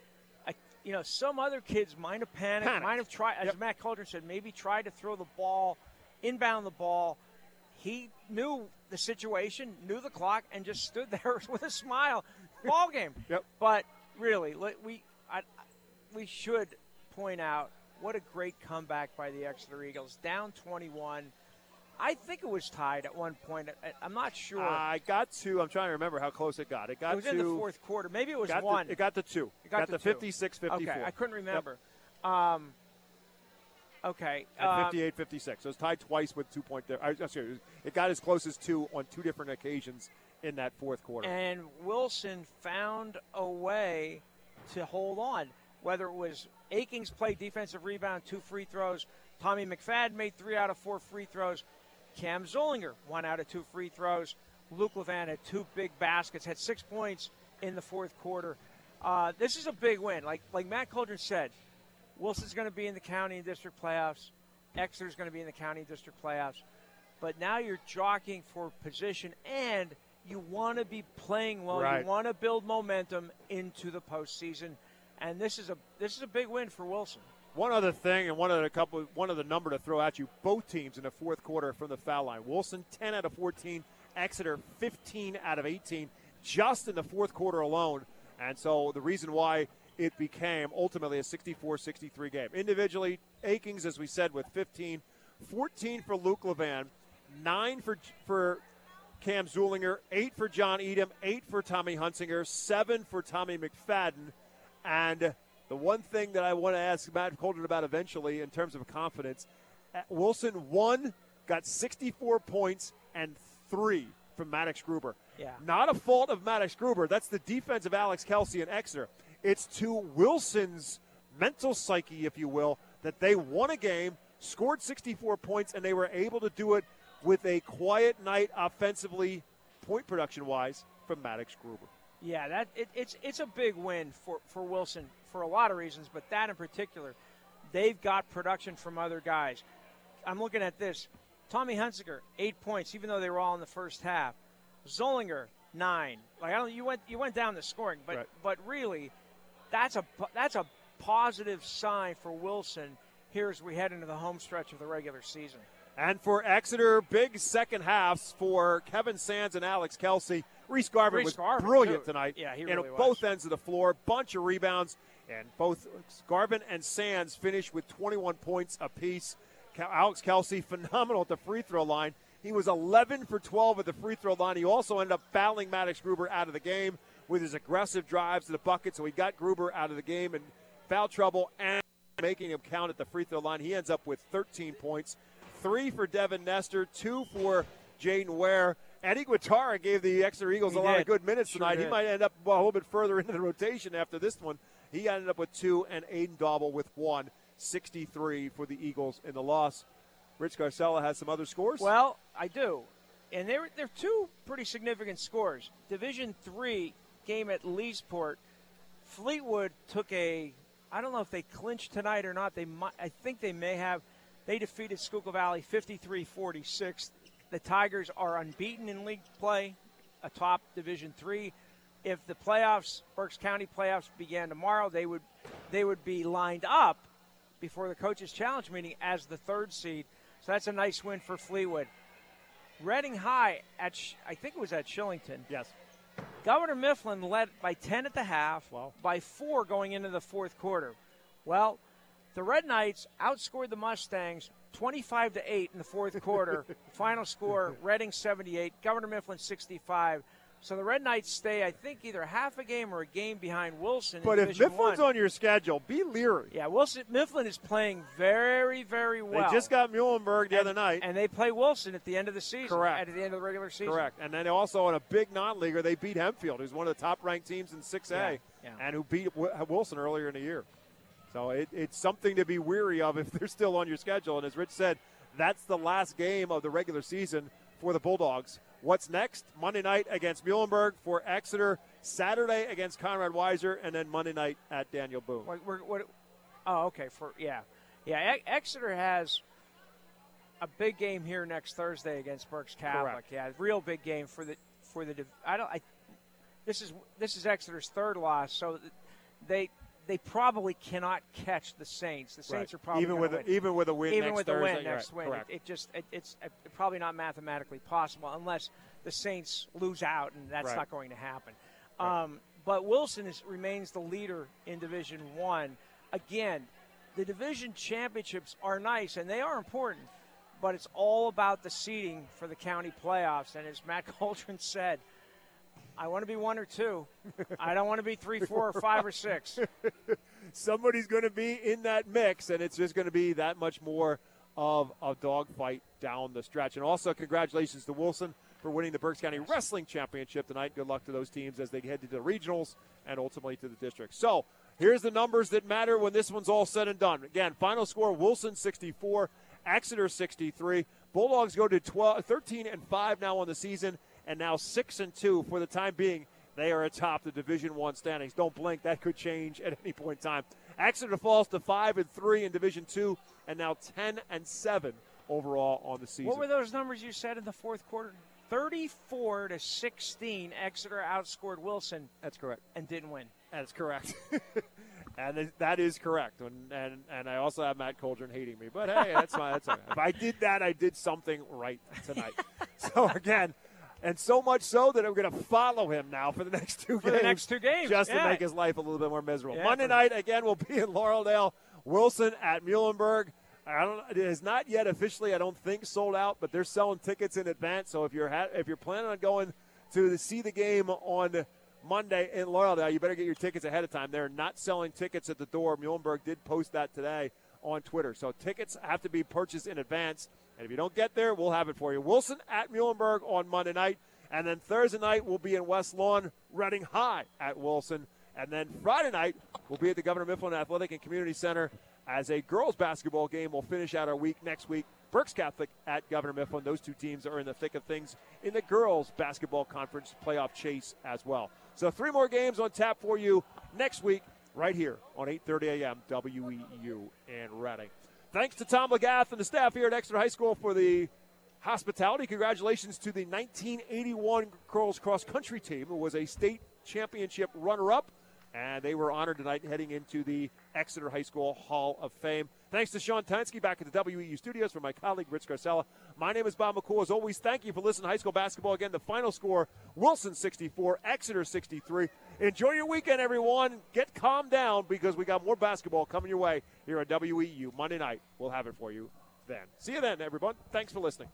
I, you know, some other kids might have panicked, Panicked. might have tried, as Matt Coldren said, maybe tried to throw the ball, inbound the ball. He knew the situation, knew the clock, and just stood <laughs> there with a smile. Ball game. Yep. But really, we I, we should point out what a great comeback by the Exeter Eagles. Down 21. I think it was tied at one point. I'm not sure. I got to. I'm trying to remember how close it got. It got it was to in the fourth quarter. Maybe it was got one. it got to two. It got, to to two. 56, 54. Okay, I couldn't Yep. remember. Um, okay. At uh, 58 56. So it was tied twice with two point there. I, I'm sorry, it got as close as two on two different occasions in that fourth quarter. And Wilson found a way to hold on. Whether it was Akings played defensive rebound, two free throws. Tommy McFadden made three out of four free throws. Cam Zulinger, one out of two free throws. Luke Levan had two big baskets, had six points in the fourth quarter. Uh, this is a big win. Like like Matt Coldren said, Wilson's going to be in the county and district playoffs. Exeter's going to be in the county and district playoffs. But now you're jockeying for position, and you want to be playing well. Right. You want to build momentum into the postseason, and this is a this is a big win for Wilson. One other thing, and one other couple, one other number to throw at you. Both teams in the fourth quarter from the foul line. Wilson 10 out of 14, Exeter 15 out of 18, just in the fourth quarter alone. And so the reason why it became ultimately a 64-63 game. Individually, Akings, as we said, with 15, 14 for Luke Levan, nine for for Cam Zulinger, eight for John Edom, eight for Tommy Hunsinger, seven for Tommy McFadden, and the one thing that I want to ask Matt Coldren about eventually in terms of confidence, uh, Wilson one got 64 points and three from Maddox Gruber. Yeah. Not a fault of Maddox Gruber. That's the defense of Alex Kelsey and Exeter. It's to Wilson's mental psyche, if you will, that they won a game, scored 64 points, and they were able to do it with a quiet night offensively, point production wise, from Maddox Gruber. Yeah, that it, it's it's a big win for, for Wilson for a lot of reasons, but that in particular, they've got production from other guys. I'm looking at this: Tommy Hunsinger, eight points, even though they were all in the first half. Zulinger, nine. Like I don't, you went you went down the scoring, but Right. but really, that's a that's a positive sign for Wilson here as we head into the home stretch of the regular season. And for Exeter, big second halves for Kevin Sands and Alex Kelsey. Reese Garvin Reese was Garvin, brilliant too. tonight. Yeah, he really was. both ends of the floor, bunch of rebounds, and both Garvin and Sands finished with 21 points apiece. Alex Kelsey, phenomenal at the free throw line. He was 11 for 12 at the free throw line. He also ended up fouling Maddox Gruber out of the game with his aggressive drives to the bucket, so he got Gruber out of the game and foul trouble and making him count at the free throw line. He ends up with 13 points, three for Devin Nestor, two for Jaden Ware. Eddie Guatara gave the Exeter Eagles He a lot did. of good minutes Sure tonight. He might end up a little bit further into the rotation after this one. He ended up with two, and Aiden Dauble with one. 63 for the Eagles in the loss. Rich Garcella has some other scores. Well, I do, and they're they're two pretty significant scores. Division three game at Leesport, Fleetwood took a. I don't know if they clinched tonight or not. They might. I think they may have. They defeated Schuylkill Valley 53-46. The Tigers are unbeaten in league play, atop Division three. If the playoffs, Berks County playoffs, began tomorrow, they would they would be lined up before the coaches' challenge meeting as the third seed. So that's a nice win for Fleetwood. Reading High at I think it was at Shillington. Yes. Governor Mifflin led by 10 at the half, well, by four going into the fourth quarter. Well, the Red Knights outscored the Mustangs 25 to 8 in the fourth quarter. <laughs> Final score Reading 78, Governor Mifflin 65. So the Red Knights stay, I think, either half a game or a game behind Wilson. But if Division Mifflin's One. on your schedule, be leery. yeah, Wilson Mifflin is playing very, very well. They just got Muhlenberg the And- other night. and they play Wilson at the end of the season. Correct. At the end of the regular season. Correct. And then also in a big non-leaguer, they beat Hempfield, who's one of the top-ranked teams in 6A, Yeah, yeah. and who beat Wilson earlier in the year. So it, it's something to be weary of if <laughs> they're still on your schedule. And as Rich said, that's the last game of the regular season for the Bulldogs. What's next? Monday night against Muhlenberg for Exeter, Saturday against Conrad Weiser, and then Monday night at Daniel Boone. What, what, what, oh, okay. For yeah, yeah. E- Exeter has a big game here next Thursday against Berks Catholic. Correct. Yeah, real big game for the for the. I don't. I, this is this is Exeter's third loss, so they they probably cannot catch the Saints. The Saints Right. are probably Even with a- win. even with a win even next with a win next right, win. It, it just it, it's probably not mathematically possible unless the Saints lose out, and that's Right. not going to happen. Um, but Wilson is, remains the leader in Division One. Again, the division championships are nice and they are important, but it's all about the seeding for the county playoffs. And as Matt <laughs> Coldren said, I want to be one or two. I don't want to be three, four, or five, or six. <laughs> somebody's going to be in that mix, and it's just going to be that much more of a dogfight down the stretch. And also, congratulations to Wilson for winning the Berks County Wrestling Championship tonight. Good luck to those teams as they head to the regionals and ultimately to the district. So, here's the numbers that matter when this one's all said and done. Again, final score Wilson 64, Exeter 63. Bulldogs go to 12, 13 and 5 now on the season, and now 6 and 2 for the time being. They are atop the Division One standings. Don't blink; that could change at any point in time. Exeter falls to five and three in Division Two, and now ten and seven overall on the season. What were those numbers you said in the fourth quarter? 34 to 16, Exeter outscored Wilson. That's correct. And didn't win. That's correct. <laughs> and that is correct. And, and and I also have Matt Coldren hating me. But hey, that's fine. That's right. If I did that, I did something right tonight. <laughs> so again, and so much so that I'm going to follow him now for the <laughs> next two For games. the next two games, just yeah. to make his life a little bit more miserable. Yeah, Monday night again, we'll be in Laureldale. Wilson at Muhlenberg. I don't. It is not yet officially. I don't think sold out, but they're selling tickets in advance. So if you're ha- if you're planning on going to the, see the game on Monday in Laureldale, you better get your tickets ahead of time. They're not selling tickets at the door. Muhlenberg did post that today on Twitter. So tickets have to be purchased in advance. And if you don't get there, we'll have it for you. Wilson at Muhlenberg on Monday night. And then Thursday night, we'll be in West Lawn, Reading High at Wilson. And then Friday night, we'll be at the Governor Mifflin Athletic and Community Center as a girls basketball game. We'll finish out our week next week. Berks Catholic at Governor Mifflin. Those two teams are in the thick of things in the girls basketball conference playoff chase as well. So three more games on tap for you next week, right here on 8:30 a.m. WEEU in Reading. Thanks to Tom Lagath and the staff here at Exeter High School for the hospitality. Congratulations to the 1981 girls cross country team, who was a state championship runner up. And they were honored tonight heading into the Exeter High School Hall of Fame. Thanks to Sean Tansky back at the WEEU studios for my colleague Rich Garcella. My name is Bob McCool. As always, thank you for listening to high school basketball. Again, the final score Wilson 64, Exeter 63. Enjoy your weekend, everyone. Get calmed down because we got more basketball coming your way here at WEEU Monday night. We'll have it for you then. See you then, everyone. Thanks for listening.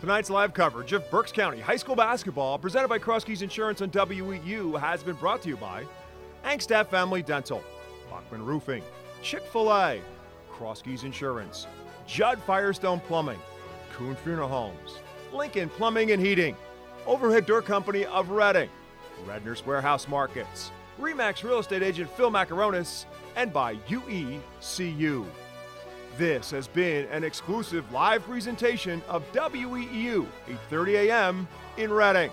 Tonight's live coverage of Berks County High School basketball, presented by Crosskeys Insurance on WEEU, has been brought to you by Angstaff Family Dental, Bachman Roofing, Chick fil A, Crosskeys Insurance, Judd Firestone Plumbing, Kuhn Funeral Homes, Lincoln Plumbing and Heating, Overhead Door Company of Reading, Redner's Warehouse Markets, Remax Real Estate Agent Phil Macaronis, and by UECU. This has been an exclusive live presentation of WEEU, 8:30 a.m. in Reading.